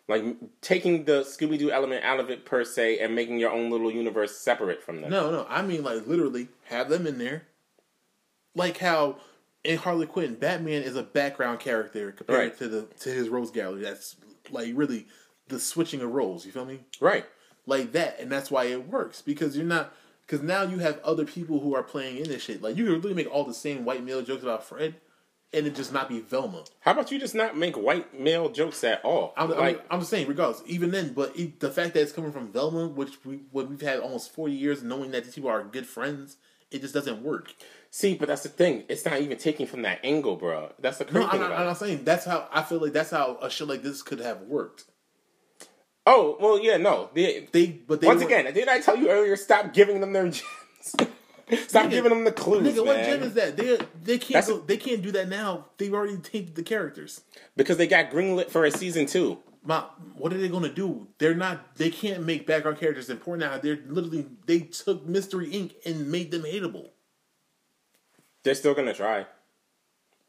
like taking the Scooby Doo element out of it per se and making your own little universe separate from them. No, no, I mean like literally have them in there. Like how in Harley Quinn, Batman is a background character compared Right. to the to his rogues gallery. That's like really the switching of roles. You feel me? Right. Like that, and that's why it works because you're not because now you have other people who are playing in this shit. Like you can really make all the same white male jokes about Fred, and it just not be Velma. How about you just not make white male jokes at all? I'm, like I'm, I'm just saying, regardless, even then, but it, the fact that it's coming from Velma, which we what we've had almost 40 years, knowing that these people are good friends, it just doesn't work. see, but that's the thing. It's not even taking from that angle, bro. That's the crazy No, I'm thing not, about I'm it. not saying that's how I feel like that's how a shit like this could have worked. Oh well, yeah, no. The, They, but they once weren't- again, didn't I tell you earlier? Stop giving them their gems. *laughs* Stop Nigga, giving them the clues, nigga, what man. gem is that? They they can't go, they can't do that now. They've already tainted the characters. because they got greenlit for a season two. My, what are they gonna do? They're not. They can't make background characters important now. They're literally they took Mystery Inc. and made them hateable. They're still gonna try.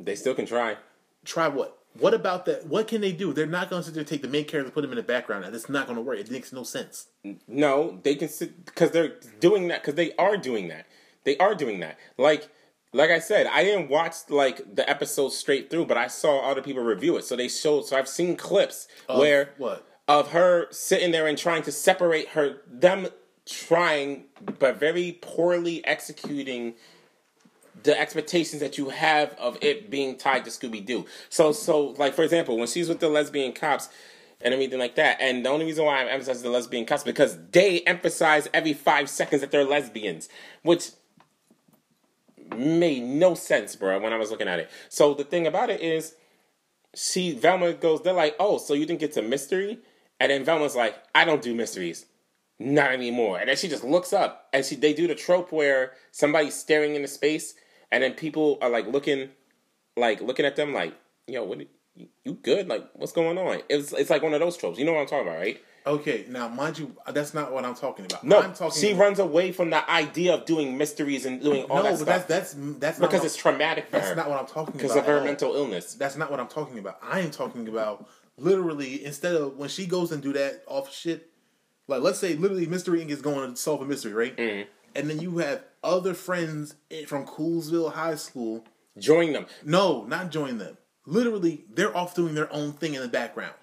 They still can try. Try what? What about that? What can they do? They're not going to sit there take the main character and put him in the background. That's not going to work. It makes no sense. No, they can sit because they're doing that because they are doing that. They are doing that. Like, like I said, I didn't watch like the episode straight through, but I saw other people review it. So they showed. So I've seen clips Of where what? of her sitting there and trying to separate her them trying but very poorly executing the expectations that you have of it being tied to Scooby Doo. So so like for example, when she's with the lesbian cops and everything like that, and the only reason why I'm emphasizing the lesbian cops because they emphasize every five seconds that they're lesbians, which made no sense, bro, when I was looking at it. So the thing about it is she Velma goes, they're like, oh, so you didn't get to mystery? And then Velma's like, I don't do mysteries. Not anymore. And then she just looks up and she they do the trope where somebody's staring into space and then people are like looking like looking at them like, yo, what you, you good? Like, what's going on? It's it's like one of those tropes. You know what I'm talking about, right? Okay, now mind you, that's not what I'm talking about. No, I'm talking. she runs away from the idea of doing mysteries and doing all that. no, that but stuff that's that's that's because what- it's traumatic for that's her not what I'm talking because about. Because of her mental illness. That's not what I'm talking about. I am talking about literally instead of when she goes and do that off shit. Like let's say literally Mystery Inc. is going to solve a mystery, right? Mm-hmm. And then you have other friends from Coolsville High School. Join them. No, not join them. Literally, they're off doing their own thing in the background,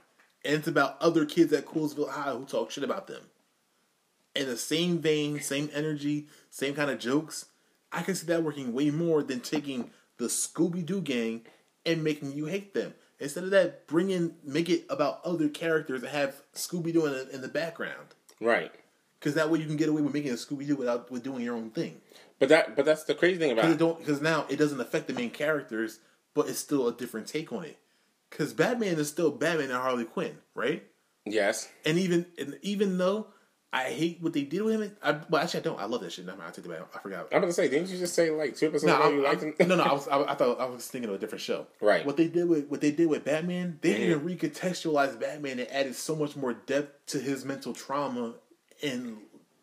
and it's about other kids at Coolsville High who talk shit about them. In the same vein, same energy, same kind of jokes. I can see that working way more than taking the Scooby Doo gang and making you hate them. Instead of that, bring in, make it about other characters that have Scooby Doo in, the- in the background. Right. Because that way you can get away with making a Scooby Doo without with doing your own thing. But that but that's the crazy thing about it. don't because now it doesn't affect the main characters, but it's still a different take on it. Because Batman is still Batman and Harley Quinn, right? Yes. And even and even though I hate what they did with him, I, well actually I don't. I love that shit. Mind, I take it back. I forgot. I'm about to say, didn't you just say like two episodes No, you liked him? no, no. I was. *laughs* I, I thought I was thinking of a different show. Right. What they did with what they did with Batman, they Mhm. even recontextualized Batman and added so much more depth to his mental trauma and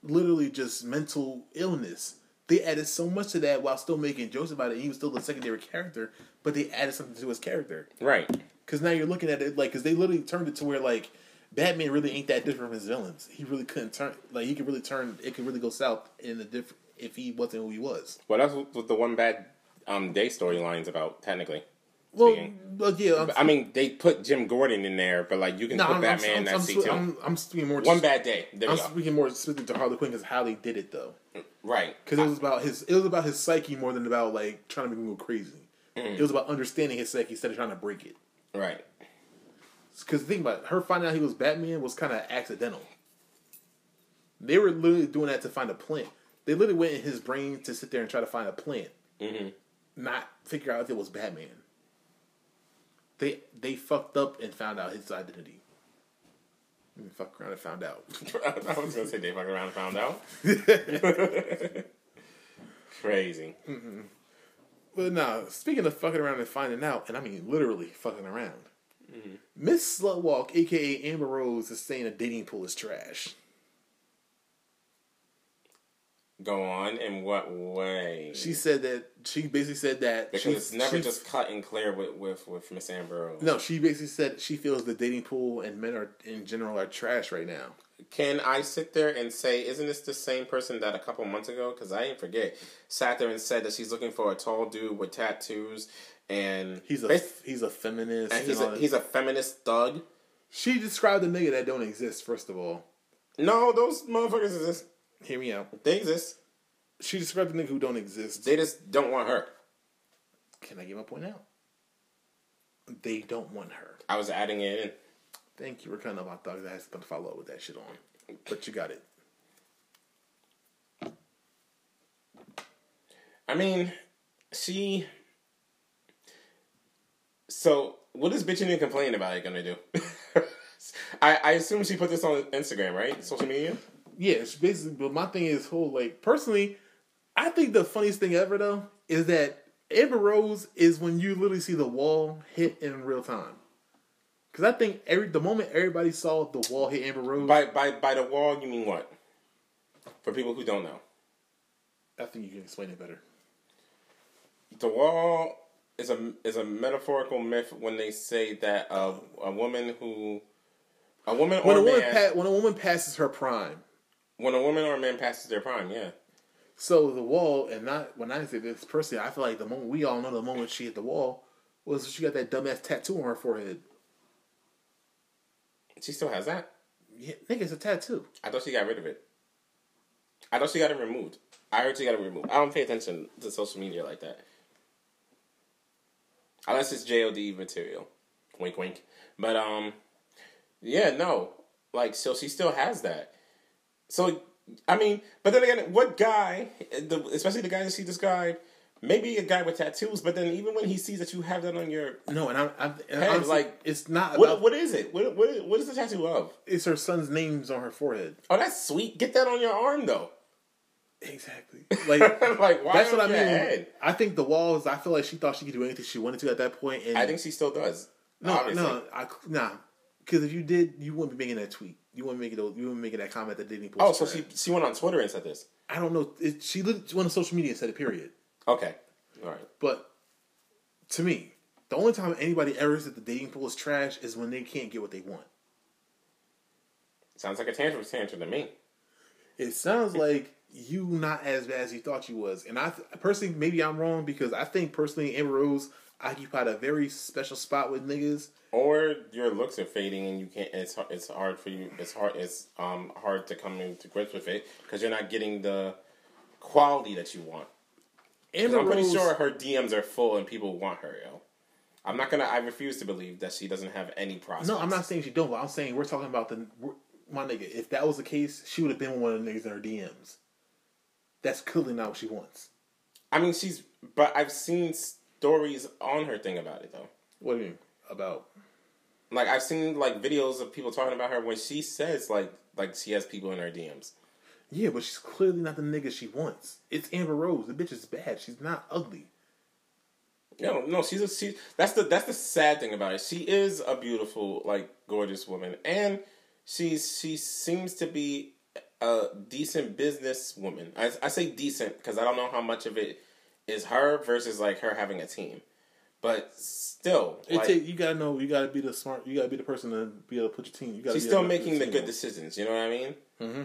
literally just mental illness. They added so much to that while still making jokes about it. He was still the secondary character, but they added something to his character. Right. Because now you're looking at it like, because they literally turned it to where like Batman really ain't that different from his villains. He really couldn't turn like he could really turn. It could really go south in the different if he wasn't who he was. Well, that's what the one bad um, day storyline's about, technically. Well, but yeah, I mean, they put Jim Gordon in there, but like you can no, put I'm, Batman I'm, in that I'm, seat too. I'm, I'm speaking more. one bad day. There I'm speaking more specific to Harley Quinn because how they did it though. Right. Because it was about his. It was about his psyche more than about like trying to make him go crazy. Mm. It was about understanding his psyche instead of trying to break it. Right. Because the thing about it, her finding out he was Batman was kind of accidental. They were literally doing that to find a plant. They literally went in his brain to sit there and try to find a plant, hmm not figure out if it was Batman. They they fucked up and found out his identity. And fuck around and found out. *laughs* I was gonna say they fucking around and found out. *laughs* Crazy. But nah, speaking of fucking around and finding out, and I mean literally fucking around. Miss Slutwalk, aka Amber Rose, is saying a dating pool is trash. Go on. In what way? She said that she basically said that because she- it's never she- just cut and clear with with with Miss Amber. Rose. No, she basically said she feels the dating pool and men are in general are trash right now. Can I sit there and say, isn't this the same person that a couple months ago? Because I didn't forget, sat there and said that she's looking for a tall dude with tattoos and He's a he's a feminist. and he's and a he's a feminist thug. she described a nigga that don't exist. First of all, No, those motherfuckers exist. hear me out. They exist. She described a nigga who don't exist. They just don't want her. Can I get my point out? They don't want her. I was adding it in. Thank you for cutting up my thugs. I had something to follow up with that shit on, but you got it. I mean, she. So, what is bitching and complaining about it gonna do? *laughs* I, I assume she put this on Instagram, right? Social media? Yeah, basically. But my thing is, whole like personally, I think the funniest thing ever though is that Amber Rose is when you literally see the wall hit in real time. Because I think every the moment everybody saw the wall hit Amber Rose, By, by, by the wall, you mean what? For people who don't know. I think you can explain it better. The wall is a is a metaphorical myth when they say that a, a woman who a woman When or a woman man pa- when a woman passes her prime, when a woman or a man passes their prime, yeah. so the wall, and not when I say this personally, I feel like the moment we all know the moment she hit the wall was she got that dumbass tattoo on her forehead. She still has that. Yeah, nigga, it's a tattoo. I thought she got rid of it. I thought she got it removed. I heard she got it removed. I don't pay attention to social media like that. Unless it's JOD material. Wink wink. But um yeah, no. Like so she still has that. So I mean, but then again, what guy, the, especially the guy that she described, maybe a guy with tattoos, but then even when he sees that you have that on your No, and I'm, I'm and Hey, honestly, like, it's not what what is it? What what what is the tattoo of? it's her son's names on her forehead. Oh, that's sweet. Get that on your arm though. Exactly. *laughs* Like like why that's what I mean. head? I think the walls. I feel like she thought she could do anything she wanted to at that point. And I think she still does. no, obviously. no, I nah. Because if you did, you wouldn't be making that tweet. You wouldn't make it? You to make that comment that pool? Oh, so she she went on Twitter and said this. I don't know. It, she lit- went on social media and said it. Period. Okay, all right. But to me, the only time anybody ever said the dating pool is trash is when they can't get what they want. Sounds like a tantrum tantrum to me. It sounds like you not as bad as you thought you was, and I th- personally maybe I'm wrong because I think personally Amber Rose occupied a very special spot with niggas. Or your looks are fading and you can't. It's hard, it's hard for you. It's hard. It's um hard to come into grips with it because you're not getting the quality that you want. Amber I'm pretty Rose, sure her DMs are full and people want her. Yo, I'm not gonna. I refuse to believe that she doesn't have any prospects. No, I'm not saying she don't. But I'm saying we're talking about the my nigga. If that was the case, she would have been one of the niggas in her DMs. That's clearly not what she wants. I mean, she's. But I've seen stories on her thing about it though. What do you mean about? Like I've seen like videos of people talking about her when she says like like she has people in her DMs. Yeah, but she's clearly not the nigga she wants. It's Amber Rose. The bitch is bad. She's not ugly. No, no, she's a she. That's the that's the sad thing about it. She is a beautiful, like gorgeous woman, and she's she seems to be a decent businesswoman. I I say decent because I don't know how much of it is her versus like her having a team, but still, It like, take, you gotta know. You gotta be the smart. You gotta be the person to be able to put your team. You gotta she's be still able to put making the good decisions. You know what I mean? Mm-hmm.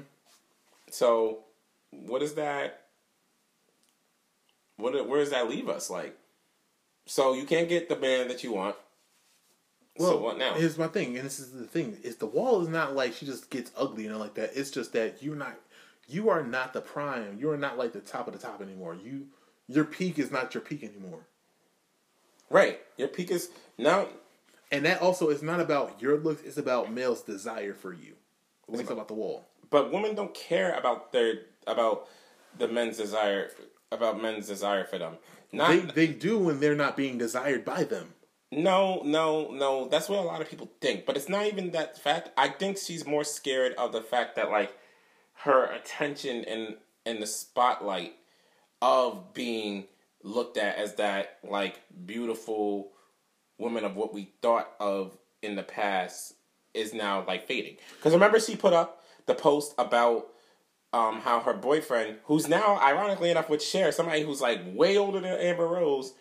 So, what is that? What where does that leave us? Like, so you can't get the man that you want. Well, so what now? Here's my thing, and this is the thing: is the wall is not like she just gets ugly and like that. It's just that you're not, you are not the prime. You are not like the top of the top anymore. You, your peak is not your peak anymore. Right. Your peak is now. And that also is not about your looks; it's about male's desire for you. When we talk about the wall, But women don't care about their about the men's desire about men's desire for them. Not they they do when they're not being desired by them. no no no. That's what a lot of people think. But it's not even that fact. I think she's more scared of the fact that like her attention and in the spotlight of being looked at as that like beautiful woman of what we thought of in the past is now like fading. Because remember, she put up the post about um, how her boyfriend, who's now ironically enough with Cher, somebody who's like way older than Amber Rose,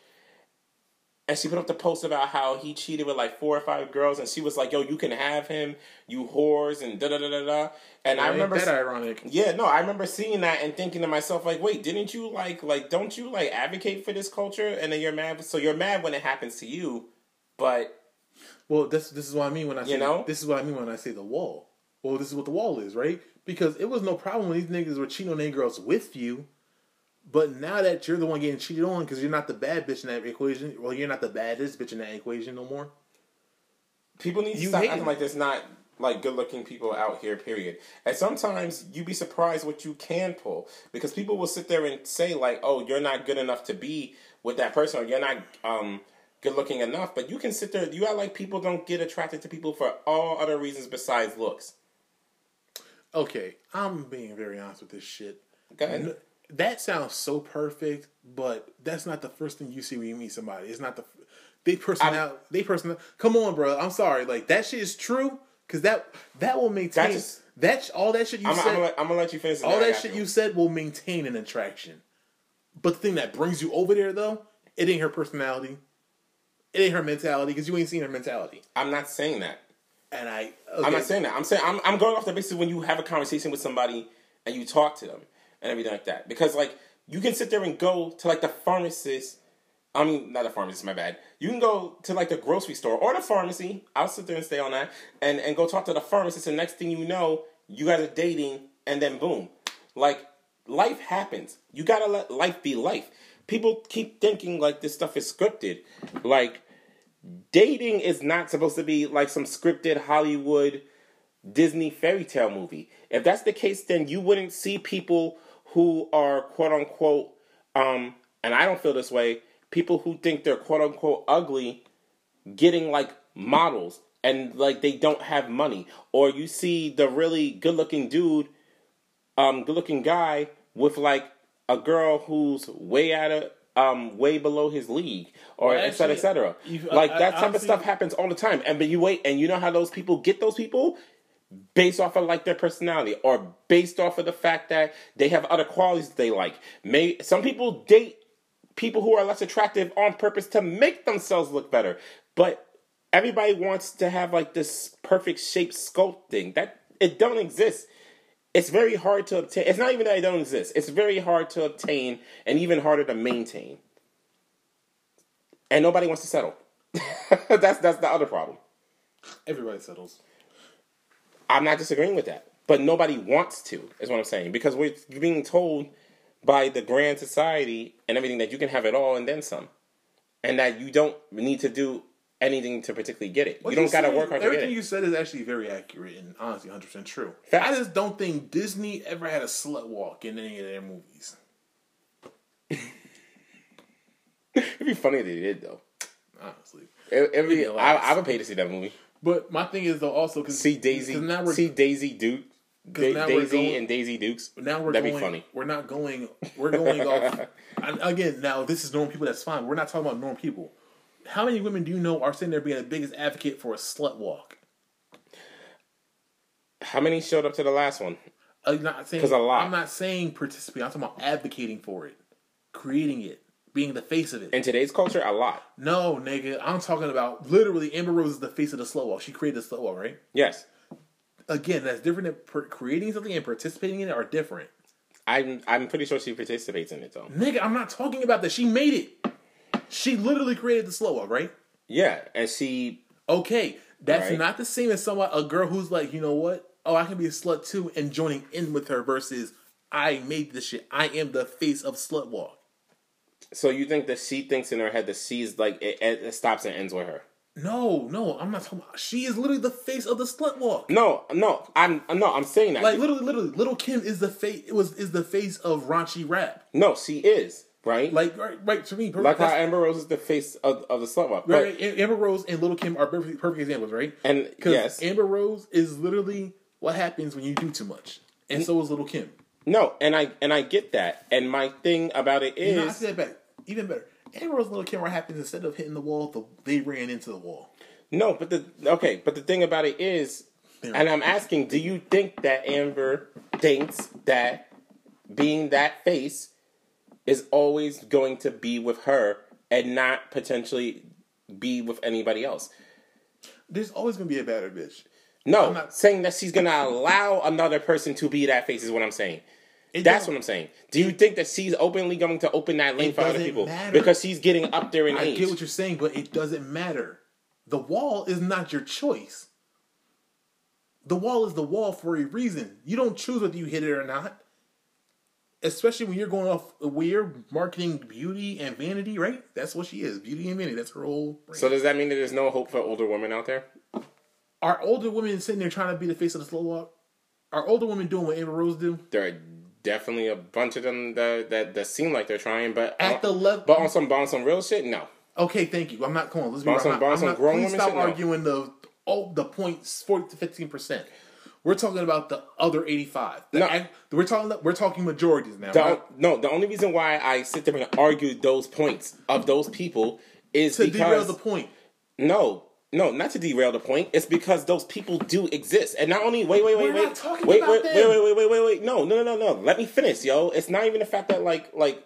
and she put up the post about how he cheated with like four or five girls, and she was like, "Yo, you can have him, you whores," and da da da da da. And I Ain't remember that ironic. yeah, no, I remember seeing that and thinking to myself, like, wait, didn't you like, like, don't you like advocate for this culture? And then you're mad. So you're mad when it happens to you, but Well, this this is what I mean when I say You know? this is what I mean when I say the wall. Well, this is what the wall is, right? Because it was no problem when these niggas were cheating on their girls with you. But now that you're the one getting cheated on because you're not the bad bitch in that equation, well, you're not the baddest bitch in that equation no more. people need to You stop acting it. like there's not like good looking people out here. Period. And sometimes you be surprised what you can pull because people will sit there and say like, oh, you're not good enough to be with that person, or you're not um good looking enough. But you can sit there. You act like people don't get attracted to people for all other reasons besides looks. Okay, I'm being very honest with this shit. N- That sounds so perfect, but that's not the first thing you see when you meet somebody. It's not the they personality. They personal. Come on, bro. I'm sorry. Like that shit is true because that that will maintain That just- that all that shit you I'm, said. I'm, gonna, let- I'm gonna let you finish. all that shit you. you said will maintain an attraction. But the thing that brings you over there, though, it ain't her personality. It ain't her mentality because you ain't seen her mentality. I'm not saying that. And I, I'm not saying that. I'm saying I'm, I'm going off the basis when you have a conversation with somebody and you talk to them and everything like that. Because like you can sit there and go to like the pharmacist. I mean, not the pharmacist. My bad. You can go to like the grocery store or the pharmacy. I'll sit there and stay on that and and go talk to the pharmacist. And next thing you know, you guys are dating, and then boom, like life happens. You gotta let life be life. People keep thinking like this stuff is scripted. Like dating is not supposed to be like some scripted Hollywood Disney fairy tale movie. If that's the case, then you wouldn't see people who are quote unquote, um, and I don't feel this way, people who think they're quote unquote ugly getting like models and like they don't have money. Or you see the really good looking dude, um, good looking guy with like a girl who's way out of um way below his league or Well, et cetera, et cetera. like I- that I type of stuff happens all the time. And but you wait and you know how those people get those people? based off of like their personality or based off of the fact that they have other qualities that they like. May some people date people who are less attractive on purpose to make themselves look better. But everybody wants to have like this perfect shape sculpting. That it don't exist. It's very hard to obtain. It's not even that it don't exist. It's very hard to obtain and even harder to maintain. And nobody wants to settle. *laughs* that's that's the other problem. Everybody settles. I'm not disagreeing with that, but nobody wants to. Is what I'm saying because we're being told by the grand society and everything that you can have it all and then some, and that you don't need to do anything to particularly get it. What you don't got to work hard to get it. Everything you said is actually very accurate and honestly 100 percent true. Facts. I just don't think Disney ever had a slut walk in any of their movies. *laughs* It'd be funny if they did though. Honestly, It, it'd be, I. I would pay to see that movie. but my thing is though also because See Daisy, now we're see Daisy Duke, Da- Daisy going- and Daisy Dukes. now we're That'd going. be funny. We're not going. We're going off. *laughs* and again, now this is normal people. That's fine. We're not talking about normal people. How many women do you know are sitting there being the biggest advocate for a slut walk? How many showed up to the last one? I'm not saying a lot. I'm not saying participate. I'm talking about advocating for it, creating it, being the face of it. In today's culture, a lot. no, nigga, I'm talking about literally. Amber Rose is the face of the slut walk. She created the slut walk, right? Yes, Again, that's different. Than per- creating something and participating in it are different. I'm. I'm pretty sure she participates in it though. Nigga, I'm not talking about that. She made it. She literally created the slut walk, right? Yeah, and she. Okay, that's Right. not the same as someone a girl who's like, you know what? Oh, I can be a slut too, and joining in with her versus I made this shit. I am the face of slut walk. So you think that she thinks in her head that she's like it, it stops and ends with her? No, no, I'm not talking. About, she is literally the face of the slut walk. No, no, I'm no, I'm saying that. Like literally, literally, little Kim is the face. It was is the face of raunchy rap. no, she is right. Like right, right to me, like how Amber Rose is the face of, of the slut walk. Right, right, Amber Rose and Little Kim are perfect, perfect examples, right? And because yes, Amber Rose is literally what happens when you do too much, and so is Little Kim. no, and I and I get that. And my thing about it is, You know, I said even better. Amber Rose and Little Kim what happens instead of hitting the wall, the, they ran into the wall. no, but the okay, but the thing about it is, and I'm asking, do you think that Amber thinks that being that face is always going to be with her and not potentially be with anybody else? There's always gonna be a better bitch. No, I'm not- saying that she's gonna allow *laughs* another person to be that face is what I'm saying. It That's what I'm saying. Do you think that she's openly going to open that lane for other people matter. because she's getting up there in I age? I get what you're saying, but it doesn't matter. The wall is not your choice. The wall is the wall for a reason. You don't choose whether you hit it or not. Especially when you're going off you're marketing beauty and vanity, right? That's what she is. Beauty and vanity. That's her whole brand. so does that mean that there's no hope for older women out there? Are older women sitting there trying to be the face of the slut walk? Are older women doing what Amber Rose do? There are definitely a bunch of them that that, that seem like they're trying, but At on, the level but on some on some real shit, no. Okay, thank you. I'm not on. Let's be Bounce real. on- I'm not, I'm on not- grown please women stop shit? No. arguing the oh the points forty to fifteen percent. We're talking about the other eighty five. No. we're talking we're talking majorities now. The, right? no, the only reason why I sit there and argue those points of those people is To because derail the point. No, no, not to derail the point. It's because those people do exist, and not only wait, wait, wait, We're wait, not talking wait, about wait, them. wait, wait, wait, wait, wait, wait. No, no, no, no, no. Let me finish, yo. It's not even the fact that like, like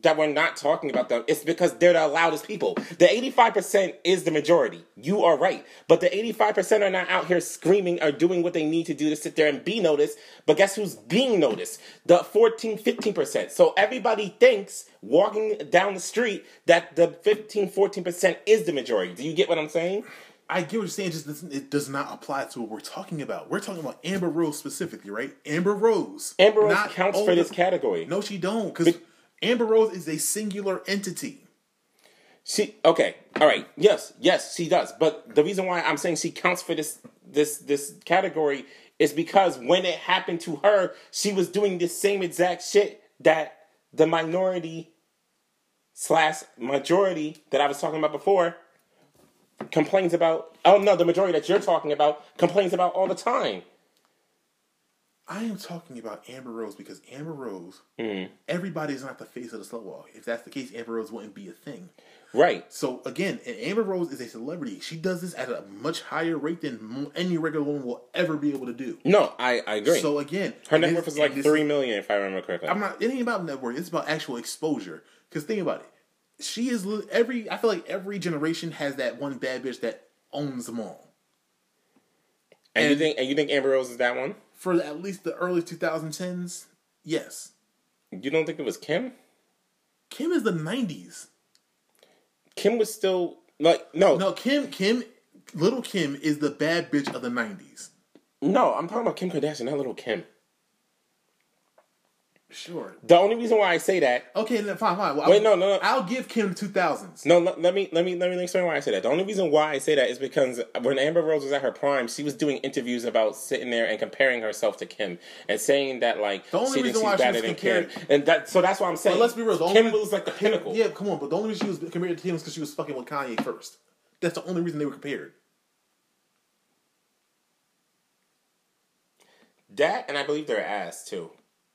that we're not talking about them. It's because they're the loudest people. The eighty-five percent is the majority. You are right, but the eighty-five percent are not out here screaming or doing what they need to do to sit there and be noticed. But guess who's being noticed? The 14, 15 percent. So everybody thinks walking down the street that the 15, 14 percent is the majority. Do you get what I'm saying? I get what you're saying. Just doesn't, it does not apply to what we're talking about. We're talking about Amber Rose specifically, right? Amber Rose. Amber Rose Not counts for this category. No, she don't. Because Amber Rose is a singular entity. She okay, all right, yes, yes, she does. But the reason why I'm saying she counts for this this this category is because when it happened to her, she was doing the same exact shit that the minority slash majority that I was talking about before complains about. Oh no, the majority that you're talking about complains about all the time. I am talking about Amber Rose because Amber Rose, Mm. everybody's not the face of the slut walk. If that's the case, Amber Rose wouldn't be a thing. Right. So again, and Amber Rose is a celebrity. She does this at a much higher rate than any regular woman will ever be able to do. No, I, I agree. So again, Her and net worth is like this three million, if I remember correctly. I'm not. It ain't about net worth. It's about actual exposure. Because think about it. She is every. I feel like every generation has that one bad bitch that owns them all. and, you think and you think Amber Rose is that one? For at least the early 2010s, yes. You don't think it was Kim? Kim is the 90s. Kim was still like no, no, Kim. Kim. Little Kim is the bad bitch of the 90s. No, I'm talking about Kim Kardashian, not little Kim. Sure. The only reason why I say that Okay, then fine, fine. Well, Wait, I'll, no, no, no. I'll give Kim 2000s. No, let, let me let me let me explain why I say that. The only reason why I say that is because when Amber Rose was at her prime, she was doing interviews about sitting there and comparing herself to Kim and saying that like The only she reason why she's she better was compared- Kim, and that so that's why I'm saying. But let's be real. The Kim only, was like the pinnacle. Yeah, come on. But the only reason she was compared to Kim was because she was fucking with Kanye first. That's the only reason they were compared. That and I believe their ass too.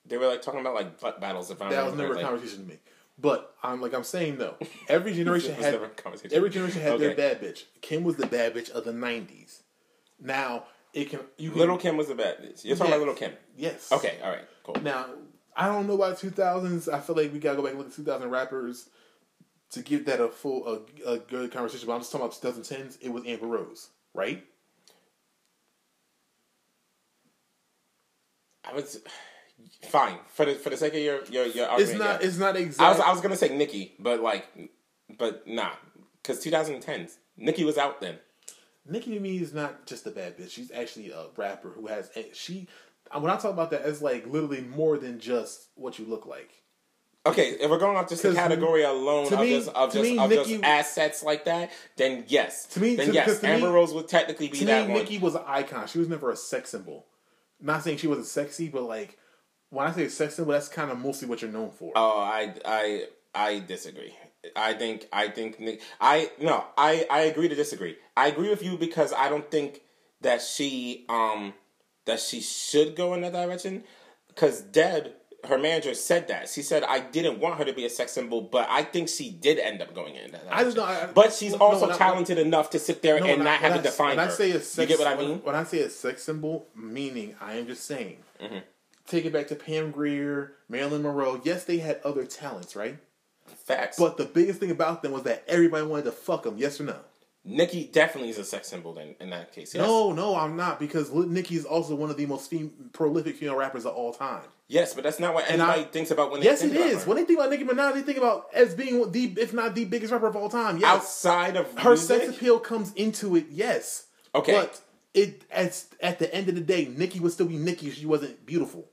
They were like talking about like butt battles. If I That was never a conversation to me. But I'm like I'm saying though, every *laughs* generation had never a conversation. every generation had Okay. their bad bitch. Kim was the bad bitch of the '90s. Now it can you can, Little Kim was the bad bitch. You're talking Yes. about Little Kim. yes Okay, all right, cool. Now I don't know about 2000s. I feel like we gotta go back and look at 2000 rappers to give that a full a, a good conversation. But I'm just talking about 2010s. It was Amber Rose, right? I was fine for the for the sake of your your your argument, It's not. yeah. It's not I was exactly. I was gonna say Nicki, but like, but nah, because 2010s Nicki was out then. Nicki to me is not just a bad bitch. She's actually a rapper who has she. When I talk about that, it's like literally more than just what you look like. Okay, if we're going off just the category alone of me- just of just me, of Nicki- just assets like that, then yes. To me- then to- yes, to Amber me- Rose would technically be To that me, one. Nicki was an icon. She was never a sex symbol. Not saying she wasn't sexy, but like when I say sex symbol, that's kind of mostly what you're known for. Oh, I I I disagree. I think I think Nick. I no. I I agree to disagree. I agree with you because I don't think that she um that she should go in that direction. Because Deb, her manager, said that. She said I didn't want her to be a sex symbol, but I think she did end up going in that. I just know. I- but she's no, also I- talented enough to sit there No, and I- not have when to define when her. I say a sex, you get what I when- When, I say a sex symbol, meaning I am just saying. Mm-hmm. Take it back to Pam Grier, Marilyn Monroe. Yes, they had other talents, right? Facts. But the biggest thing about them was that everybody wanted to fuck them. Yes or no? Nicki definitely is a sex symbol in, in that case. Yes. No, no, I'm not because Lil Nicki is also one of the most fem- prolific female rappers of all time. Yes, but that's not what anybody I- thinks about when they Yes, think it about is. her. When they think about Nicki Minaj, they think about as being the, if not the biggest rapper of all time. Yes, outside of her music? sex appeal comes into it. Yes, Okay. but it at at the end of the day, Nicki would still be Nicki if she wasn't beautiful.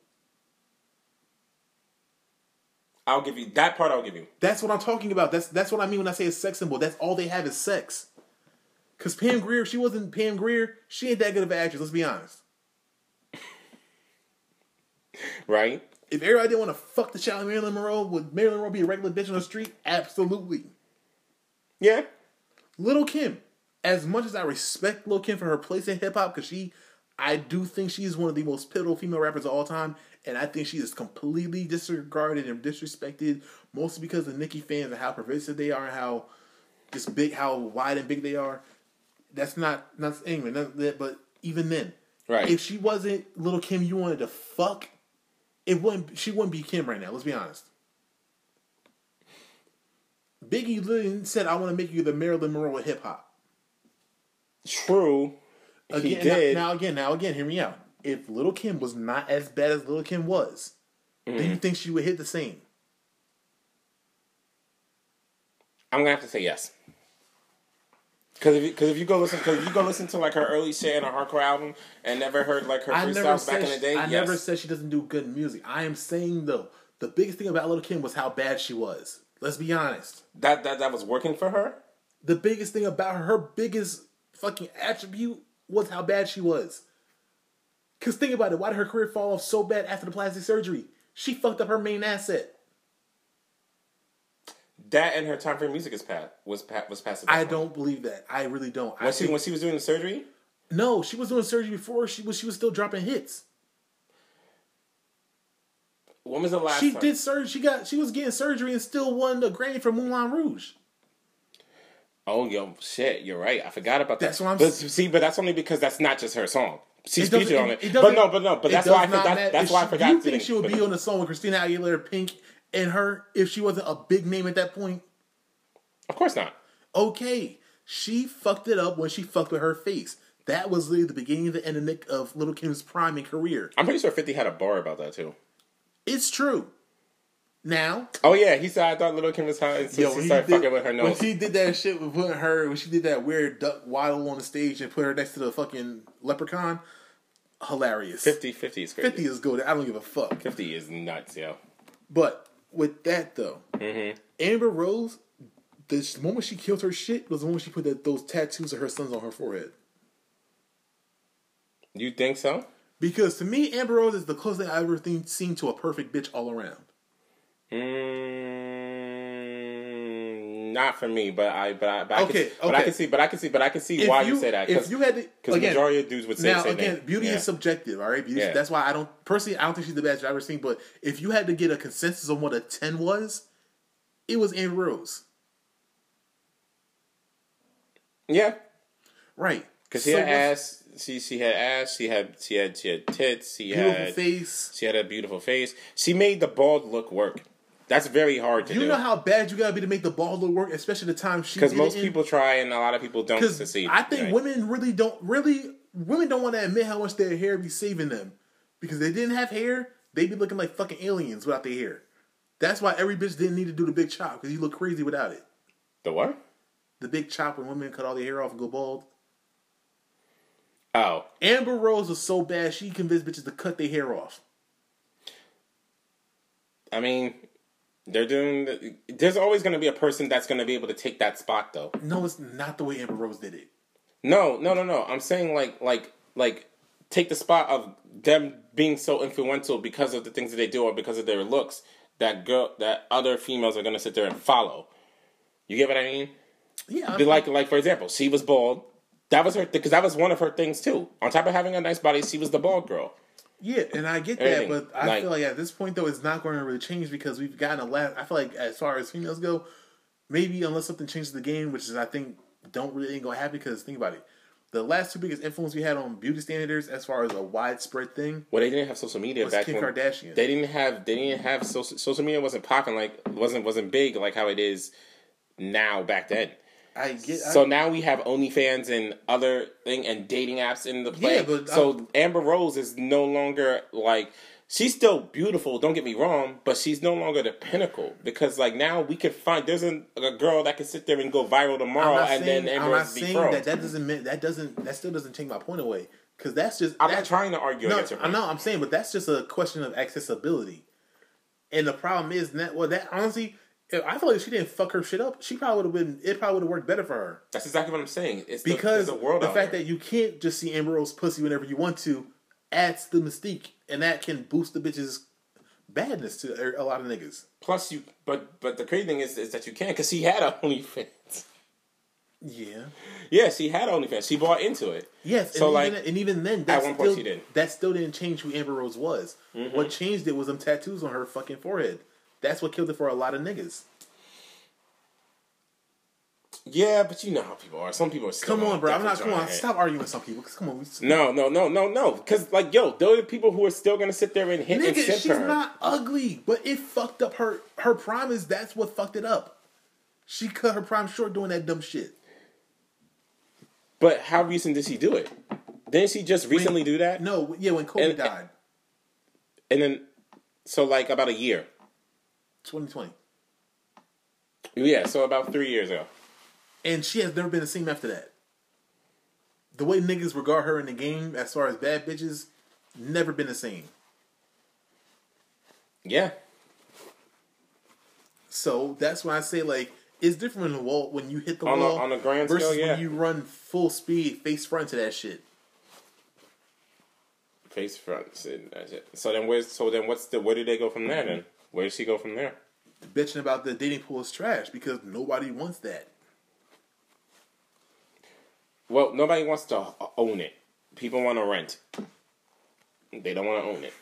I'll give you that part. I'll give you. That's what I'm talking about. That's that's what I mean when I say a sex symbol. That's all they have is sex. Cause Pam Grier, she wasn't Pam Grier. She ain't that good of an actress. Let's be honest. *laughs* Right? If everybody didn't want to fuck the child of Marilyn Monroe, would Marilyn Monroe be a regular bitch on the street? Absolutely. Yeah. Little Kim, as much as I respect Lil Kim for her place in hip hop, because she, I do think she's one of the most pivotal female rappers of all time, and I think she is completely disregarded and disrespected, mostly because of Nicki fans and how pervasive they are and how just big, how wide and big they are. That's not not anyway, not that, but even then, Right. If she wasn't Little Kim, you wanted to fuck, it wouldn't. She wouldn't be Kim right now. Let's be honest. Biggie literally said, "I want to make you the Marilyn Monroe of hip hop." True. Again, he now- did. Now, again, now again, hear me out. If Little Kim was not as bad as Little Kim was, Mm-hmm. then you think she would hit the same? I'm gonna have to say yes. Because if, you- 'cause if you go listen, cause if you go listen to like her early shit and her hardcore album and never heard like her freestyles back in the day, I yes. never said she doesn't do good music. I am saying though, the biggest thing about Little Kim was how bad she was. Let's be honest. that that that was working for her. The biggest thing about her, her biggest fucking attribute was how bad she was. Cause think about it, why did her career fall off so bad after the plastic surgery? She fucked up her main asset. That and her time for music is pat was pat was past. I don't believe that. I really don't. I When she think- when she was doing the surgery, no, she was doing surgery before she was she was still dropping hits. when was the last? She time? did surgery. She got. She was getting surgery and still won the Grammy for Moulin Rouge. Oh, yo, shit! You're right. I forgot about that. That's what I'm But s- see, but that's only because that's not just her song. She's featured on it- it. but no, but no, but that's why I forgot. matter. That's If why I forgot. Do you think think- she would be on the song with Christina Aguilera, Pink, and her if she wasn't a big name at that point? Of course not. Okay, she fucked it up when she fucked with her face. That was literally the beginning of the end of Nick of Little Kim's prime and career. I'm pretty sure Fifty had a bar about that too. It's true. Now, Oh yeah, he said I thought Little Kim was hot, yo, she started did, fucking with her nose. when she did that shit with putting her, when she did that weird duck waddle on the stage and put her next to the fucking leprechaun, hilarious. 50, 50 is crazy. 50 is good. I don't give a fuck. 50 is nuts, yo. But with that though, Mm-hmm. Amber Rose, the moment she killed her shit was the moment she put that, those tattoos of her sons on her forehead. You think so? Because to me, Amber Rose is the closest I've ever seen to a perfect bitch all around. Mm, not for me, but I, but I, but I Okay, can, but I can see, but I can see, but I can see If why you, say that. if you had to, because majority of dudes would say now say again, beauty Yeah. is subjective. All right, beauty. Yeah. That's why I don't personally. I don't think she's the best I've ever seen. But if you had to get a consensus on what a ten was, it was Amber Rose. yeah, Right. because she So had ass. She she had ass. She had she had she had tits. She beautiful had face. she had a beautiful face. She made the bald look work. That's very hard to You do. You know how bad you gotta be to make the ball look work, especially the time she. because most people try and a lot of people don't succeed. I think right? women really don't really women don't want to admit how much their hair be saving them because they didn't have hair, they'd be looking like fucking aliens without their hair. That's why every bitch didn't need to do the big chop because you look crazy without it. the what? The big chop when women cut all their hair off and go bald. Oh, Amber Rose was so bad she convinced bitches to cut their hair off. I mean, they're doing. The, there's always going to be a person that's going to be able to take that spot, though. No, it's not the way Amber Rose did it. No, no, no, no. I'm saying like, like, like, take the spot of them being so influential because of the things that they do or because of their looks that girl that other females are going to sit there and follow. You get what I mean? Yeah, Be like, like for example, she was bald. That was her because that was one of her things too. On top of having a nice body, she was the bald girl. Yeah, and I get that, but I Like- feel like at this point though, it's not going to really change because we've gotten a lot. I feel like as far as females go, maybe unless something changes the game, which is I think don't really ain't gonna happen because think about it. The last two biggest influence we had on beauty standards, as far as a widespread thing, Well, they didn't have social media was back Kim when. Kardashian. They didn't have they didn't have social social media wasn't popping like wasn't wasn't big like how it is now back then. I get So I, now we have OnlyFans and other thing and dating apps in the play. Yeah, but so Amber Rose is no longer like she's still beautiful. Don't get me wrong, but she's no longer the pinnacle because like now we can find there's a, a girl that can sit there and go viral I'm tomorrow not and saying, then I'm Amber not Rose saying that that doesn't mean that doesn't that still doesn't take my point away because that's just I'm not trying to argue No, against her. I know I'm saying, but that's just a question of accessibility. And the problem is that well, that honestly, I feel like she didn't fuck her shit up, she probably would have been. It probably would have worked better for her That's exactly what I'm saying. It's the, because there's a world the fact there. that you can't just see Amber Rose pussy whenever you want to adds the mystique, and that can boost the bitch's badness to a lot of niggas. Plus you, but but the crazy thing is is that you can't because he had a *laughs* OnlyFans. Yeah. Yes, he had OnlyFans. She bought into it. Yes, So, and, like, even, and even then, that at one point still, she did. Mm-hmm. that still didn't change who Amber Rose was. What changed it was them tattoos on her fucking forehead. That's what killed it for a lot of niggas. Yeah, but you know how people are. Some people are still Come on, bro. I'm not. Come on. Stop arguing with some people. 'cause Come on. We, No, no, no, no, no. Because like, yo, those are people who are still gonna sit there and hit and Nigga, simp she's her. not ugly, but it fucked up her her prime. Is that's what fucked it up. She cut her prime short doing that dumb shit. But how recent did she do it? Didn't she just recently do that? No, yeah, when Kobe And- died, And then, so like about a year. 2020, Yeah, so about three years ago. and she has never been the same after that. The way niggas regard her in the game, as far as bad bitches, never been the same. Yeah, So that's why I say like it's different when the wall when you hit the On a- wall on a grand versus scale, yeah. when you run full speed face front to that shit. face front. So that's it. So then, where's so then what's the where do they go from there? Then where does she go from there? Bitching about the dating pool is trash because nobody wants that. Well, nobody wants to own it. People want to rent. They don't want to own it.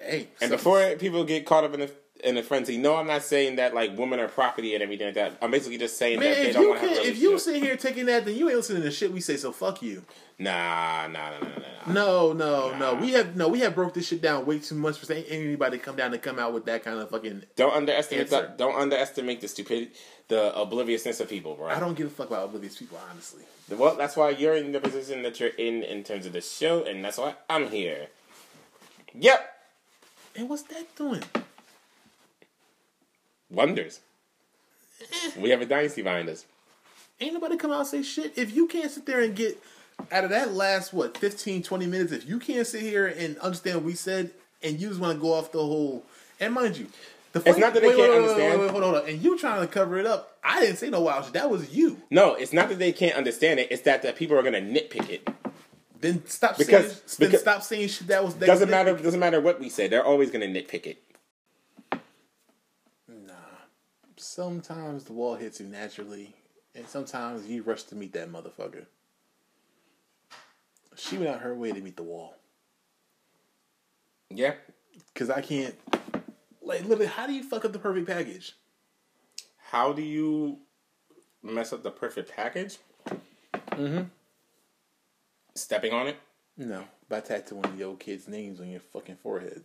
Hey, And so- before people get caught up in a in a frenzy, no, I'm not saying that like women are property and everything like that. I'm basically just saying man, that they don't want to have if you sit here taking that, then you ain't listening to shit we say. So fuck you. Nah, nah, nah, nah, nah, nah. No, no, no. Nah. We have no. We have broke this shit down way too much for saying anybody come down and come out with that kind of fucking. Don't underestimate the, don't underestimate the stupidity, the obliviousness of people, bro. I don't give a fuck about oblivious people, honestly. Well, that's why you're in the position that you're in in terms of the show, and that's why I'm here. Yep, And what's that doing? Wonders. We have a dynasty behind us. Ain't nobody come out and say shit. If you can't sit there and get out of that last what 15, 20 minutes, if you can't sit here and understand what we said, and you just want to go off the whole, and mind you. The It's not that they wait, can't wait, wait, understand. Wait, hold on, hold on. And you trying to cover it up. I didn't say no wild shit. That was you. No, it's not that they can't understand it. It's that that people are gonna nitpick it. Then stop Because- saying. Then because- stop saying shit. That was that Doesn't matter. Doesn't matter what we say. They're always gonna nitpick it. Nah. Sometimes the wall hits you naturally, and sometimes you rush to meet that motherfucker. She went out her way to meet the wall. Yeah. Cause I can't. Like literally, how do you fuck up the perfect package? How do you mess up the perfect package? Mm-hmm. Stepping on it. No, by tattooing your kids' names on your fucking forehead.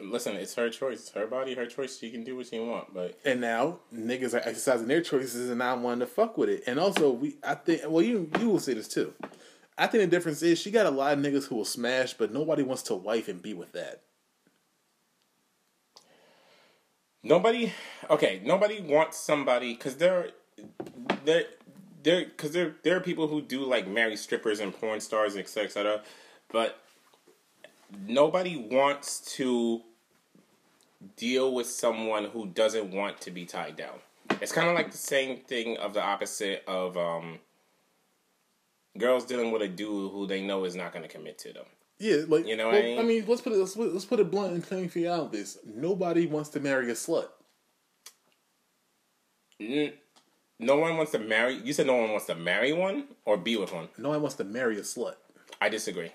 Listen, it's her choice. It's her body, her choice. She can do what she want. But And now niggas are exercising their choices and not wanting to fuck with it. And also, we I think well, you you will say this too. I think the difference is she got a lot of niggas who will smash, but nobody wants to wife and be with that. nobody. Okay, nobody wants somebody because there, there, there, because there, there are people who do like marry strippers and porn stars, and etc., etc. But nobody wants to deal with someone who doesn't want to be tied down. It's kind of like the same thing of the opposite of um, girls dealing with a dude who they know is not going to commit to them. Yeah, like You know well, what I mean? I mean, let's put it let's, put- let's put it blunt and plain for you out. Of this nobody wants to marry a slut. N- No one wants to marry. You said no one wants to marry one or be with one. No one wants to marry a slut. I disagree.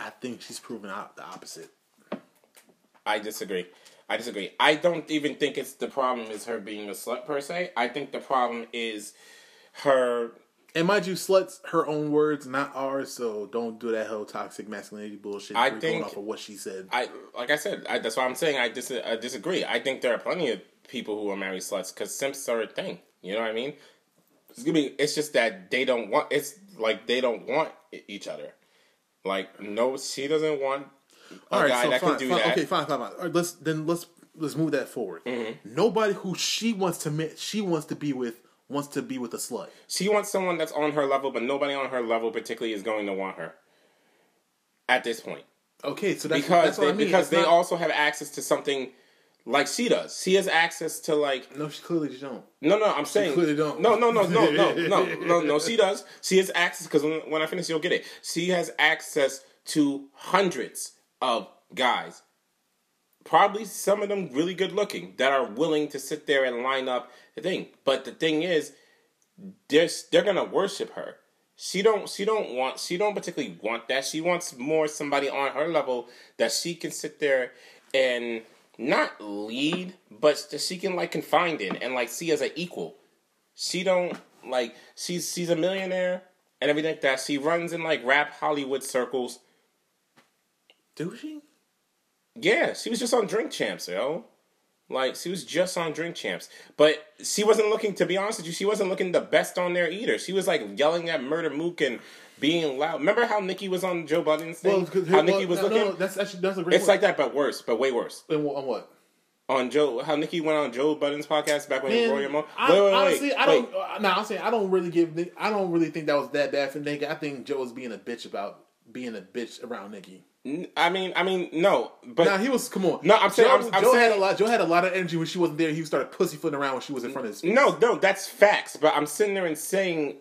I think she's proven out the opposite. I disagree. I disagree. I don't even think it's the problem is her being a slut per se. I think the problem is her. And mind you, sluts her own words, not ours. So don't do that whole toxic masculinity bullshit. I We're think- going off of what she said. I like I said. I, that's why I'm saying I, dis- I disagree. I think there are plenty of people who are married sluts because simps are a thing. You know what I mean? It's gonna be. It's just that they don't want. It's like they don't want each other. Like no, she doesn't want a All right, guy so that fine, can do fine, that. okay, fine, fine, fine. All right, let's then let's let's move that forward. Mm-hmm. Nobody who she wants to meet, she wants to be with wants to be with a slut. She wants someone that's on her level, but nobody on her level particularly is going to want her at this point Okay, so that's because that's they, I mean. because It's they not- also have access to something like she does. She has access to like no, she clearly don't. no, no. I'm saying clearly don't. no, no, no, no, no, no, no, no. She *laughs* does. She has access because when, when I finish, you'll get it. She has access to hundreds of guys. Probably some of them really good looking that are willing to sit there and line up the thing. But the thing is, they're they're gonna worship her. She don't she don't want she don't particularly want that. She wants more somebody on her level that she can sit there and not lead, but that she can like confide in and like see as an equal. She don't like she's she's a millionaire and everything like that. She runs in like rap Hollywood circles. Do she? Yeah, she was just on Drink Champs, yo. Like she was just on Drink Champs, but she wasn't looking. To be honest with you, she wasn't looking the best on there either. She was like yelling at Murda Mook and being loud. Remember how Nicki was on Joe Budden's thing? Well, how well, Nicki was no, looking. No, no, that's actually that's a great. it's one. like that, but worse, but way worse. And on what? On Joe, how Nicki went on Joe Budden's podcast back when Man, Roy Mo. I, Wait, wait, wait, honestly, I don't. Uh, no, I'm saying I don't really give. I don't really think that was that bad for Nicki. I think Joe was being a bitch about being a bitch around Nicki. I mean, I mean, no, but Now he was. Come on. No, I'm saying- Joe, I'm- I'm Joe had a lot. Joe had a lot of energy when she wasn't there. He started pussyfooting around when she was in front of his. Face. No, no, that's facts. But I'm sitting there and saying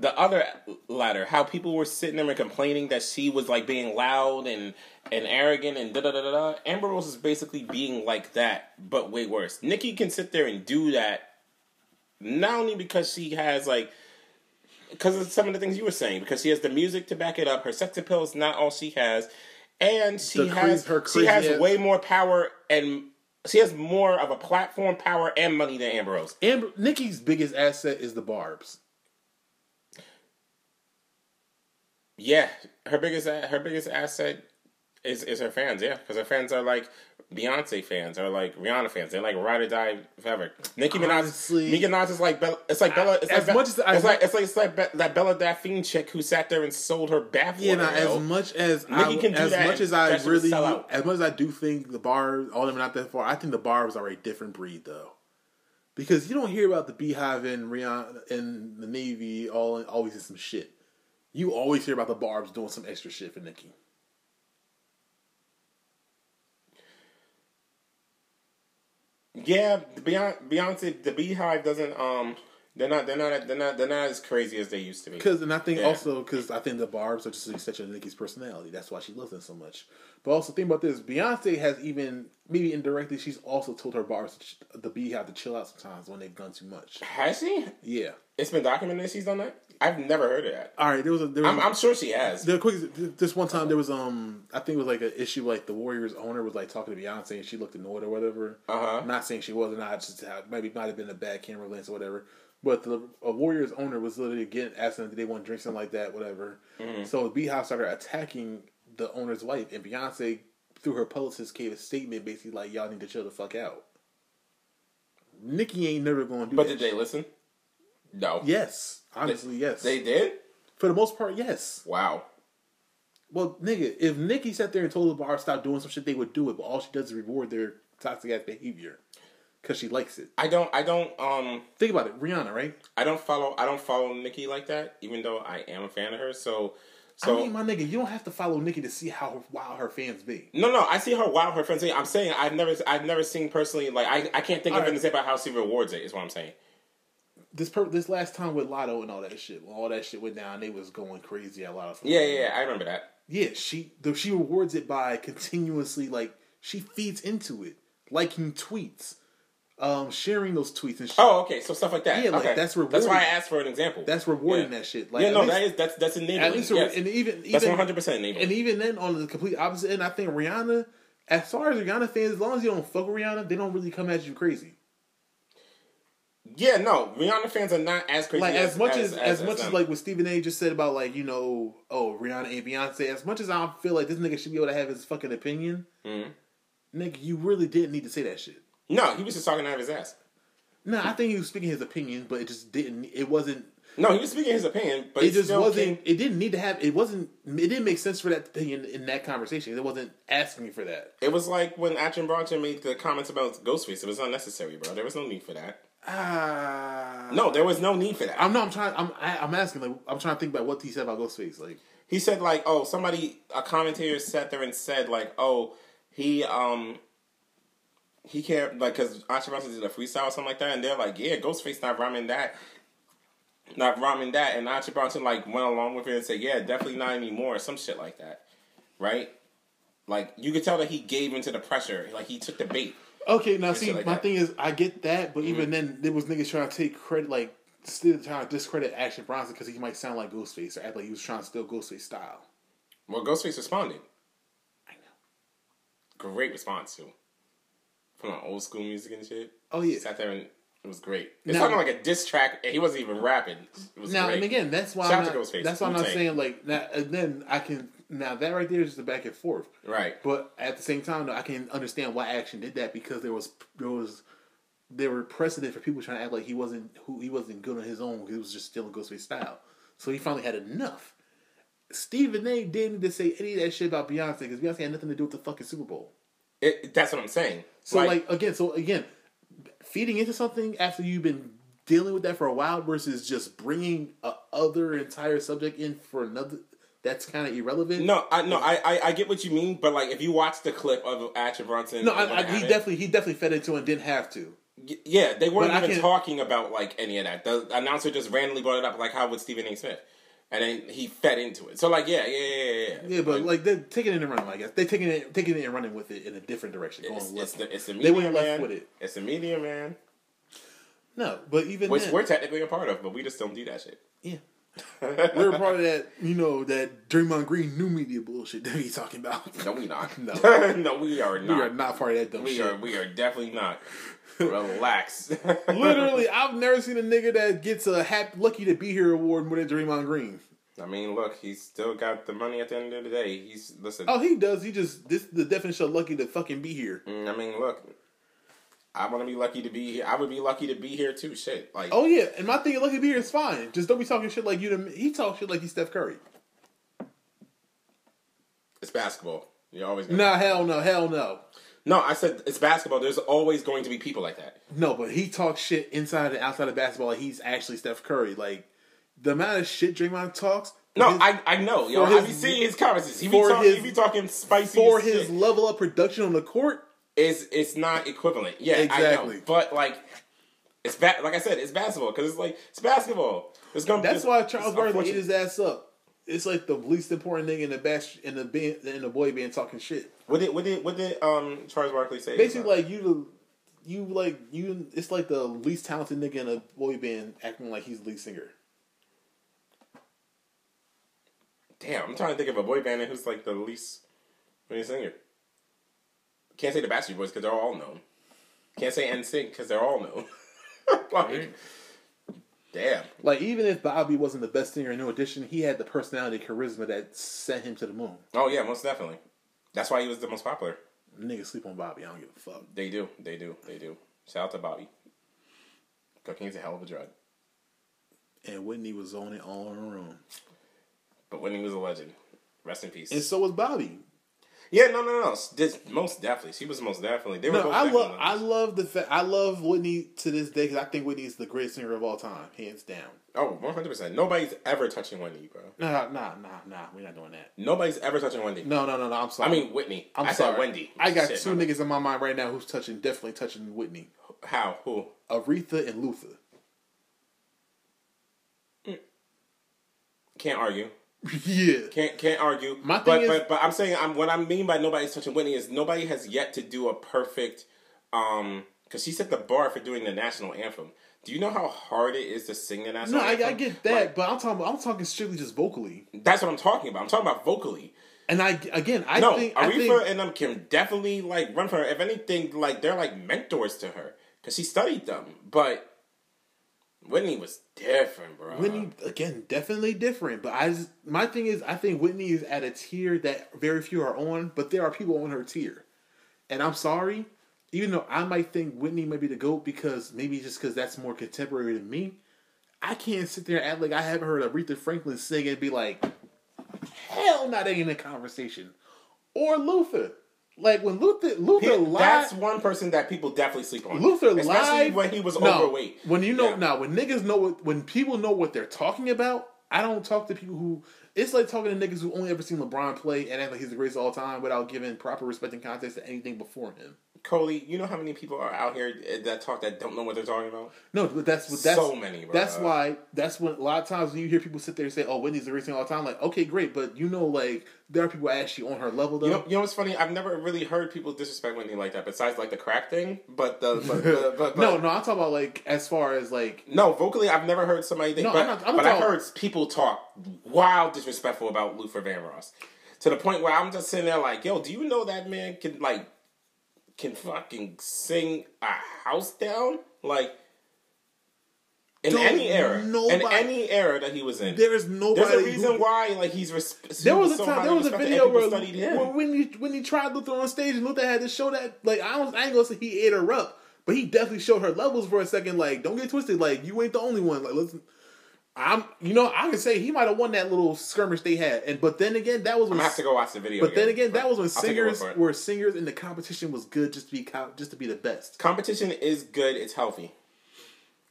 the other ladder, how people were sitting there and complaining that she was like being loud and and arrogant and da da da da. Amber Rose is basically being like that, but way worse. Nicki can sit there and do that, not only because she has like. Because of some of the things you were saying, because she has the music to back it up. Her sex appeal is not all she has, and she The has her she has way more power and she has more of a platform, power, and money than Amber Rose. Amber, Nicki's biggest asset is the barbs. Yeah, her biggest her biggest asset is is her fans. Yeah, because her fans are like Beyonce fans or like Rihanna fans. They're like ride or die forever. Nicki Minaj, Honestly- Nicki Minaj is like Bella. It's like Bella. It's as like, much as I- it's like it's like it's like Be- that Belle Delphine chick who sat there and sold her bathwater. Yeah, yo. as much as I, can do as that much as I that shit will really, as much as I do think the barbs, all of them are not that far. I think the barbs are a different breed, though, because you don't hear about the BeyHive and Rihanna and the Navy all always in some shit. You always hear about the barbs doing some extra shit for Nicki. Yeah, Beyonce, the BeyHive doesn't. Um, they're not. They're not. They're not. They're not as crazy as they used to be. Because and I think Yeah. also because I think the barbs are just an extension of Nicki's personality. That's why she loves them so much. But also think about this: Beyonce has even maybe indirectly she's also told her barbs the BeyHive to chill out sometimes when they've done too much. Has she? Yeah. It's been documented that she's done that. I've never heard of that. All right. There was a there was I'm, I'm sure she has. The quick, this one time there was um I think it was like an issue like the Warriors owner was like talking to Beyonce and she looked annoyed or whatever. Uh-huh. I'm not saying she was or not. Just how, maybe might have been a bad camera lens or whatever. But the a Warriors owner was literally again asking them, did they want to drink something like that, whatever. Mm-hmm. So BeyHive started attacking the owner's wife and Beyonce through her publicist gave a statement basically like y'all need to chill the fuck out. Nicki ain't never going to do But did they shit. listen? No. Yes, honestly, yes. They did. For the most part, yes. Wow. Well, nigga, if Nicki sat there and told the bar stop doing some shit, they would do it. But all she does is reward their toxic ass behavior because she likes it. I don't. I don't. Um. Think about it, Rihanna, right? I don't follow. I don't follow Nicki like that. Even though I am a fan of her. So. So. I mean, my nigga, you don't have to follow Nicki to see how wild her fans be. no, no. I see her wild her fans be. I'm saying I've never. I've never seen personally. Like I. I can't think of Alright. anything about how she rewards it. Is what I'm saying. This per- this last time with Latto and all that shit, when all that shit went down, they was going crazy at Latto. Yeah. Yeah. yeah I remember that. yeah. She the, she rewards it by continuously like she feeds into it, liking tweets, um, sharing those tweets and shit. Oh, okay. So stuff like that. Yeah, like, okay. that's That's why. I asked for an example. That's rewarding Yeah. that shit. Like, yeah. No, least- that is that's that's enabling. At least, yes. and even, even that's 100 percent enabling. And even then, on the complete opposite end, I think Rihanna, as far as Rihanna fans, as long as you don't fuck with Rihanna, they don't really come at you crazy. Yeah. No. Rihanna fans are not as crazy. Like as, much as, as, much as, them. like what Stephen A. just said about like you know, oh Rihanna and Beyonce. As much as I feel like this nigga should be able to have his fucking opinion, Mhm. nigga, you really didn't need to say that shit. No, he was just talking out of his ass. No, I think he was speaking his opinion, but it just didn't. It wasn't. No, he was speaking his opinion, but It just wasn't. came- It didn't need to have. It wasn't. It didn't make sense for that opinion in that conversation. It wasn't asking me for that. It was like when Action Bronson made the comments about Ghostface. It was unnecessary, bro. There was no need for that. Ah. No, there was no need for that. I'm no, I'm trying. I'm. I, I'm asking. Like, I'm trying to think about what he said about Ghostface. Like, He said like, oh, somebody, a commentator sat there and said like, oh, he um. He can't like because Action Bronson did a freestyle or something like that, and they're like, "Yeah, Ghostface not rhyming that, not rhyming that," and Action Bronson like went along with it and said, "Yeah, definitely not anymore," or some shit like that, right? Like you could tell that he gave into the pressure, like he took the bait. Okay, now see, like my that. thing is, I get that, but Mm-hmm. even then, there was niggas trying to take credit, like still trying to discredit Action Bronson because he might sound like Ghostface or act like he was trying to steal Ghostface style. Well, Ghostface responded. I know. Great response too. From like old school music and shit. Oh yeah. Sat there and it was great. It's Now- talking like a diss track. and He wasn't even rapping. It was Now great. and again, that's why Shout I'm not, that's why I'm not saying like now. And then I can now that right there is just a back and forth. right. But at the same time, though, I can understand why Action did that because there was there was there were precedent for people trying to act like he wasn't who he wasn't good on his own. He was just still stealing Ghostface style. So he finally had enough. Stephen A. didn't need to say any of that shit about Beyonce because Beyonce had nothing to do with the fucking Super Bowl. It, that's what I'm saying. So like, again, so again, feeding into something after you've been dealing with that for a while versus just bringing a other entire subject in for another that's kind of irrelevant. no, I no, I, I I get what you mean, but like if you watch the clip of Action Bronson, no, I, I, he definitely he definitely fed into it and didn't have to. Yeah, they weren't But even talking about like any of that. The announcer just randomly brought it up, like how would Stephen A. Smith, and then he fed into it. So like, yeah, yeah, yeah, yeah. yeah. But like they're taking it and running. I guess they're taking it, taking it and running with it in a different direction. Going it's, left. it's the it's the They media went left man. with it. It's the media man, no, but even which then, we're technically a part of, but we just don't do that shit. yeah, We're part of that, you know, that Draymond Green new media bullshit that he's talking about. *laughs* No, we not. *laughs* No. *laughs* no, we are We not. are not part of that dumb We shit. are. We are definitely not. Relax. Literally, I've never seen a nigga that gets a happy, lucky to be here award more than Draymond Green. I mean, look, he's still got the money at the end of the day. He's listen. Oh, he does. He just this the definition of lucky to fucking be here. mm, I mean, look. I want to be lucky to be here. I would be lucky to be here too. Shit, like Oh yeah, and my thing of lucky to be here is fine. Just don't be talking shit like you. To, he talks shit like he's Steph Curry. it's basketball. You're always gonna. Nah, hell no, hell no, No, I said it's basketball. There's always going to be people like that. no. But he talks shit inside and outside of basketball. Like he's actually Steph Curry. Like the amount of shit Draymond talks. No, his- I I know. Yo, for I his- be seeing his comments. He be, for talk, his- he be talking spicy for his shit. level of production on the court. It's it's not equivalent. Yeah, I Exactly. know. But like, it's ba- like I said, it's basketball because it's like it's basketball. It's gonna. That's why Charles Barkley ate unfortunate. his ass up. It's like the least important thing in the best in the band in the boy band talking shit. What did what did what did um Charles Barkley say? Basically, like you, you like you. It's like the least talented nigga in a boy band acting like he's the lead singer. damn, I'm trying to think of a boy band who's like the least lead singer. Can't say the Backstreet Boys because they're all known. Can't say NSYNC because they're all known. *laughs* like, damn. Like even if Bobby wasn't the best singer in New Edition, he had the personality, charisma that sent him to the moon. Oh yeah, most definitely. That's why he was the most popular. Niggas sleep on Bobby. I don't give a fuck. They do, they do, they do. Shout out to Bobby. Cocaine's a hell of a drug. And Whitney was on it all on her own, But Whitney was a legend. Rest in peace. and so was Bobby. Yeah, no, no, no. This, most definitely. She was most definitely. They were No, both I love I love the fact I love Whitney to this day because I think Whitney is the greatest singer of all time, hands down. Oh, 100%. Nobody's ever touching Whitney, bro. Nah, nah, nah, nah. We're not doing that. Nobody's ever touching Wendy. No, no, no, no. I'm sorry. I mean, Whitney. I'm I sorry. Wendy. I got Shit, two my- niggas in my mind right now who's touching, definitely touching Whitney. How? Who? Aretha and Luther. Mm. Can't argue. *laughs* yeah. Can't can't argue. My thing but, is- but but I'm saying I'm what I mean by nobody's touching Whitney is nobody has yet to do a perfect um because she set the bar for doing the national anthem. Do you know how hard it is to sing the national No, I, anthem? I get that, Like, but I'm talking. I'm talking strictly just vocally. that's what I'm talking about. I'm talking about vocally. And I again, I no, think, I Aretha think and them can definitely like run for her. If anything, like they're like mentors to her because she studied them. But Whitney was different, bro. Whitney again, definitely different. But I just my thing is, I think Whitney is at a tier that very few are on, but there are people on her tier. And I'm sorry, even though I might think Whitney might be the goat because maybe just because that's more contemporary than me, I can't sit there and act like I haven't heard Aretha Franklin sing and be like, hell, not in a conversation, or Luther. Like when Luther, Luther He- live, that's one person that people definitely sleep on. Luther especially live when he was no, overweight. When you know Yeah. now, when niggas know what, when people know what they're talking about, I don't talk to people who. It's like talking to niggas who only ever seen LeBron play and act like he's the greatest of all time without giving proper respect and context to anything before him. Coley, you know how many people are out here eh, that talk that don't know what they're talking about? No, but that's what that's So many, bro. That's why that's when a lot of times when you hear people sit there and say, "Oh, Whitney's the of all time," like, okay, great, but you know, like there are people actually on her level though. You know, you know what's funny? I've never really heard people disrespect Whitney like that. Besides, like the crack thing, but the but, but, *laughs* but, no, no, I'm talking about like as far as like no. Vocally, I've never heard somebody think. No, but I'm not, I'm but I've heard people talk wild disrespectful about Luther Vandross to the point where I'm just sitting there like, yo, do you know that man can like can fucking sing a house down like. In Don't any era, nobody, in any era that he was in, there is nobody. there's a who- reason why, like he's res- There was a so time. There was a video where, where when he when he tried Luther on stage and Luther had to show that like I don't I ain't gonna say he ate her up, but he definitely showed her levels for a second. Like don't get twisted. Like you ain't the only one. Like listen, I'm you know I can say he might have won that little skirmish they had, and but then again that was when gonna have to go watch the video. but then again that was when I'll take your word singers were singers and the competition was good just to be just to be the best. competition is good. It's healthy.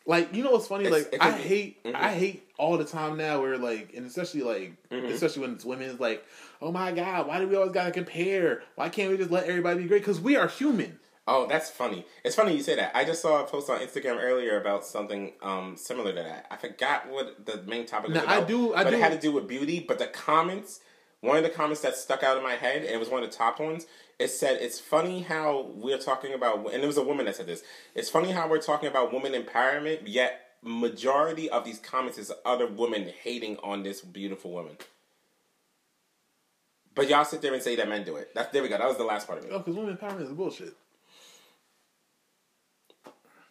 Like you know what's funny? It's- like I be. hate Mhm. I hate all the time now where like and especially like Mm-hmm. especially when it's women it's like oh my god why do we always gotta compare why can't we just let everybody be great because we are human. Oh, that's funny. It's funny you say that. I just saw a post on Instagram earlier about something um, similar to that. I forgot what the main topic was about. I do- I but do- it had to do with beauty. But the comments, one of the comments that stuck out in my head, and it was one of the top ones. It said, "It's funny how we're talking about," and it was a woman that said this. It's funny how we're talking about woman empowerment, yet majority of these comments is other women hating on this beautiful woman. But y'all sit there and say that men do it. That's there we go. That was the last part of it. Oh, because women empowerment is bullshit.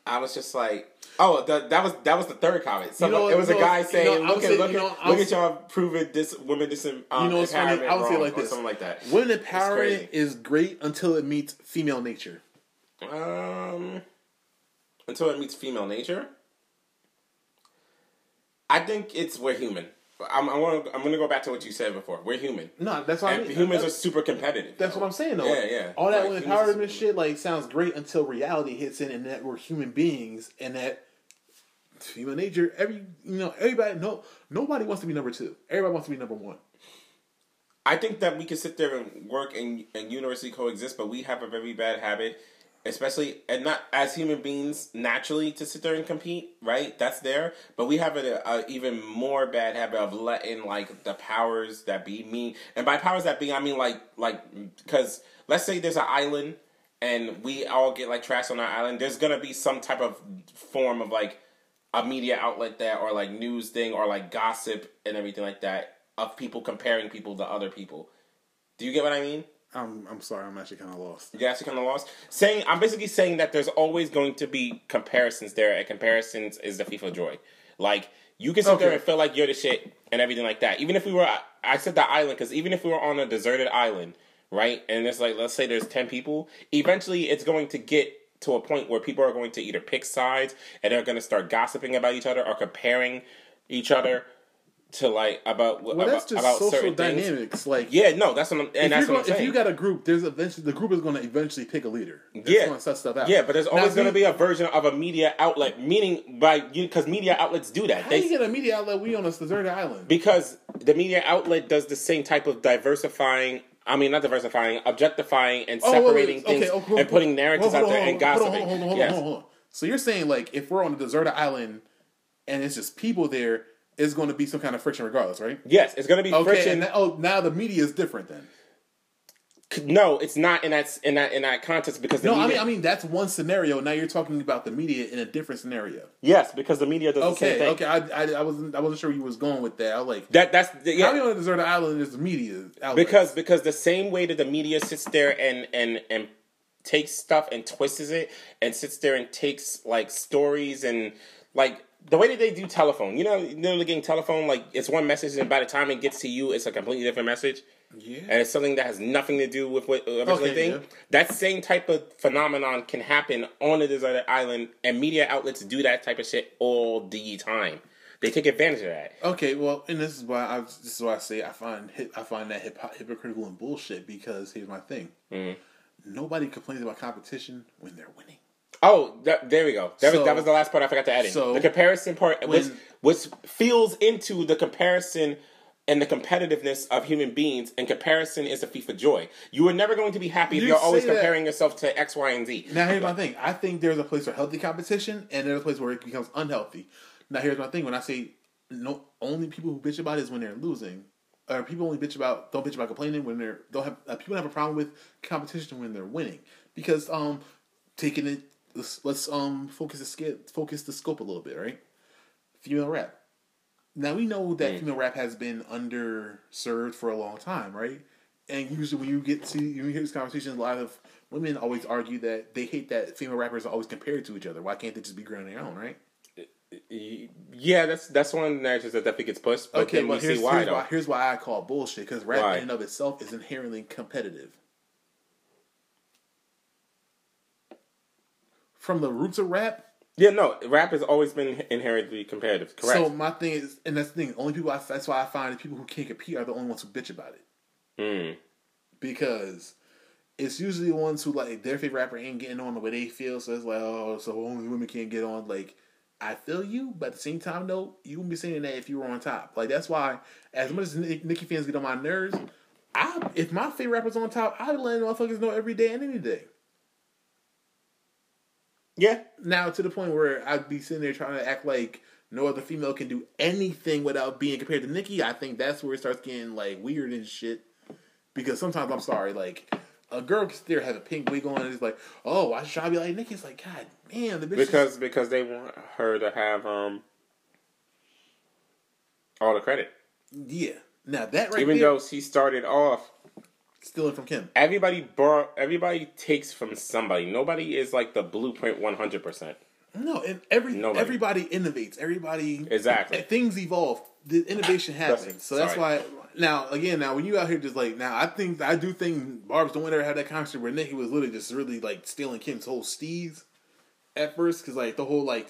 I was just like, oh, the, that was that was the third comment. So You know it was a you know guy saying, you know, look at look you at know, I look at y'all proving this women dis um, You know what's funny? I would say wrong," like this. something like that. Women empowerment is great until it meets female nature. Um, until it meets female nature. I think it's we're human. I'm I'm gonna, I'm gonna go back to what you said before. We're human. No, that's what I mean. humans are super competitive. that's what I'm saying though. Yeah, yeah. All that Like, empowerment shit like sounds great until reality hits in, and that we're human beings, and that female nature. Every you know, everybody. No, nobody wants to be number two. Everybody wants to be number one. I think that we can sit there and work and, and universally coexist, but we have a very bad habit, especially and not as human beings naturally to sit there and compete. Right, that's there, but we have a, a even more bad habit of letting like the powers that be me, and by powers that be, I mean like like because let's say there's an island and we all get like trash on our island. There's gonna be some type of form of like a media outlet that or like news thing or like gossip and everything like that of people comparing people to other people. Do you get what I mean? I'm I'm sorry. I'm actually kind of lost. You actually kind of lost. Saying I'm basically saying that there's always going to be comparisons there, and comparisons is the thief of joy. Like you can sit there and feel like you're the shit and everything like that. Even if we were, I said the island because even if we were on a deserted island, right? And it's like let's say there's ten people. Eventually, it's going to get to a point where people are going to either pick sides and they're going to start gossiping about each other or comparing each other to like about Well, about, that's just about social certain things. dynamics. Like Yeah, no, that's what I'm, and if, that's what I'm going, if you got a group, there's eventually the group is going to eventually pick a leader. That's Yeah. going to set stuff out. Yeah, but there's always going to be a version of a media outlet, meaning by you because media outlets do that. How They do you get a media outlet? We on a deserted island. because the media outlet does the same type of diversifying. I mean, not diversifying, objectifying, and Oh, wait, wait, separating things Okay, oh, hold- and putting narratives out on, there and on, hold on, gossiping. Hold on, hold on, yes. hold on, hold on. So you're saying like if we're on a deserted island and it's just people there, it's going to be some kind of friction regardless, right? Yes, it's going to be Okay. friction. Oh, now the media is different then. no, it's not in that in that in that context because the No, I mean, I mean that's one scenario. Now you're talking about the media in a different scenario. yes, because the media does the same Okay, thing. okay. I, I, I wasn't I wasn't sure you was going with that. I like, That that's the, how are yeah. you on a deserted island? Is the media because because the same way that the media sits there and and and takes stuff and twists it and sits there and takes like stories and like the way that they do telephone you know literally getting telephone like it's one message and by the time it gets to you it's a completely different message yeah. and it's something that has nothing to do with what originally Okay, thing. yeah. That same type of phenomenon can happen on a deserted island, and media outlets do that type of shit all the time. They take advantage of that. Okay, well, and this is why I this is why I say I find hip, I find that hip, hypocritical and bullshit because here's my thing. Mm-hmm. Nobody complains about competition when they're winning. Oh, that, there we go. That was that was the last part I forgot to add in. so, the comparison part, which when- which feels into the comparison and the competitiveness of human beings, and comparison is the thief of joy. You are never going to be happy if You you're always say that- comparing yourself to X, Y, and Z. Now here's my thing. I think there's a place for healthy competition and there's a place where it becomes unhealthy. Now here's my thing. When I say no, only people who bitch about it is when they're losing. Or people only bitch about don't bitch about complaining when they're don't have uh, people have a problem with competition when they're winning because um taking it let's, let's um focus the scale focus the scope a little bit right female rap now we know that female rap has been underserved for a long time right and usually when you get to you hear these conversations a lot of women always argue that they hate that female rappers are always compared to each other why can't they just be great on their own right Yeah, that's that's one of the narratives that definitely gets pushed. But okay, then we but here's, see why here's why here's why I call it bullshit because rap Why? in and of itself is inherently competitive. From the roots of rap, Yeah, no, rap has always been inherently competitive. Correct. so my thing is, and that's the thing. Only people I, that's why I find people who can't compete are the only ones who bitch about it Mm. because it's usually the ones who like their favorite rapper ain't getting on the way they feel. So it's like, oh, so only women can't get on. Like, I feel you, but at the same time, though, you wouldn't be saying that if you were on top. Like that's why, as much as Nick- Nicki fans get on my nerves, I if my favorite rapper's on top, I'd let motherfuckers know every day and any day. Yeah, Now to the point where I'd be sitting there trying to act like no other female can do anything without being compared to Nicki. I think that's where it starts getting like weird and shit. Because sometimes I'm sorry, like a girl can there have a pink wig on and it's like, oh, I should to be like Nicki. It's like, God damn, the bitch. is- because because they want her to have um all the credit. Yeah. Now that right Even there, though she started off, stealing from Kim. everybody bor- everybody takes from somebody. Nobody is like the blueprint one hundred percent. No, and every Nobody. everybody innovates. Everybody Exactly. and Things evolve. The innovation happens. So that's Sorry. why now again now when you out here just like now I think I do think Barb's don't ever have that conversation where Nicki was literally just really like stealing Kim's whole steez at first because like the whole like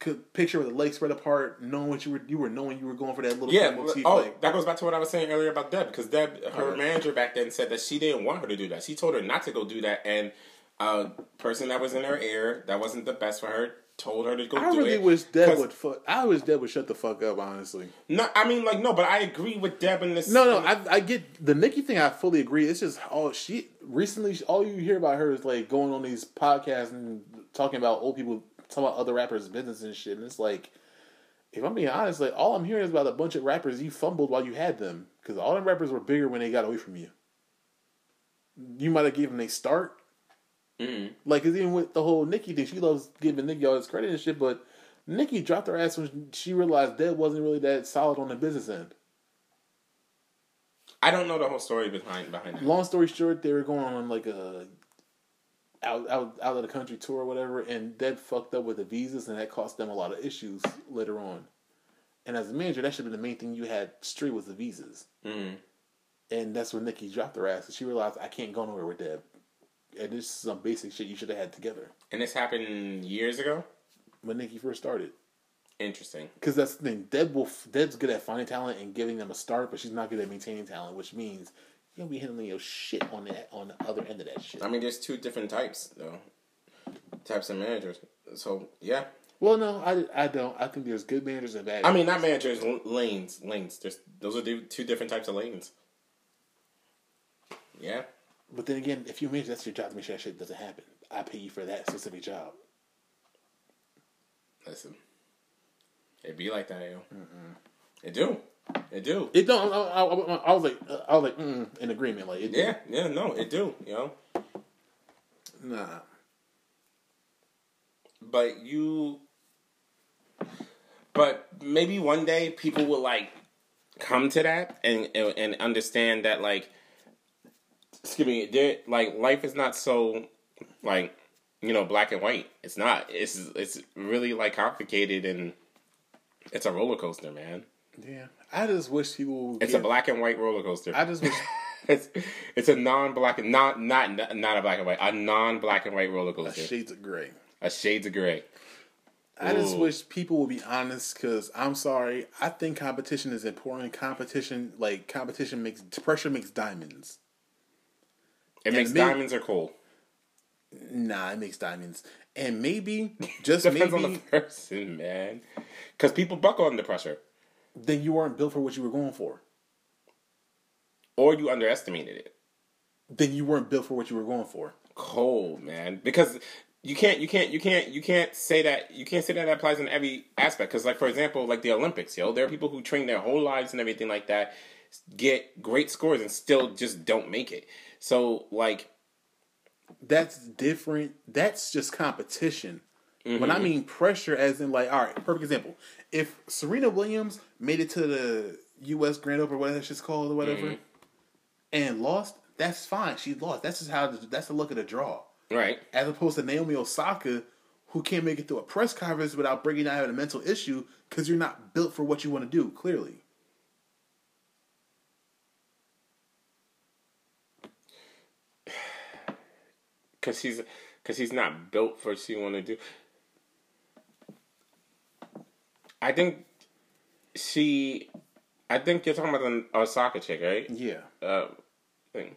could picture with the legs spread apart, knowing what you were you were knowing you were going for that little Yeah. motif, Oh, like, that goes back to what I was saying earlier about Deb because Deb, her Alright. manager back then said that she didn't want her to do that. She told her not to go do that, and a person that was in her ear that wasn't the best for her told her to go I do really it. wish Deb would. Fu- I wish Deb would shut the fuck up. Honestly, No, I mean like no, but I agree with Deb in this. no, no. I, I get the Nicki thing. I fully agree. It's just all she recently. All you hear about her is like going on these podcasts and talking about old people, talking about other rappers' business and shit. And it's like, if I'm being honest, like all I'm hearing is about a bunch of rappers you fumbled while you had them because all them rappers were bigger when they got away from you. You might have given them a start. Mhm. Like, 'cause even with the whole Nicki thing, she loves giving Nicki all this credit and shit, but Nicki dropped her ass when she realized Deb wasn't really that solid on the business end. I don't know the whole story behind behind that. Long story short, they were going on like a out out out of the country tour or whatever, and Deb fucked up with the visas, and that cost them a lot of issues later on. And as a manager, that should have been the main thing you had straight was the visas. Mhm. And that's when Nicki dropped her ass, and she realized I can't go nowhere with Deb. And this is some basic shit you should have had together And this happened years ago. when Nicki first started. Interesting. Because that's the thing. Deb will, Deb's good at finding talent and giving them a start, but she's not good at maintaining talent, which means you'll be handling your shit on that on the other end of that shit. I mean, there's two different types though, types of managers. So yeah, Well, no, I, I don't. I think there's good managers and bad. I mean not managers, lanes, lanes. There's those are two different types of lanes. Yeah, but then again, if you manage, that's your job to make sure that shit doesn't happen. I pay you for that specific job. listen, it be like that, yo. It do, it do. It don't. I, I, I, I was like, I was like, mm, in agreement. Like, it, Yeah, yeah, no, it do, you know. nah. But you, but maybe one day people will like come to that and and, and understand that like, excuse me, there like life is not so like you know black and white. It's not. It's it's really like complicated and it's a roller coaster, man. Yeah, I just wish people. Would It's get- a black and white roller coaster. I just wish. *laughs* it's it's a non-black and not not not a black and white, a non-black and white roller coaster. shades of gray. a shades of gray. I just Ooh. wish people would be honest because I'm sorry. I think competition is important. Competition, like competition, makes pressure makes diamonds. It makes maybe- diamonds are cool. Nah, it makes diamonds. And maybe, *laughs* just Depends maybe, on the person, man. Because people buckle under pressure, then you weren't built for what you were going for. or you underestimated it. Then you weren't built for what you were going for. Cold, man. Because you can't, you can't, you can't, you can't say that. You can't say that that applies in every aspect. Because, like for example, like the Olympics, yo, there are people who train their whole lives and everything like that, get great scores and still just don't make it. So, like, That's different. That's just competition. When mm-hmm. I mean pressure, as in like, all right, perfect example. If Serena Williams made it to the U.S. Grand Open, whatever shit's called, or whatever, mm-hmm. and lost, that's fine. She lost. That's just how. That's the look of the draw. right? as opposed to Naomi Osaka, who can't make it through a press conference without breaking down having a mental issue because you're not built for what you want to do. Clearly, *sighs* because he's because he's not built for what she want to do. I think she. I think you're talking about the Osaka chick, right? yeah, Uh, thing.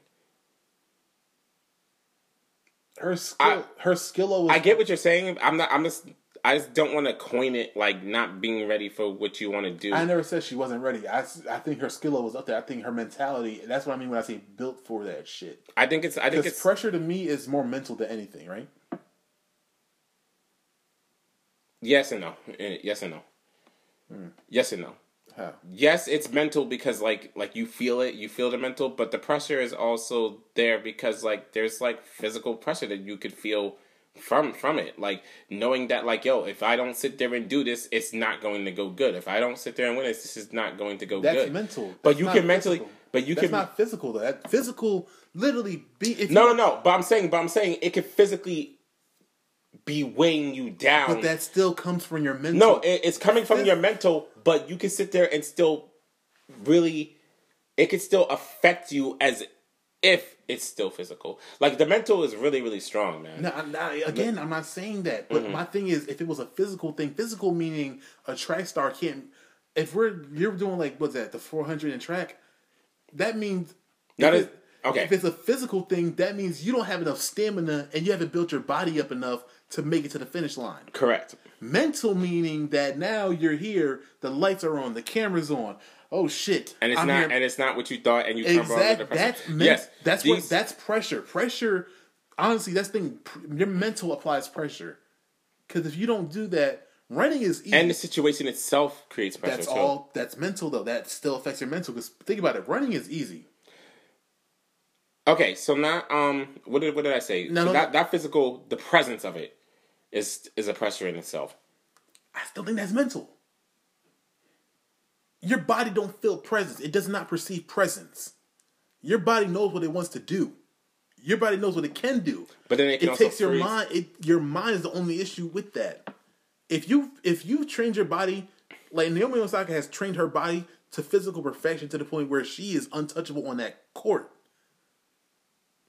her skill, her skill was. I get what you're saying. I'm not. I'm just. I just don't want to coin it like not being ready for what you want to do. I never said she wasn't ready. I, I think her skill was up there. I think her mentality. That's what I mean when I say built for that shit. I think it's. I think it's. pressure to me is more mental than anything, right? yes and no. Eh, Yes and no. Hmm. Yes and no. How? yes it's mental because like like you feel it you feel the mental but the pressure is also there because like there's like physical pressure that you could feel from from it. Like knowing that, like, yo, if I don't sit there and do this, it's not going to go good. If I don't sit there and win this, this is not going to go That's good. mental. But you can mentally, physical. but you That's can not physical though. That physical literally be if no, no, you, no. But I'm saying, but I'm saying it could physically be weighing you down. But that still comes from your mental. No, it, it's coming from your mental, but you can sit there and still really, it can still affect you as if it's still physical. Like the mental is really, really strong, man. No, I'm not- again, I'm not saying that. But Mm-hmm. my thing is, if it was a physical thing, physical meaning a track star can't. If we're you're doing like what's that the 400 in track, that means That is- okay. If it's a physical thing, that means you don't have enough stamina and you haven't built your body up enough to make it to the finish line. Correct. Mental meaning that now you're here, the lights are on, the camera's on. Oh shit! And it's I'm not, here- and it's not what you thought, and you come Exactly. pressure. That's men- yes, That's what. That's pressure. Pressure. Honestly, that's the thing. Your mental applies pressure. Because if you don't do that, running is easy. and the situation itself creates pressure. that's too. all. That's mental though. That still affects your mental. Because think about it. Running is easy. Okay, so now, um, what did what did I say? No, So no. that that physical, the presence of it, is is a pressure in itself. I still think that's mental. Your body don't feel presence. It does not perceive presence. Your body knows what it wants to do. Your body knows what it can do. But then it it takes your freeze. mind. It your mind is the only issue with that. If you if you've trained your body, like Naomi Osaka has trained her body to physical perfection to the point where she is untouchable on that court.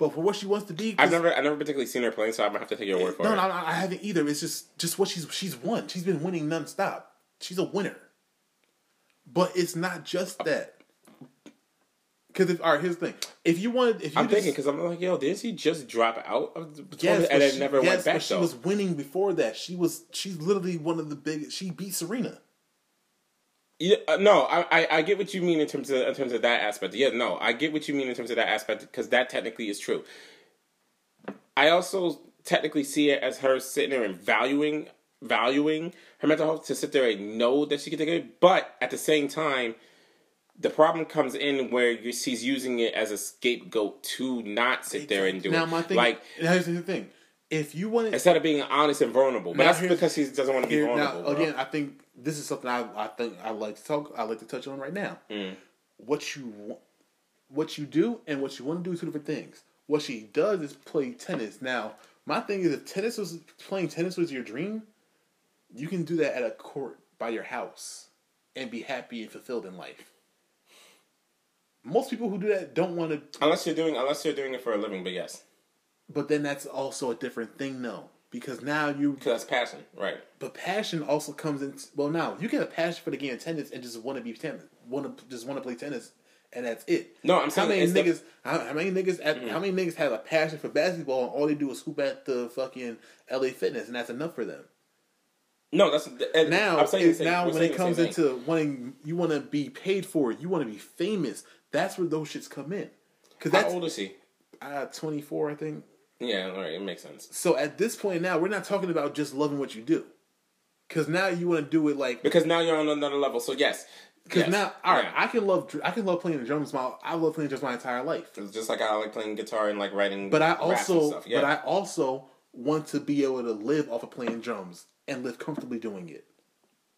But for what she wants to be, I've never I've never particularly seen her playing, so I'm gonna have to take your word for no, it. no, I haven't either. It's just just what she's she's won. She's been winning nonstop. She's a winner. But it's not just that. Because if all right, here's the thing: if you wanted, if you I'm just, thinking because I'm like, yo, didn't she just drop out of the yes, and then she- never yes, went back she though? was winning before that. She was she's literally one of the biggest. She beat Serena. Yeah, uh, no, I, I I get what you mean in terms of in terms of that aspect. Yeah, no, I get what you mean in terms of that aspect because that technically is true. I also technically see it as her sitting there and valuing valuing her mental health to sit there and know that she can take it, but at the same time, the problem comes in where you, she's using it as a scapegoat to not sit there and do now it. my thing, like here's the thing: if you wanted, instead of being honest and vulnerable, but that's because she doesn't want to be vulnerable. now, bro. again, I think this is something I, I think I like to talk. I like to touch on right now. Mm. What you want, what you do, and what you want to do is two different things. What she does is play tennis. Now, my thing is, if tennis was playing tennis was your dream, you can do that at a court by your house and be happy and fulfilled in life. Most people who do that don't want to, unless you're doing unless you're doing it for a living, but yes, but then that's also a different thing, though, because now you because that's passion, right? But passion also comes in. Well, now you can have passion for the game of tennis and just want to be tennis, want to just want to play tennis, and that's it. No, I'm how saying many it's the- niggas? how, how many niggas? At, How many niggas have a passion for basketball and all they do is hoop at the fucking LA Fitness, and that's enough for them. No, that's and Now, I'm saying same- now when it comes into wanting, you want to be paid for it, you want to be famous. That's where those shits come in. Because how that's old is she? uh, twenty four, I think. Yeah, all right, it makes sense. So at this point now, we're not talking about just loving what you do. Because now you want to do it like Because now you're on another level. So yes, Because yes. now, all right, Yeah. I can love I can love playing the drums. My I love playing drums my entire life. It's just like I like playing guitar and like writing. But I also, stuff. Yeah. but I also want to be able to live off of playing drums and live comfortably doing it.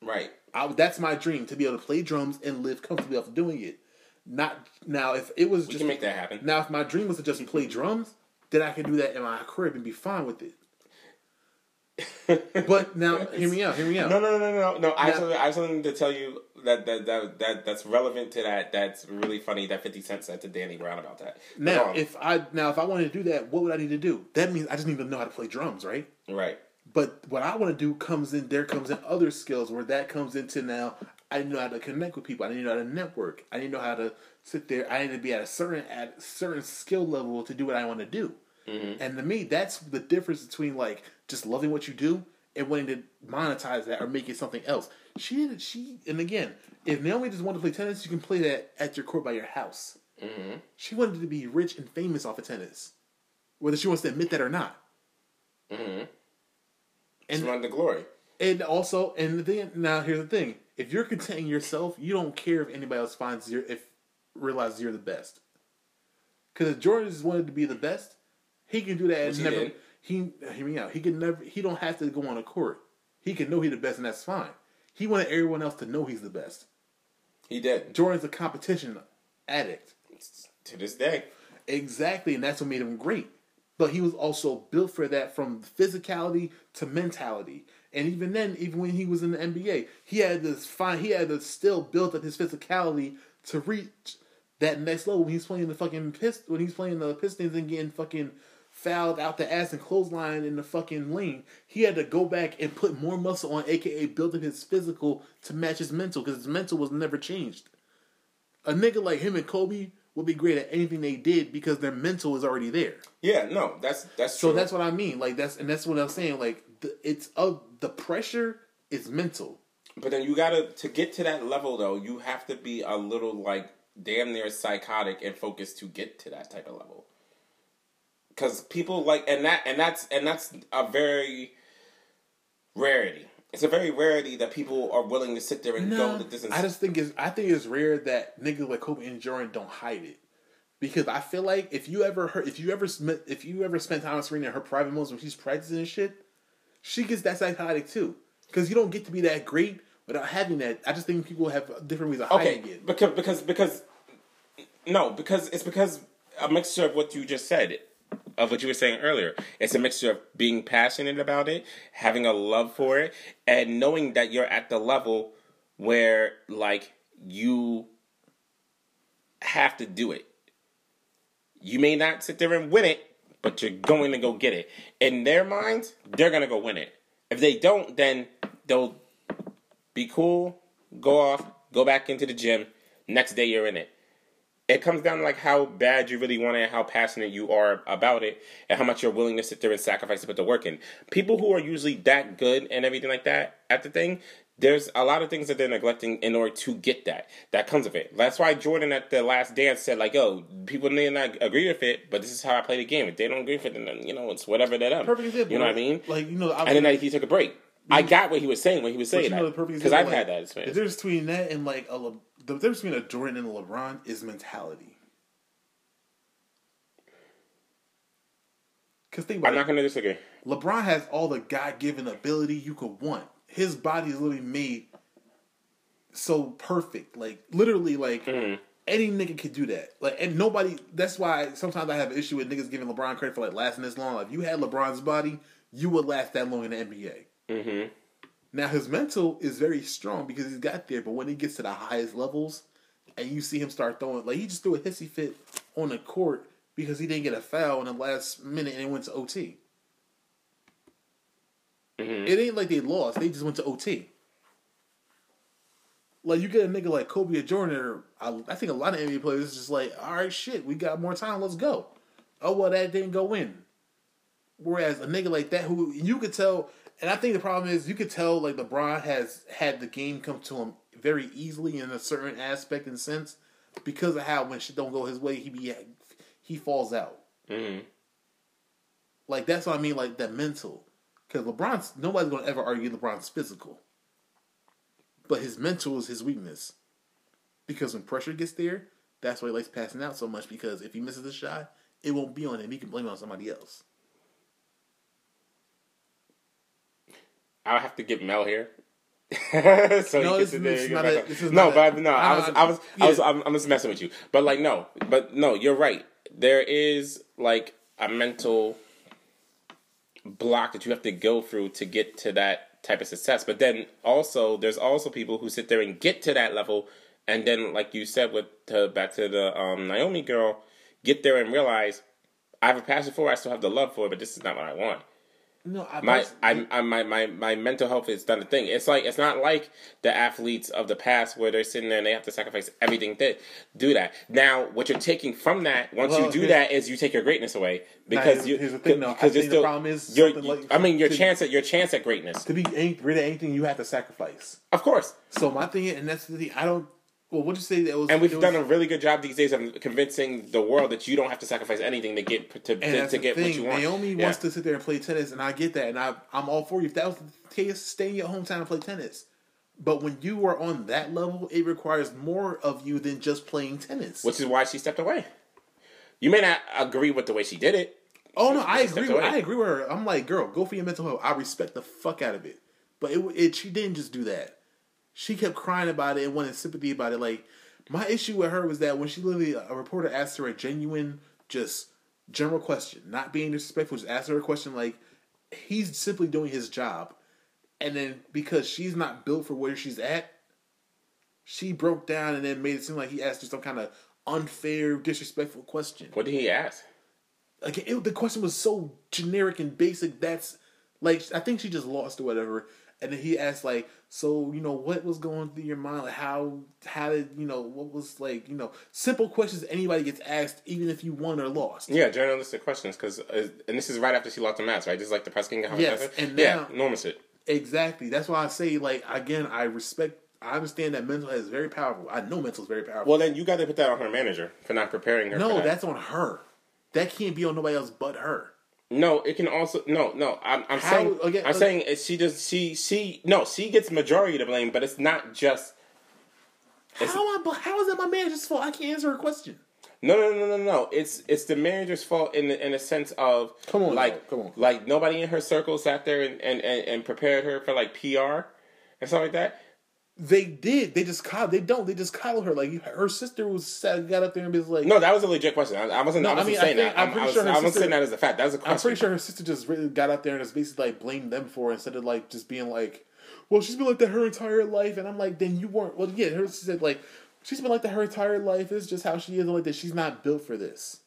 right. I, that's my dream to be able to play drums and live comfortably off of doing it. Not now, if it was We just can make that happen. now, if my dream was to just play drums, then I can do that in my crib and be fine with it. *laughs* But now, hear me out. Hear me out. No, no, no, no, no, no. I have, something, I have something to tell you that that, that that that's relevant to that. That's really funny. That Fifty Cent said to Danny Brown about that. But Now, on. if I now if I wanted to do that, what would I need to do? That means I just need to know how to play drums, right? right, But what I want to do comes in. There comes in other skills where that comes into now. I to know how to connect with people. I didn't know how to network. I didn't know how to sit there. I to be at a certain at a certain skill level to do what I want to do. Mm-hmm. And to me, that's the difference between like just loving what you do and wanting to monetize that or make it something else. She did. She and again, if Naomi just wanted to play tennis, you can play that at your court by your house. Mm-hmm. She wanted to be rich and famous off of tennis, whether she wants to admit that or not. just And run the glory. And also, and then now here's the thing: if you're contenting yourself, you don't care if anybody else finds you if realizes you're the best. Because if Jordan just wanted to be the best, he can do that and he never. he hear me out. He can never. He don't have to go on a court. He can know he's the best, and that's fine. He wanted everyone else to know he's the best. He did Jordan's a competition addict. to this day. Exactly, and that's what made him great. But he was also built for that from physicality to mentality. And even then, even when he was in the NBA, he had to find he had to still build up his physicality to reach that next level when he's playing the fucking pist when he's playing the Pistons and getting fucking fouled out the ass and clothesline in the fucking lane. He had to go back and put more muscle on, aka build up his physical to match his mental, because his mental was never changed. A nigga like him and Kobe would be great at anything they did because their mental is already there. Yeah, no, that's that's So true. that's what I mean. Like that's and that's what I'm saying. Like the, it's of the pressure is mental. But then you gotta to get to that level though, you have to be a little like damn near psychotic and focused to get to that type of level. Cause people like and that and that's and that's a very rarity. It's a very rarity that people are willing to sit there and go the distance. I just think it's I think it's rare that niggas like Kobe and Jordan don't hide it. Because I feel like if you ever heard, if you ever spent, if you ever spent time with Serena in her private moments when she's practicing and shit, she gets that psychotic too. Because you don't get to be that great without having that. I just think people have different ways of okay, hiding it. because because because no, because it's because a mixture of what you just said, of what you were saying earlier. It's a mixture of being passionate about it, having a love for it, and knowing that you're at the level where like you have to do it. You may not sit there and win it, but you're going to go get it. In their minds, they're going to go win it. If they don't, then they'll be cool, go off, go back into the gym. Next day, you're in it. It comes down to like how bad you really want it, how passionate you are about it, and how much you're willing to sit there and sacrifice to put the work in. People who are usually that good and everything like that at the thing, there's a lot of things that they're neglecting in order to get that. That comes of it. That's why Jordan at the last dance said like, "Yo, people may not agree with it, but this is how I play the game. If they don't agree with it, then you know it's whatever they're them. Perfect example. You know what I mean? Like you know, I, and then like, he took a break. I got what he was saying when he was saying that because I've example, had that like, The experience. difference between that and like a Le- the difference between a Jordan and a LeBron is mentality. Because think about I'm it. not going to disagree. LeBron has all the God given ability you could want. His body is literally made so perfect. Like literally like Mm-hmm. any nigga could do that. Like and nobody that's why sometimes I have an issue with niggas giving LeBron credit for like lasting this long. Like if you had LeBron's body, you would last that long in the NBA. Mm-hmm. Now his mental is very strong because he's got there, but when he gets to the highest levels and you see him start throwing like he just threw a hissy fit on the court because he didn't get a foul in the last minute and it went to OT. Mm-hmm. It ain't like they lost; they just went to OT. Like you get a nigga like Kobe or Jordan, or I, I think a lot of NBA players is just like, all right, shit, we got more time, let's go. Oh well, that didn't go in. Whereas a nigga like that, who you could tell, and I think the problem is you could tell like LeBron has had the game come to him very easily in a certain aspect and sense because of how when shit don't go his way, he be he falls out. Mm-hmm. Like that's what I mean, like that mental. Because LeBron's nobody's gonna ever argue LeBron's physical, but his mental is his weakness. Because when pressure gets there, that's why he likes passing out so much. Because if he misses a shot, it won't be on him. He can blame it on somebody else. I'll have to get Mel here. *laughs* so No, he this gets is- in this there. is you not a- this is no, not a- but no, I was, I was, I was, yeah. I'm, I'm just messing with you. But like, no, but no, you're right. There is like a mental block that you have to go through to get to that type of success. But then also, there's also people who sit there and get to that level, and then, like you said, with back to the um, Naomi girl, get there and realize I have a passion for it. I still have the love for it, but this is not what I want No, I, my I, I my, my my mental health is done the thing. It's like it's not like the athletes of the past where they're sitting there and they have to sacrifice everything to do that. Now, what you're taking from that once Well, you do that is you take your greatness away because here's- you here's the thing, though. I because you're think the still problem is something like- I mean your to- chance at your chance at greatness. to be ain't rid of anything, you have to sacrifice. Of course. So my thing, and that's the thing. I don't. Well, what you say that was? And we've was- done a really good job these days of convincing the world that you don't have to sacrifice anything to get to, to, to get thing. what you want. Naomi Yeah. wants to sit there and play tennis, and I get that, and I I'm all for you. If that was the case, stay in your hometown and play tennis. But when you are on that level, it requires more of you than just playing tennis. which is why she stepped away. You may not agree with the way she did it. Oh no, I agree. With. I agree with her. I'm like, girl, go for your mental health. I respect the fuck out of it, but it, it she didn't just do that. She kept crying about it and wanted sympathy about it. Like my issue with her was that when she literally a reporter asked her a genuine, just general question, not being disrespectful, just asked her a question like he's simply doing his job, and then because she's not built for where she's at, she broke down and then made it seem like he asked her some kind of unfair, disrespectful question What did he ask? like it, the question was so generic and basic that's like I think she just lost or whatever. And then he asked like, so you know what was going through your mind? Like how how did you know what was like you know simple questions anybody gets asked even if you won or lost. Yeah, journalistic questions. Because uh, and this is right after she lost the match, right? Just like the press king. Yes, and yeah, now- enormous it. Exactly. That's why I say like again I respect. I understand that mental is very powerful. I know mental is very powerful. Well, then you got to put that on her manager for not preparing her. for no, that. that's on her. That can't be on nobody else but her. No, it can also no, no. I'm, I'm How- saying, again, I'm uh, saying she does she she no, she gets majority to blame, but it's not just. It's- How am I? How is that my manager's fault? I can't answer a question. No, no, no, no, no. It's it's the manager's fault in the in the sense of Come on, like come on. like nobody in her circle sat there and, and, and, and prepared her for like PR and stuff like that. They did. They just coddle. They don't. They just coddle her. Like her sister was sat, got up there and was like, No, that was a legit question. I, I wasn't. No, I I wasn't mean, I saying think- that. I'm I'm, pretty I was, sure her I wasn't sister- saying that as a fact. That was a question. I'm pretty sure her sister just really got up there and just basically like blamed them for it instead of like just being like, well, she's been like that her entire life, and I'm like, then you weren't. Well, yeah, her sister said like she's been like that her entire life. It's just how she is, and like that she's not built for this.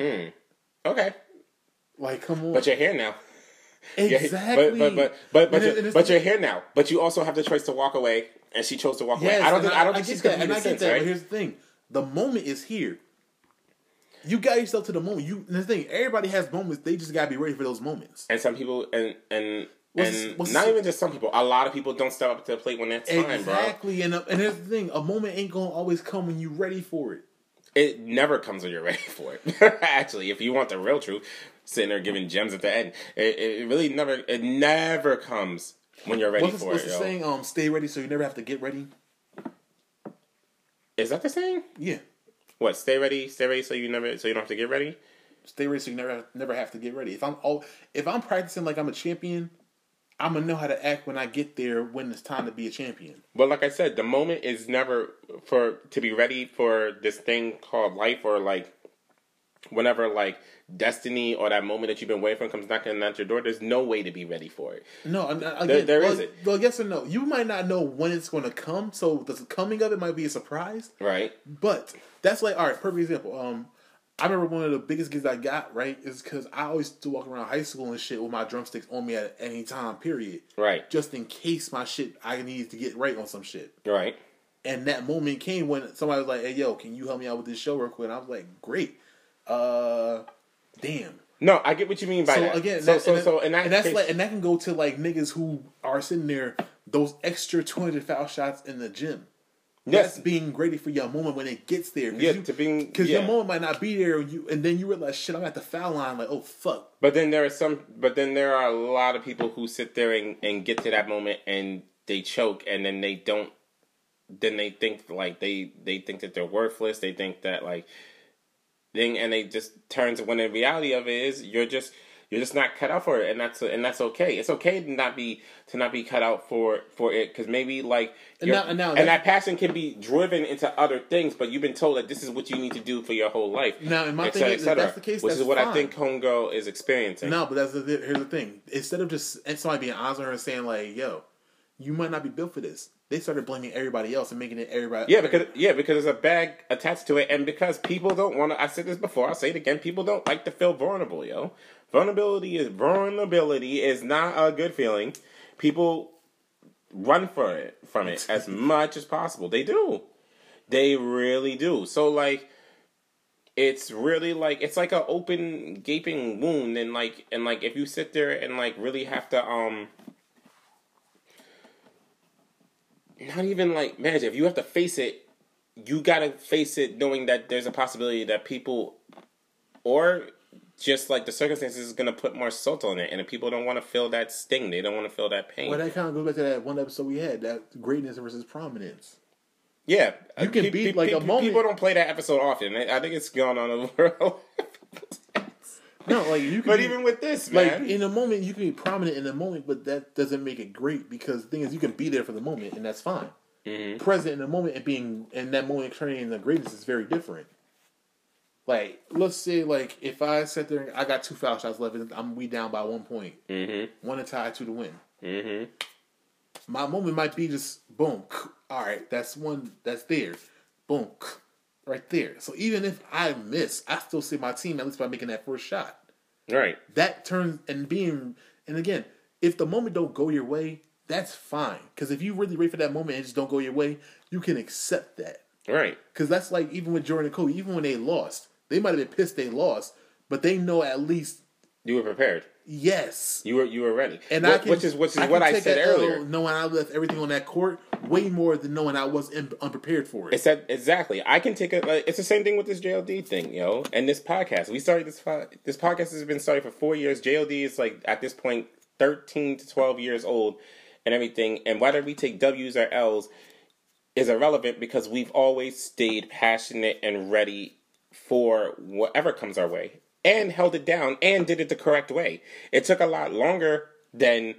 Hmm. Okay, Like, come on, but you're here now. Yeah, exactly. But but but but but, And you're, and but you're here now. But you also have the choice to walk away, and she chose to walk Yes, away. I don't think I, don't think get she's that, and completed I get since, that. right? But here's the thing: the moment is here. You got yourself to the moment. You and the thing, everybody has moments. They just gotta be ready for those moments. And some people, and and What's- and what's- not even just some people. A lot of people don't step up to the plate when that's time, bro. exactly, and uh, and here's the thing: a moment ain't gonna always come when you're ready for it. It never comes when you're ready for it. *laughs* Actually, if you want the real truth, sitting there giving gems at the end, it, it really never, it never comes when you're ready What's, the- for what's it. the yo. saying? Um, stay ready so you never have to get ready. Is that the saying? Yeah, What? Stay ready, stay ready, so you never, so you don't have to get ready. stay ready so you never never have to get ready. If I'm all, if I'm practicing like I'm a champion, I'm gonna know how to act when I get there when it's time to be a champion. But like I said, the moment is never for to be ready for this thing called life, or like whenever like destiny or that moment that you've been waiting for comes knocking at your door. There's no way to be ready for it. No, again, There- there well, isn't. Well, yes or no. You might not know when it's going to come, so the coming of it might be a surprise. Right? But that's like all right. Perfect example. Um, I remember one of the biggest gifts I got right is because I always used to walk around high school and shit with my drumsticks on me at any time. Period. Right. Just in case my shit I needed to get right on some shit. Right. And that moment came when somebody was like, "Hey, yo, can you help me out with this show real quick?" And I was like, "Great." Uh, damn. No, I get what you mean by So that. again, so that, so and, so in that and that's case, like, and that can go to like niggas who are sitting there those extra two hundred foul shots in the gym. Yes. That's being ready for your moment when it gets there. Yeah, to being- because yeah. your moment might not be there, and you and then you realize, shit, I'm at the foul line. Like, oh fuck. But then there are some. But then there are a lot of people who sit there and, and get to that moment and they choke, and then they don't. Then they think like they they think that they're worthless. They think that like thing, and they just turns when the reality of it is you're just you're just not cut out for it, and that's and that's okay. It's okay to not be to not be cut out for for it because maybe like And now- and now and that- passion can be driven into other things, but you've been told that this is what you need to do for your whole life. Now, and my et thing cetera, is, cetera, that's the case, which is what I think Homegirl is experiencing. No, but that's the here's the thing. Instead of just somebody being honest with her and saying like, "Yo, you might not be built for this," they started blaming everybody else and making it everybody. Yeah, because yeah, because there's a bag attached to it, and because people don't want to. I said this before. I'll say it again. People don't like to feel vulnerable, yo. Vulnerability is vulnerability is not a good feeling. People run for it from it as *laughs* much as possible. They do. They really do. So like, it's really like it's like an open gaping wound, and like and like if you sit there and like really have to um. Not even like man, if you have to face it, you gotta face it knowing that there's a possibility that people or just like the circumstances is gonna put more salt on it and if people don't want to feel that sting they don't want to feel that pain Well, that kind of goes back to that one episode we had that greatness versus prominence. Yeah, You can Pe- beat, pe- like, a pe- moment- People don't play that episode often. I I think it's gone on over. *laughs* No, like you *laughs* can but be- even with this, man. like in a moment you can be prominent in the moment, but that doesn't make it great because the thing is you can be there for the moment and that's fine. Mm-hmm. Present in the moment and being in that moment turning into greatness is very different. Like let's say like if I sat there and I got two foul shots left, and I'm we down by one point, mm-hmm, one to tie, two to win. mm-hmm. My moment might be just boom, all right, that's one that's there, boom, right there. So even if I miss, I still see my team at least by making that first shot. right, that turns and being and again if the moment don't go your way that's fine because if you really wait for that moment and it just don't go your way you can accept that right, because that's like even with jordan and kobe even when they lost they might have been pissed they lost but they know at least you were prepared. yes You were you were ready. and Wh- I can, which is which is can what I said L earlier. knowing I left everything on that court way more than knowing I was in, unprepared for it. It's that exactly. I can take a. Like, it's the same thing with this J.O.D thing, yo, and this podcast. We started this. This podcast has been started for four years. J.O.D is like at this point thirteen to twelve years old, and everything. And whether we take W's or L's is irrelevant because we've always stayed passionate and ready for whatever comes our way, and held it down and did it the correct way. It took a lot longer than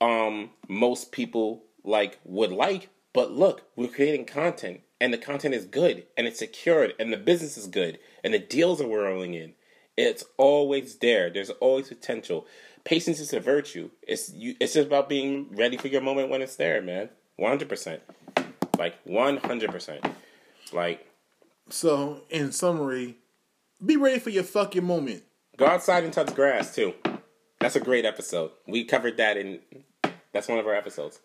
um most people like would like but look we're creating content and the content is good and it's secured and the business is good and the deals are rolling in it's always there. There's always potential. Patience is a virtue. It's you it's just about being ready for your moment when it's there man. 100% like 100% like so in summary, be ready for your fucking moment. go outside and touch grass too that's a great episode we covered that in that's one of our episodes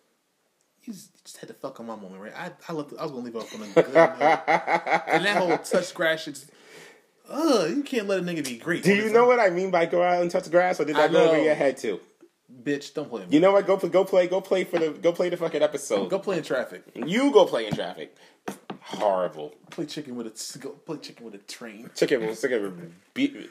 You just, you just had to fuck on my moment, right? I I, left, I was gonna leave off on a good note. *laughs* and that whole touch grass shit. Ugh, you can't let a nigga be great. Do you know what I mean by go out and touch grass, or did that I go over your head too? bitch? Don't play. You know what? Go play, go play, go play for the, go play the fucking episode. Go play in traffic. You go play in traffic. Horrible. Play chicken with a play chicken with a train. Chicken stick it, beat,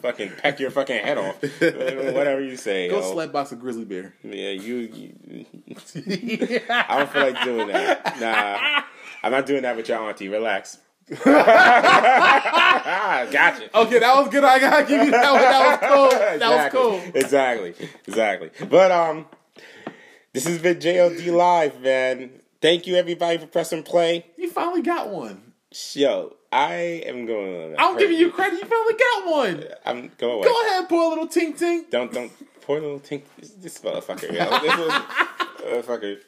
fucking peck your fucking head off. *laughs* Whatever you say. Go yo. slap box a grizzly bear. Yeah, you, you. *laughs* I don't feel like doing that. Nah, I'm not doing that with your auntie. Relax. *laughs* gotcha. Okay, that was good. I gotta give you that one. That was cool. That exactly. was cool. Exactly. Exactly. But um, this has been J.O.D Live, man. Thank you everybody for pressing play. You finally got one. Yo, I am going. I'm giving you credit. You finally got one. I'm go away. Go ahead, pour a little tink tink. Don't don't poor little tink. This motherfucker. Yo. This was, *laughs* motherfucker.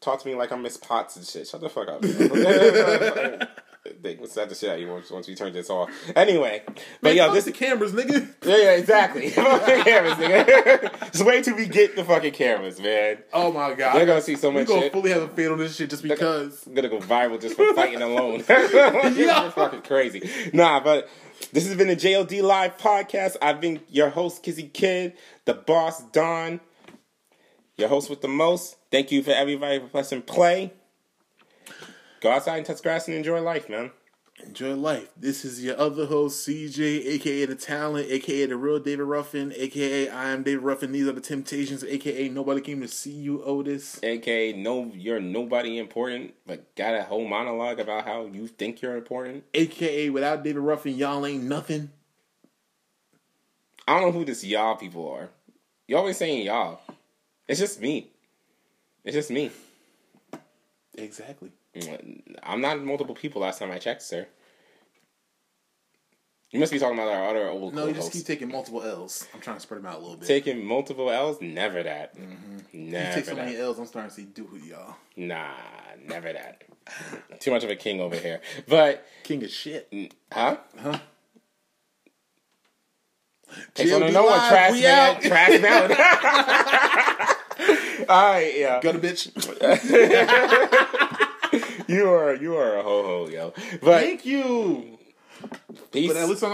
Talk to me like I'm Miss Potts and shit. Shut the fuck up. *laughs* What's that the shit out you once, once we turn this off? Anyway, but Man, yo, this the cameras, nigga. Yeah, yeah, exactly. *laughs* Fuck the cameras, nigga. *laughs* Just wait till we get the fucking cameras, man. Oh my god. They're gonna see so much. We gonna shit. fully have a fade on this shit just because. I'm gonna go viral just for *laughs* fighting alone. You're fucking crazy. Nah, but this has been the J.O.D Live podcast. I've been your host, Kizzy Kid, the boss, Don, your host with the most. Thank you for everybody for pressing play. Go outside and touch grass and enjoy life, man. Enjoy life. This is your other host, CJ, aka the talent, aka the real David Ruffin, aka I am David Ruffin. These are the temptations, aka nobody came to see you, Otis. AKA, no, you're nobody important, but got a whole monologue about how you think you're important. AKA without David Ruffin, y'all ain't nothing. I don't know who this y'all people are. You always saying y'all. It's just me. It's just me. Exactly. I'm not multiple people last time I checked, sir. You must be talking about our other old No, you just keep taking multiple L's. I'm trying to spread them out a little bit. Taking multiple L's? Never that. Mm-hmm. you Never take so that. many L's, I'm starting to see do y'all. Nah, never that. Too much of a king over here. But, King of shit. huh? Huh? Takes one to JLB know what trash we man. out. Trash man. *laughs* *laughs* All right, yeah. Got a bitch. *laughs* You are you are a ho ho, yo. But Thank you. peace. But at least I'm